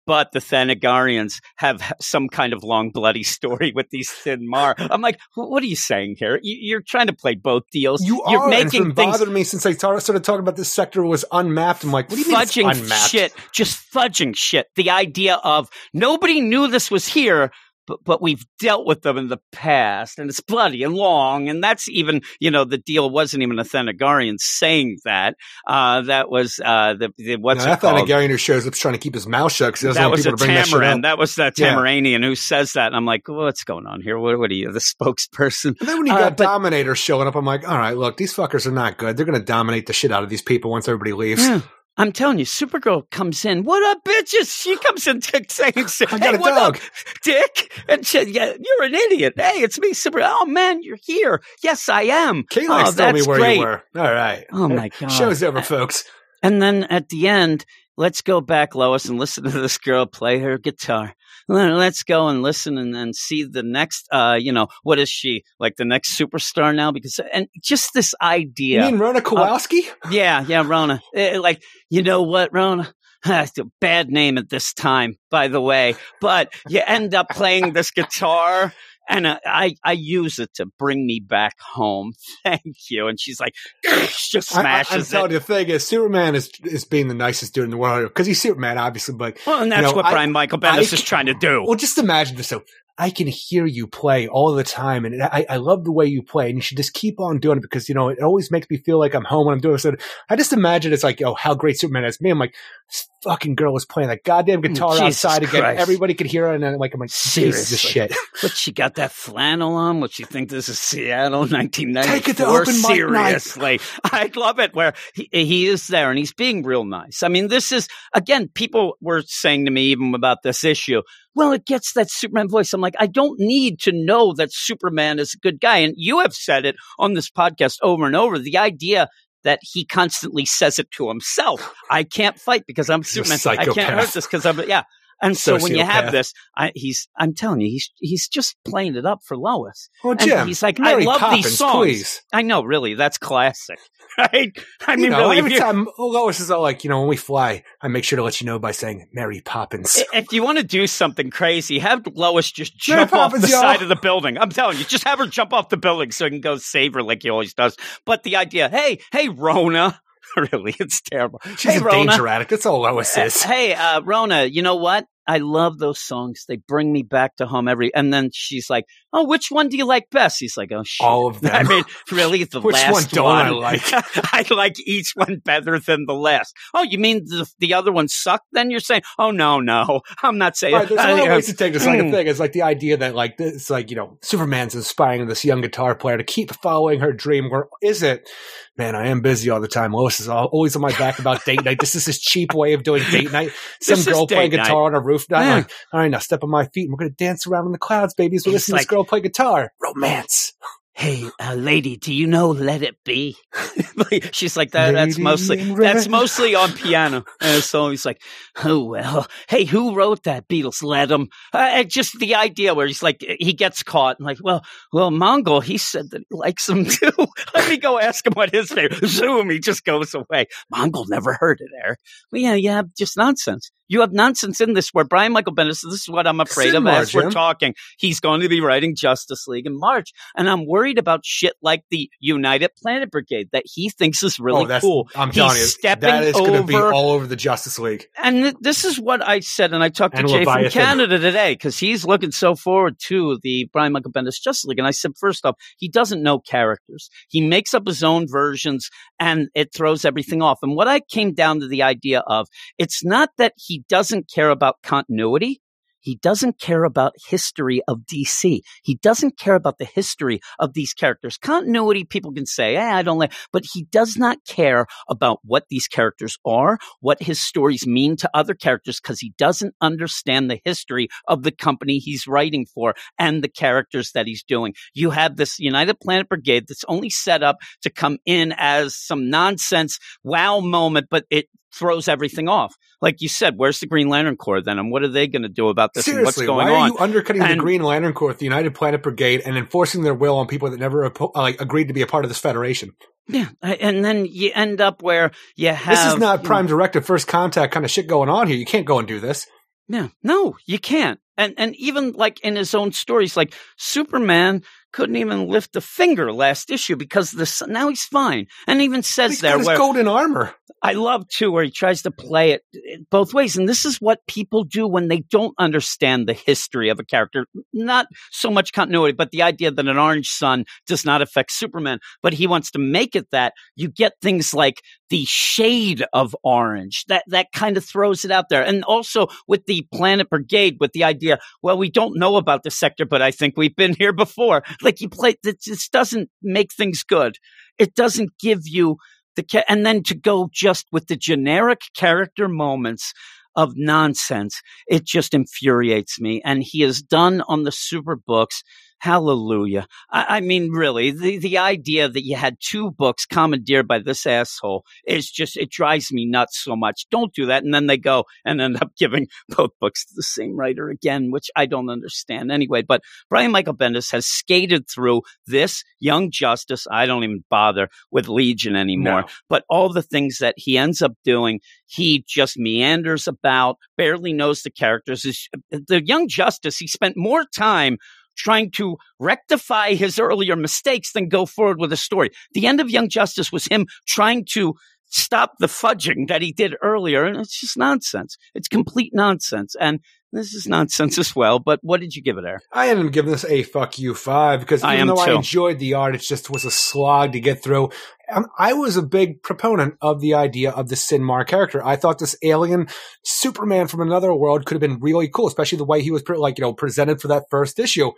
But the Thanagarians have some kind of long, bloody story with these Thin Mar. I'm like, what are you saying here? You, you're trying to play both deals. You you're are, and it's making been things bothering me since I started talking about this sector was unmapped. I'm like, what do you mean fudging unmapped? shit, just fudging shit. The idea of nobody knew this was here, but but we've dealt with them in the past, and it's bloody and long, and that's even you know the deal wasn't even a Thanagarian saying that. Uh, that was uh, the, the what's Now, it a called? Gary who shows up trying to keep his mouth shut because he doesn't That want people to bring that shit Tamaran. up. That was that Yeah. Tamaranian who says that. And I'm like, what's going on here? What, what are you, the spokesperson? And then when you Uh, got but- Dominator showing up, I'm like, all right, look, these fuckers are not good. They're going to dominate the shit out of these people once everybody leaves. Yeah. I'm telling you, Supergirl comes in. What up, bitches? She comes in t- saying, I got "Hey, a what dog. up, Dick?" And she, yeah, you're an idiot. Hey, it's me, Supergirl. Oh man, you're here. Yes, I am. Kaylex oh, told that's me where great. you were. All right. Oh my god. Show's over, folks. And then at the end, let's go back, Lois, and listen to this girl play her guitar. "Le- let's go and listen and then see the next, uh, you know, what is she like the next superstar now? Because, and just this idea. You mean Rona Kowalski? Yeah, yeah, Rona. Eh, like, you know what, Rona? That's a bad name at this time, by the way. But you end up playing this guitar, and uh, I I use it to bring me back home. Thank you. And she's like, just I- I, I'm it. telling you, the thing is, Superman is is being the nicest dude in the world because he's Superman, obviously. But well, and you that's know, what I- Brian Michael Bendis is trying to do. well, just imagine this. So I can hear you play all the time, and I, I love the way you play, and you should just keep on doing it because you know it always makes me feel like I'm home when I'm doing it. So I just imagine it's like, oh, how great Superman is. Me, I'm like, this fucking girl is playing that goddamn guitar Jesus outside again. Everybody could hear her, and then like I'm like, Jesus Seriously. shit. But she got that flannel on. What you think this is Seattle, 1994? Take it to open. Seriously, I love it where he, he is there and he's being real nice. I mean, this is again. People were saying to me even about this issue. Well, it gets that Superman voice. I'm like, I don't need to know that Superman is a good guy. And you have said it on this podcast over and over. The idea that he constantly says it to himself. I can't fight because I'm Superman. I can't hurt this because I'm yeah. And so when you have this, I, he's I'm telling you, he's he's just playing it up for Lois. Well, And Jim, he's like, Mary I love Poppins, these songs. please. I know, really, that's classic, right? I mean, you know, really, every time Lois is all like, you know, when we fly, I make sure to let you know by saying Mary Poppins. if you want to do something crazy, have Lois just jump off the y'all. side of the building. I'm telling you, just have her jump off the building so he can go save her like he always does. But the idea, hey, hey, Rona, really, it's terrible. She's hey, a Rona, danger addict. That's all Lois is. Hey, uh, Rona, you know what? I love those songs. They bring me back to home every. And then she's like, "Oh, which one do you like best?" He's like, "Oh, shit. All of them. I mean, really, the Which last one don't I like? I like each one better than the last. Oh, you mean the the other one sucked? Then you're saying, "Oh no, no, I'm not saying." Right, there's a I- lot of ways to take this. Like a mm. thing, it's like the idea that like it's like you know Superman's inspiring this young guitar player to keep following her dream. Or is it, man? I am busy all the time. Lois is always on my back about date night. This is his cheap way of doing date night. Some This girl playing night. guitar on a roof. I'm Yeah. like, all right, now step on my feet. and We're gonna dance around in the clouds, baby. As we He's listen to this girl play guitar. Romance. Hey, uh, lady, do you know "Let It Be"? She's like that. That's mostly that's mostly on piano. And so he's like, "Oh well, hey, who wrote that? Beatles, let him." Uh, just the idea where he's like, he gets caught and like, well, well, Mongul, he said that he likes him too. Let me go ask him what his favorite. Zoom, he just goes away. Mongul never heard it, Eric. Well, yeah, have just nonsense. You have nonsense in this where Brian Michael Bendis. This is what I'm afraid of Marr, as we're Jim. talking. He's going to be writing Justice League in March, and I'm worried about shit like the United Planet Brigade that he thinks is really oh, cool. I'm He's telling you, stepping that is going to be all over the Justice League. And th- this is what I said, and I talked to And Jay from Canada today because he's looking so forward to the Brian Michael Bendis Justice League. And I said, first off, he doesn't know characters. He makes up his own versions, and it throws everything off. And what I came down to the idea of, it's not that he doesn't care about continuity. He doesn't care about history of DC. He doesn't care about the history of these characters. Continuity, people can say, eh, I don't like, but he does not care about what these characters are, what his stories mean to other characters, because he doesn't understand the history of the company he's writing for and the characters that he's doing. You have this United Planet Brigade that's only set up to come in as some nonsense wow moment, but it throws everything off. Like you said, where's the Green Lantern Corps then? And what are they going to do about this? and what's Seriously, going why are on? you undercutting And- the Green Lantern Corps with the United Planet Brigade and enforcing their will on people that never uh, like agreed to be a part of this federation? yeah. And then you end up where you have. this is not you know, Prime Directive First Contact kind of shit going on here. You can't go and do this. Yeah, no, you can't. And and even like in his own stories, like Superman couldn't even lift a finger last issue because this now he's fine, and even says He's there where golden armor. I love too where he tries to play it eh, both ways, and this is what people do when they don't understand the history of a character. Not so much continuity, but the idea that an orange sun does not affect Superman, but he wants to make it that. You get things like the shade of orange that that kind of throws it out there, and also with the Planet Brigade, with the idea, well, we don't know about the sector, but I think we've been here before. Like you play, this this doesn't make things good. It doesn't give you the and then to go just with the generic character moments of nonsense it just infuriates me and he has done on the super books Hallelujah. I, I mean, really, the, the idea that you had two books commandeered by this asshole is just, it drives me nuts so much. Don't do that. And then they go and end up giving both books to the same writer again, which I don't understand anyway. But Brian Michael Bendis has skated through this Young Justice. I don't even bother with Legion anymore. No. But all the things that he ends up doing, he just meanders about, barely knows the characters. Is- uh, The Young Justice, he spent more time trying to rectify his earlier mistakes than go forward with a story. The end of Young Justice was him trying to stop the fudging that he did earlier. And it's just nonsense. It's complete nonsense. And this is nonsense as well. But what did you give it, Eric? I ended up giving this a fuck you five because I even am though too. I enjoyed the art, it just was a slog to get through. Um, I was a big proponent of the idea of the Synmar character. I thought this alien Superman from another world could have been really cool, especially the way he was like you know presented for that first issue.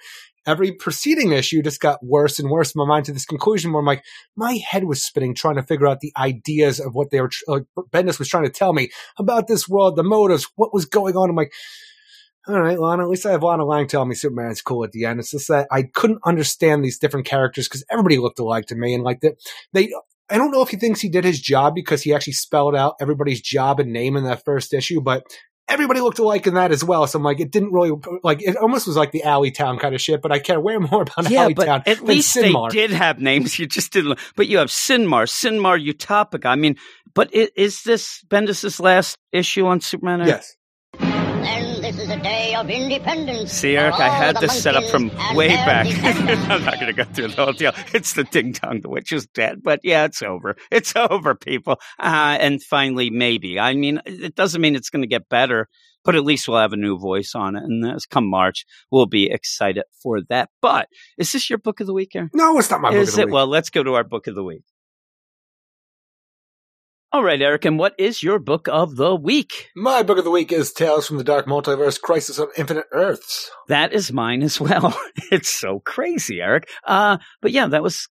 Every preceding issue just got worse and worse in my mind to this conclusion where I'm like, my head was spinning trying to figure out the ideas of what they were, like, Bendis was trying to tell me about this world, the motives, what was going on. I'm like, all right, Lana, at least I have Lana Lang telling me Superman's cool at the end. It's just that I couldn't understand these different characters because everybody looked alike to me. And like that, they, I don't know if he thinks he did his job because he actually spelled out everybody's job and name in that first issue, but everybody looked alike in that as well. So I'm like, it didn't really, like, it almost was like the Alley Town kind of shit, but I care way more about Yeah, Alley but Town at than least they did have names. You just didn't. But you have Synmar, Synmar Utopica. I mean, but i- is this Bendis's last issue on Superman? Yes. And is a day of independence. See, Eric, I had this set up from way back. I'm not going to go through the whole deal. It's the ding dong, the witch is dead. But yeah, it's over. It's over, people. Uh, and finally, maybe. I mean, it doesn't mean it's going to get better, but at least we'll have a new voice on it. And as come March, we'll be excited for that. But is this your book of the week, Eric? No, it's not my book of the it? week. Well, let's go to our book of the week. All right, Eric, and what is your book of the week? my book of the week is Tales from the Dark Multiverse Crisis on Infinite Earths. That is mine as well. it's so crazy, Eric. Uh, but yeah, that was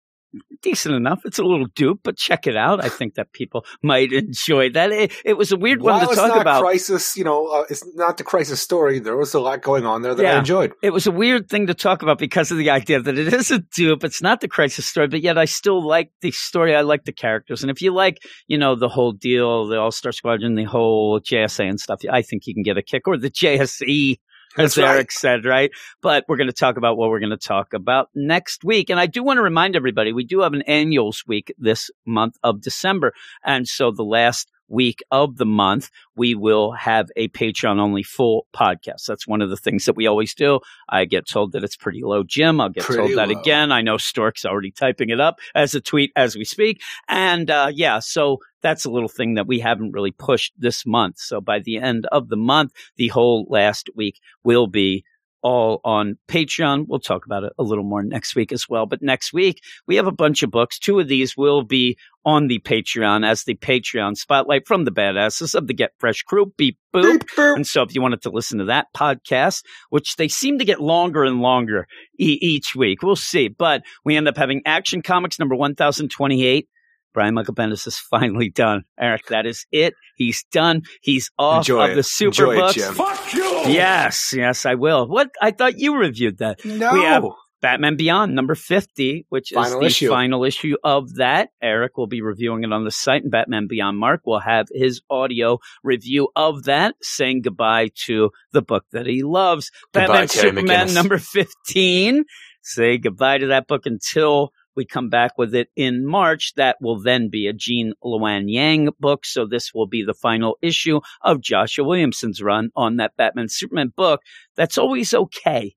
decent enough. It's a little dupe, but check it out. I think that people might enjoy that. It, it was a weird one to talk about. crisis, you know, uh, it's not the crisis story. There was a lot going on there that I enjoyed. It was a weird thing to talk about because of the idea that it is a dupe. It's not the crisis story, but yet I still like the story. I like the characters. And if you like, you know, the whole deal, the All Star Squadron, the whole JSA and stuff, I think you can get a kick or the JSE. As right. Eric said, right? But we're going to talk about what we're going to talk about next week. And I do want to remind everybody, we do have an annuals week this month of December. And so the last week of the month, we will have a Patreon only full podcast. That's one of the things that we always do. I get told that it's pretty low, Jim. I'll get Pretty told that low. again. I know Stork's already typing it up as a tweet as we speak. And uh, yeah, so that's a little thing that we haven't really pushed this month. So by the end of the month, the whole last week will be all on Patreon. We'll talk about it a little more next week as well. But next week, we have a bunch of books. Two of these will be on the Patreon as the Patreon spotlight from the badasses of the Get Fresh crew. Beep boop. Beep, boop. And so if you wanted to listen to that podcast, which they seem to get longer and longer e- each week, we'll see. But we end up having Action Comics number 1028. Brian Michael Bendis is finally done. Eric, that is it. He's done. He's off Enjoy of it. the super Enjoy it, books. Jim. Fuck you! Yes, yes, I will. What I thought you reviewed that. No. We have Batman Beyond number 50, which Final is the issue. final issue of that. Eric will be reviewing it on the site, and Batman Beyond Mark will have his audio review of that, saying goodbye to the book that he loves. Goodbye, Batman Terry Superman McGinnis. number 15. Say goodbye to that book until we come back with it in March. That will then be a Gene Luen Yang book. So this will be the final issue of Joshua Williamson's run on that Batman Superman book. That's always okay.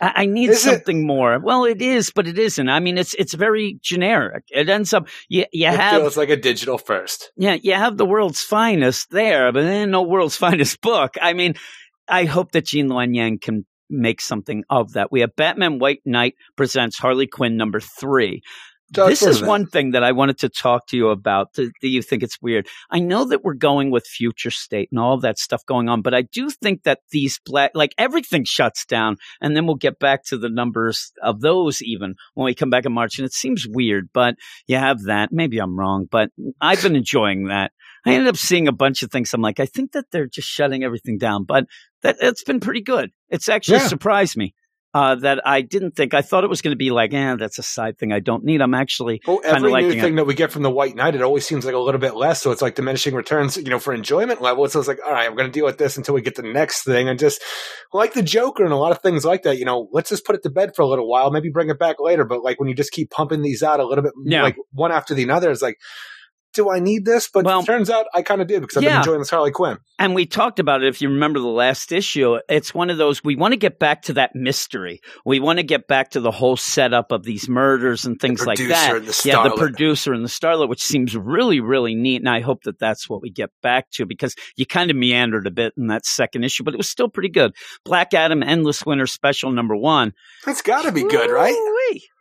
I, I need Is it? something more. Well, it is, but it isn't. I mean, it's it's very generic. It ends up you you It have feels like a digital first. yeah, you have the world's finest there, but then no world's finest book. I mean, I hope that Gene Luen Yang can make something of that. We have Batman White Knight presents Harley Quinn number three. Doug, this is one thing that I wanted to talk to you about. Do, do you think it's weird? I know that we're going with future state and all that stuff going on, but I do think that these black, like everything shuts down and then we'll get back to the numbers of those even when we come back in March. And it seems weird, but you have that. Maybe I'm wrong, but I've been enjoying that. I ended up seeing a bunch of things. I'm like, I think that they're just shutting everything down, but that it's been pretty good. It's actually Yeah. surprised me. uh, that I didn't think. I thought it was going to be like, eh, that's a side thing I don't need. I'm actually Well, kind every of new thing it. that we get from the White Knight, it always seems like a little bit less. So it's like diminishing returns, you know, for enjoyment level. So it's like, all right, I'm going to deal with this until we get the next thing. And just like the Joker and a lot of things like that, you know, let's just put it to bed for a little while, maybe bring it back later. But like when you just keep pumping these out a little bit, Yeah. like one after the other, it's like, do I need this? But Well- it turns out I kind of do because I've been enjoying this Harley Quinn. And we talked about it. If you remember the last issue, it's one of those, we want to get back to that mystery. We want to get back to the whole setup of these murders and things like producer that. and the yeah, the producer and the starlet, which seems really, really neat. And I hope that that's what we get back to because you kind of meandered a bit in that second issue, but it was still pretty good. Black Adam Endless Winter Special number one. It's got to be good, right?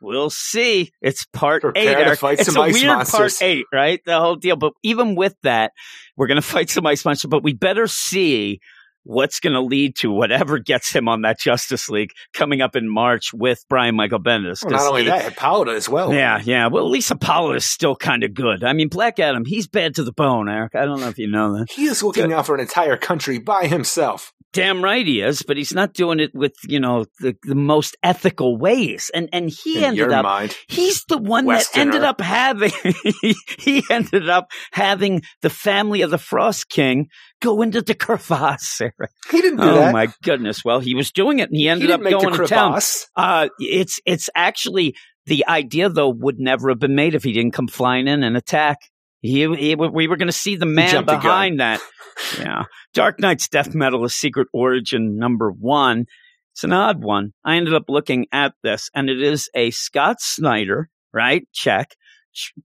We'll see. It's part Prepare eight. to Eric. fight it's a weird monsters. part eight, right? The whole deal. But even with that, we're going to fight some ice monsters. But we better see what's going to lead to whatever gets him on that Justice League coming up in March with Brian Michael Bendis. Well, not only he- that, Hippolyta as well. Yeah, yeah. Well, at least Apollo is still kind of good. I mean, Black Adam, he's bad to the bone, Eric. I don't know if you know that. He is looking out for an entire country by himself. Damn right he is, but he's not doing it with, you know, the, the most ethical ways. And and he in ended up mind. He's the one Westerner. that ended up having he ended up having the family of the Frost King go into the crevasse. Eric. He didn't do Oh that. my goodness! Well, he was doing it, and he he ended didn't up going to town. Uh, it's it's actually the idea though would never have been made if he didn't come flying in and attack. He, he we were going to see the man jumped the gun. behind that. Yeah, Dark Nights Death Metal: A Secret Origin number one. It's an odd one. I ended up looking at this, and it is a Scott Snyder, right? Check.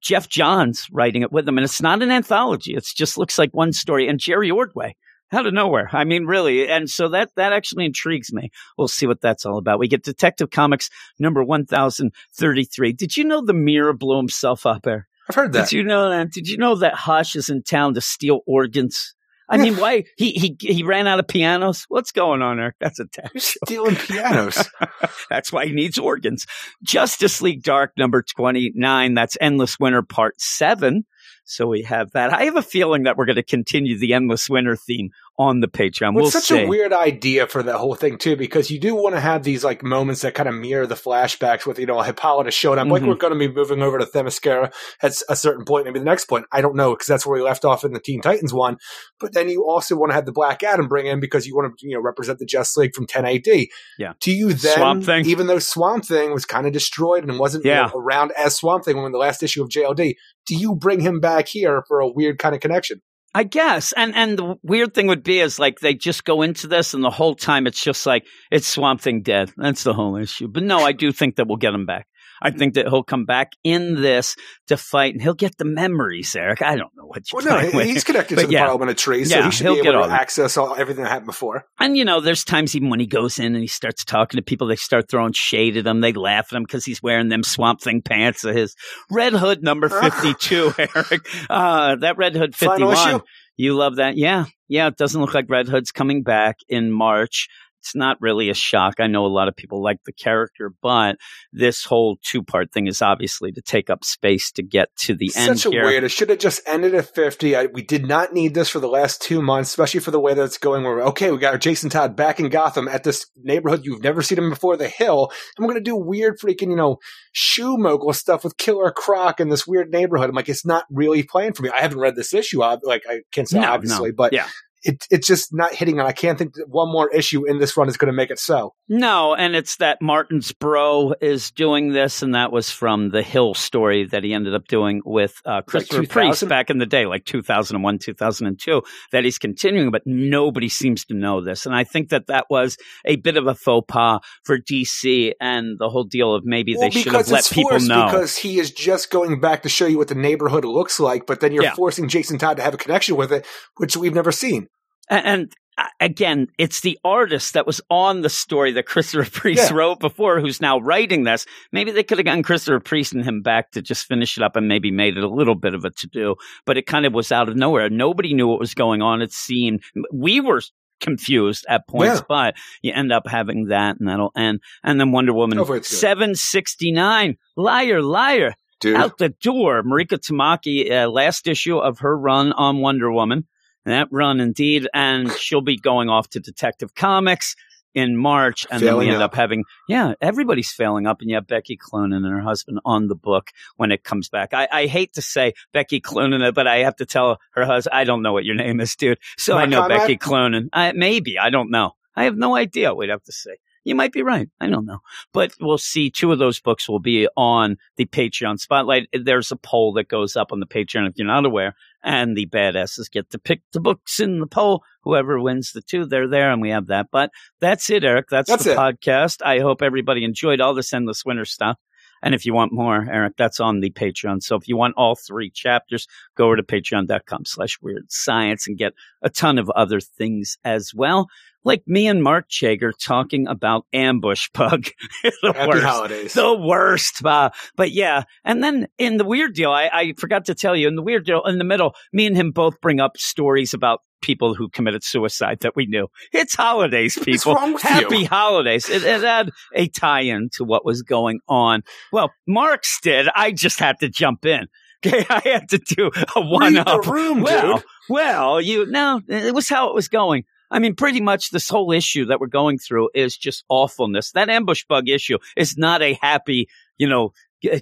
Geoff Johns writing it with him, and it's not an anthology. It just looks like one story. And Jerry Ordway, out of nowhere. I mean, really. And so that that actually intrigues me. We'll see what that's all about. We get Detective Comics number one thousand thirty three. Did you know the Mirror blew himself up there? I've heard that. Did you know that? Did you know that Hush is in town to steal organs? I mean, why he he he ran out of pianos? What's going on there? That's a tap stealing pianos. That's why he needs organs. Justice League Dark number 29. That's Endless Winter part seven. So we have that. I have a feeling that we're going to continue the Endless Winter theme on the Patreon. Well, we'll it's such see. a weird idea for that whole thing too, because you do want to have these like moments that kind of mirror the flashbacks with you know Hippolyta showing up. Like Mhm. we're going to be moving over to Themyscira at a certain point, maybe the next point. I don't know because that's where we left off in the Teen Titans one. But then you also want to have the Black Adam bring in because you want to you know represent the Justice League from 10 AD. Yeah. Do you then Swamp Thing. even though Swamp Thing was kind of destroyed and wasn't you know, around as Swamp Thing when the last issue of JLD, do you bring him back here for a weird kind of connection? I guess. And and the weird thing would be is like they just go into this and the whole time it's just like it's Swamp Thing dead. That's the whole issue. But no, I do think that we'll get him back. I think that he'll come back in this to fight and he'll get the memories, Eric. I don't know what you're Well, no, he's connected But to the yeah. Parliament of Trees, so Yeah, he should he'll be get able all to that. access all, everything that happened before. And you know, there's times even when he goes in and he starts talking to people, they start throwing shade at him. They laugh at him because he's wearing them Swamp Thing pants of his. Red Hood number 52, Eric. Uh, that Red Hood Final 51. issue? You love that? Yeah. Yeah. It doesn't look like Red Hood's coming back in March. It's not really a shock. I know a lot of people like the character, but this whole two part thing is obviously to take up space to get to the end Such a here. weird. It should have just ended at 50. I, we did not need this for the last two months, especially for the way that it's going. Where, okay, we got our Jason Todd back in Gotham at this neighborhood you've never seen him before, the Hill. And we're going to do weird freaking, you know, shoe mogul stuff with Killer Croc in this weird neighborhood. I'm like, it's not really playing for me. I haven't read this issue. Like, I can't say No, no. obviously, but Yeah. It, it's just not hitting. And I can't think that one more issue in this run is going to make it so. No, and it's that Martinbrough is doing this, and that was from the Hill story that he ended up doing with uh, Christopher 2000? Priest back in the day, like 2001, 2002, that he's continuing, but nobody seems to know this. And I think that that was a bit of a faux pas for DC and the whole deal of maybe they should have let people know. Because he is just going back to show you what the neighborhood looks like, but then you're Yeah. forcing Jason Todd to have a connection with it, which we've never seen. And, again, it's the artist that was on the story that Christopher Priest Yeah. wrote before who's now writing this. Maybe they could have gotten Christopher Priest and him back to just finish it up and maybe made it a little bit of a to do, but it kind of was out of nowhere. Nobody knew what was going on. It seemed we were confused at points, Yeah. but you end up having that and that'll end. And then Wonder Woman good. 769, liar, liar Dude. out the door. Mariko Tamaki, uh, last issue of her run on Wonder Woman. That run indeed, and she'll be going off to Detective Comics. in March, and then we end up. up having yeah, everybody's failing up, and you have Becky Cloonan and her husband on the book when it comes back. I, I hate to say Becky Cloonan, but I have to tell her husband I don't know what your name is, dude. So I know Conrad? Becky Cloonan. I, maybe I don't know. I have no idea. We'd have to say. You might be right. I don't know. But we'll see. Two of those books will be on the Patreon spotlight. There's a poll that goes up on the Patreon if you're not aware, and the badasses get to pick the books in the poll. Whoever wins the two, they're there, and we have that. But that's it, Eric. That's, That's the it. podcast. I hope everybody enjoyed all this endless winter stuff. And if you want more, Eric, that's on the Patreon. So if you want all three chapters, go over to patreon.com slash weird science and get a ton of other things as well. Like me and Mark Chager talking about ambush bug. the Happy worst. holidays. The worst. Uh, but yeah. And then in the weird deal, I, I forgot to tell you, in the weird deal, in the middle, me and him both bring up stories about people who committed suicide that we knew. It's holidays, people. Happy you? holidays. It, it had a tie in to what was going on. Well, Mark's did. I just had to jump in. Okay, I had to do a one Read up. room, well, dude. well, you no, it was how it was going. I mean, pretty much this whole issue that we're going through is just awfulness. That ambush bug issue is not a happy, you know,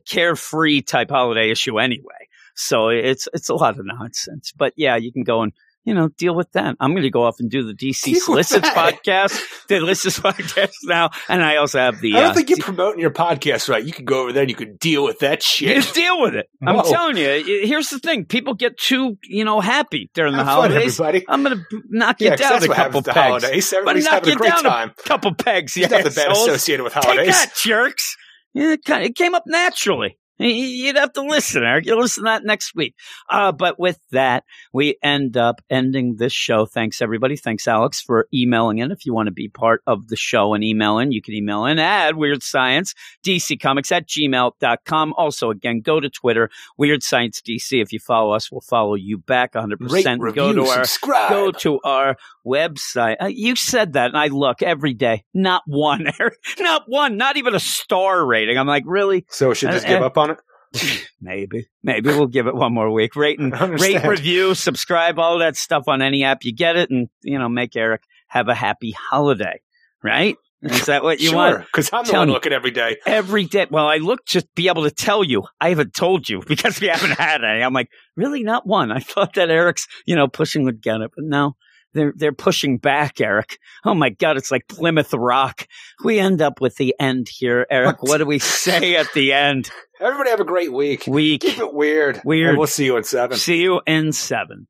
carefree type holiday issue anyway. So it's it's a lot of nonsense. But yeah, you can go and you know deal with that. I'm going to go off and do the DC Deal Solicits podcast, the Solicits podcast now, and I also have the. I don't uh, think you're promoting your podcast right. You can go over there and you can deal with that shit. deal with it. I'm Whoa. telling you. Here's the thing: people get too, you know, happy during the Have fun, holidays. everybody. I'm going to knock you Yeah, down a couple pegs. holidays. Everybody's knock having a great down time. a couple pegs. There's nothing bad associated with holidays. Take that, jerks. Yeah, It kind- it came up naturally. You'd have to listen, Eric. You'll listen to that next week. Uh, but with that, we end up ending this show. Thanks, everybody. Thanks, Alex, for emailing in. If you want to be part of the show and email in, you can email in at Weird Science, DC Comics at gmail.com. Also, again, go to Twitter, Weird Science DC. If you follow us, we'll follow you back 100%. Rate, review, go to our subscribe. go to our website. Uh, you said that, and I look every day. Not one, Eric. Not one. Not even a star rating. I'm like, really? so we should just Uh, give up on it. Maybe. Maybe we'll give it one more week. Rate and rate, review, subscribe, all that stuff on any app you get it, and you know, make Eric have a happy holiday. Right? Is that what you sure, want? because I'm the Tell one looking every day. Every day. Well, I look just be able to tell you. I haven't told you because we haven't had any. I'm like, really, not one. I thought that Eric's, you know, pushing would get it, but no, they're they're pushing back, Eric. Oh my God, it's like Plymouth Rock. We end up with the end here, Eric. What? What do we say at the end? Everybody have a great week. Week. Keep it weird. Weird. And we'll see you in seven. See you in seven.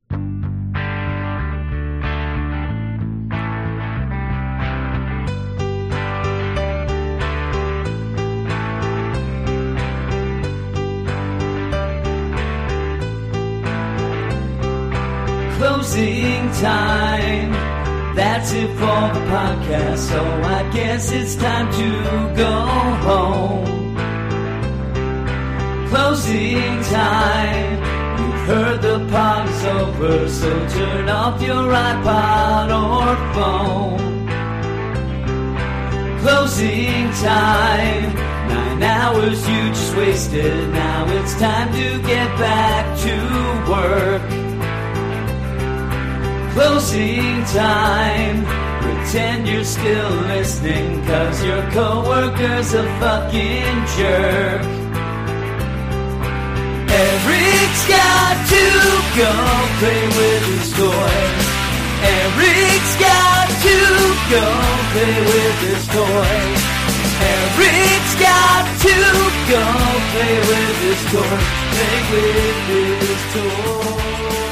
Time. That's it for the podcast. So I guess it's time to go home. Closing time. You've heard the pod is over, so turn off your iPod or phone. Closing time. Nine hours you just wasted. Now it's time to get back to work. Closing time. Pretend you're still listening, cause your coworker's a fucking jerk. Eric's got to go play with his toys. Eric's got to go play with his toys. Eric's got to go play with his toys. Play with his toys.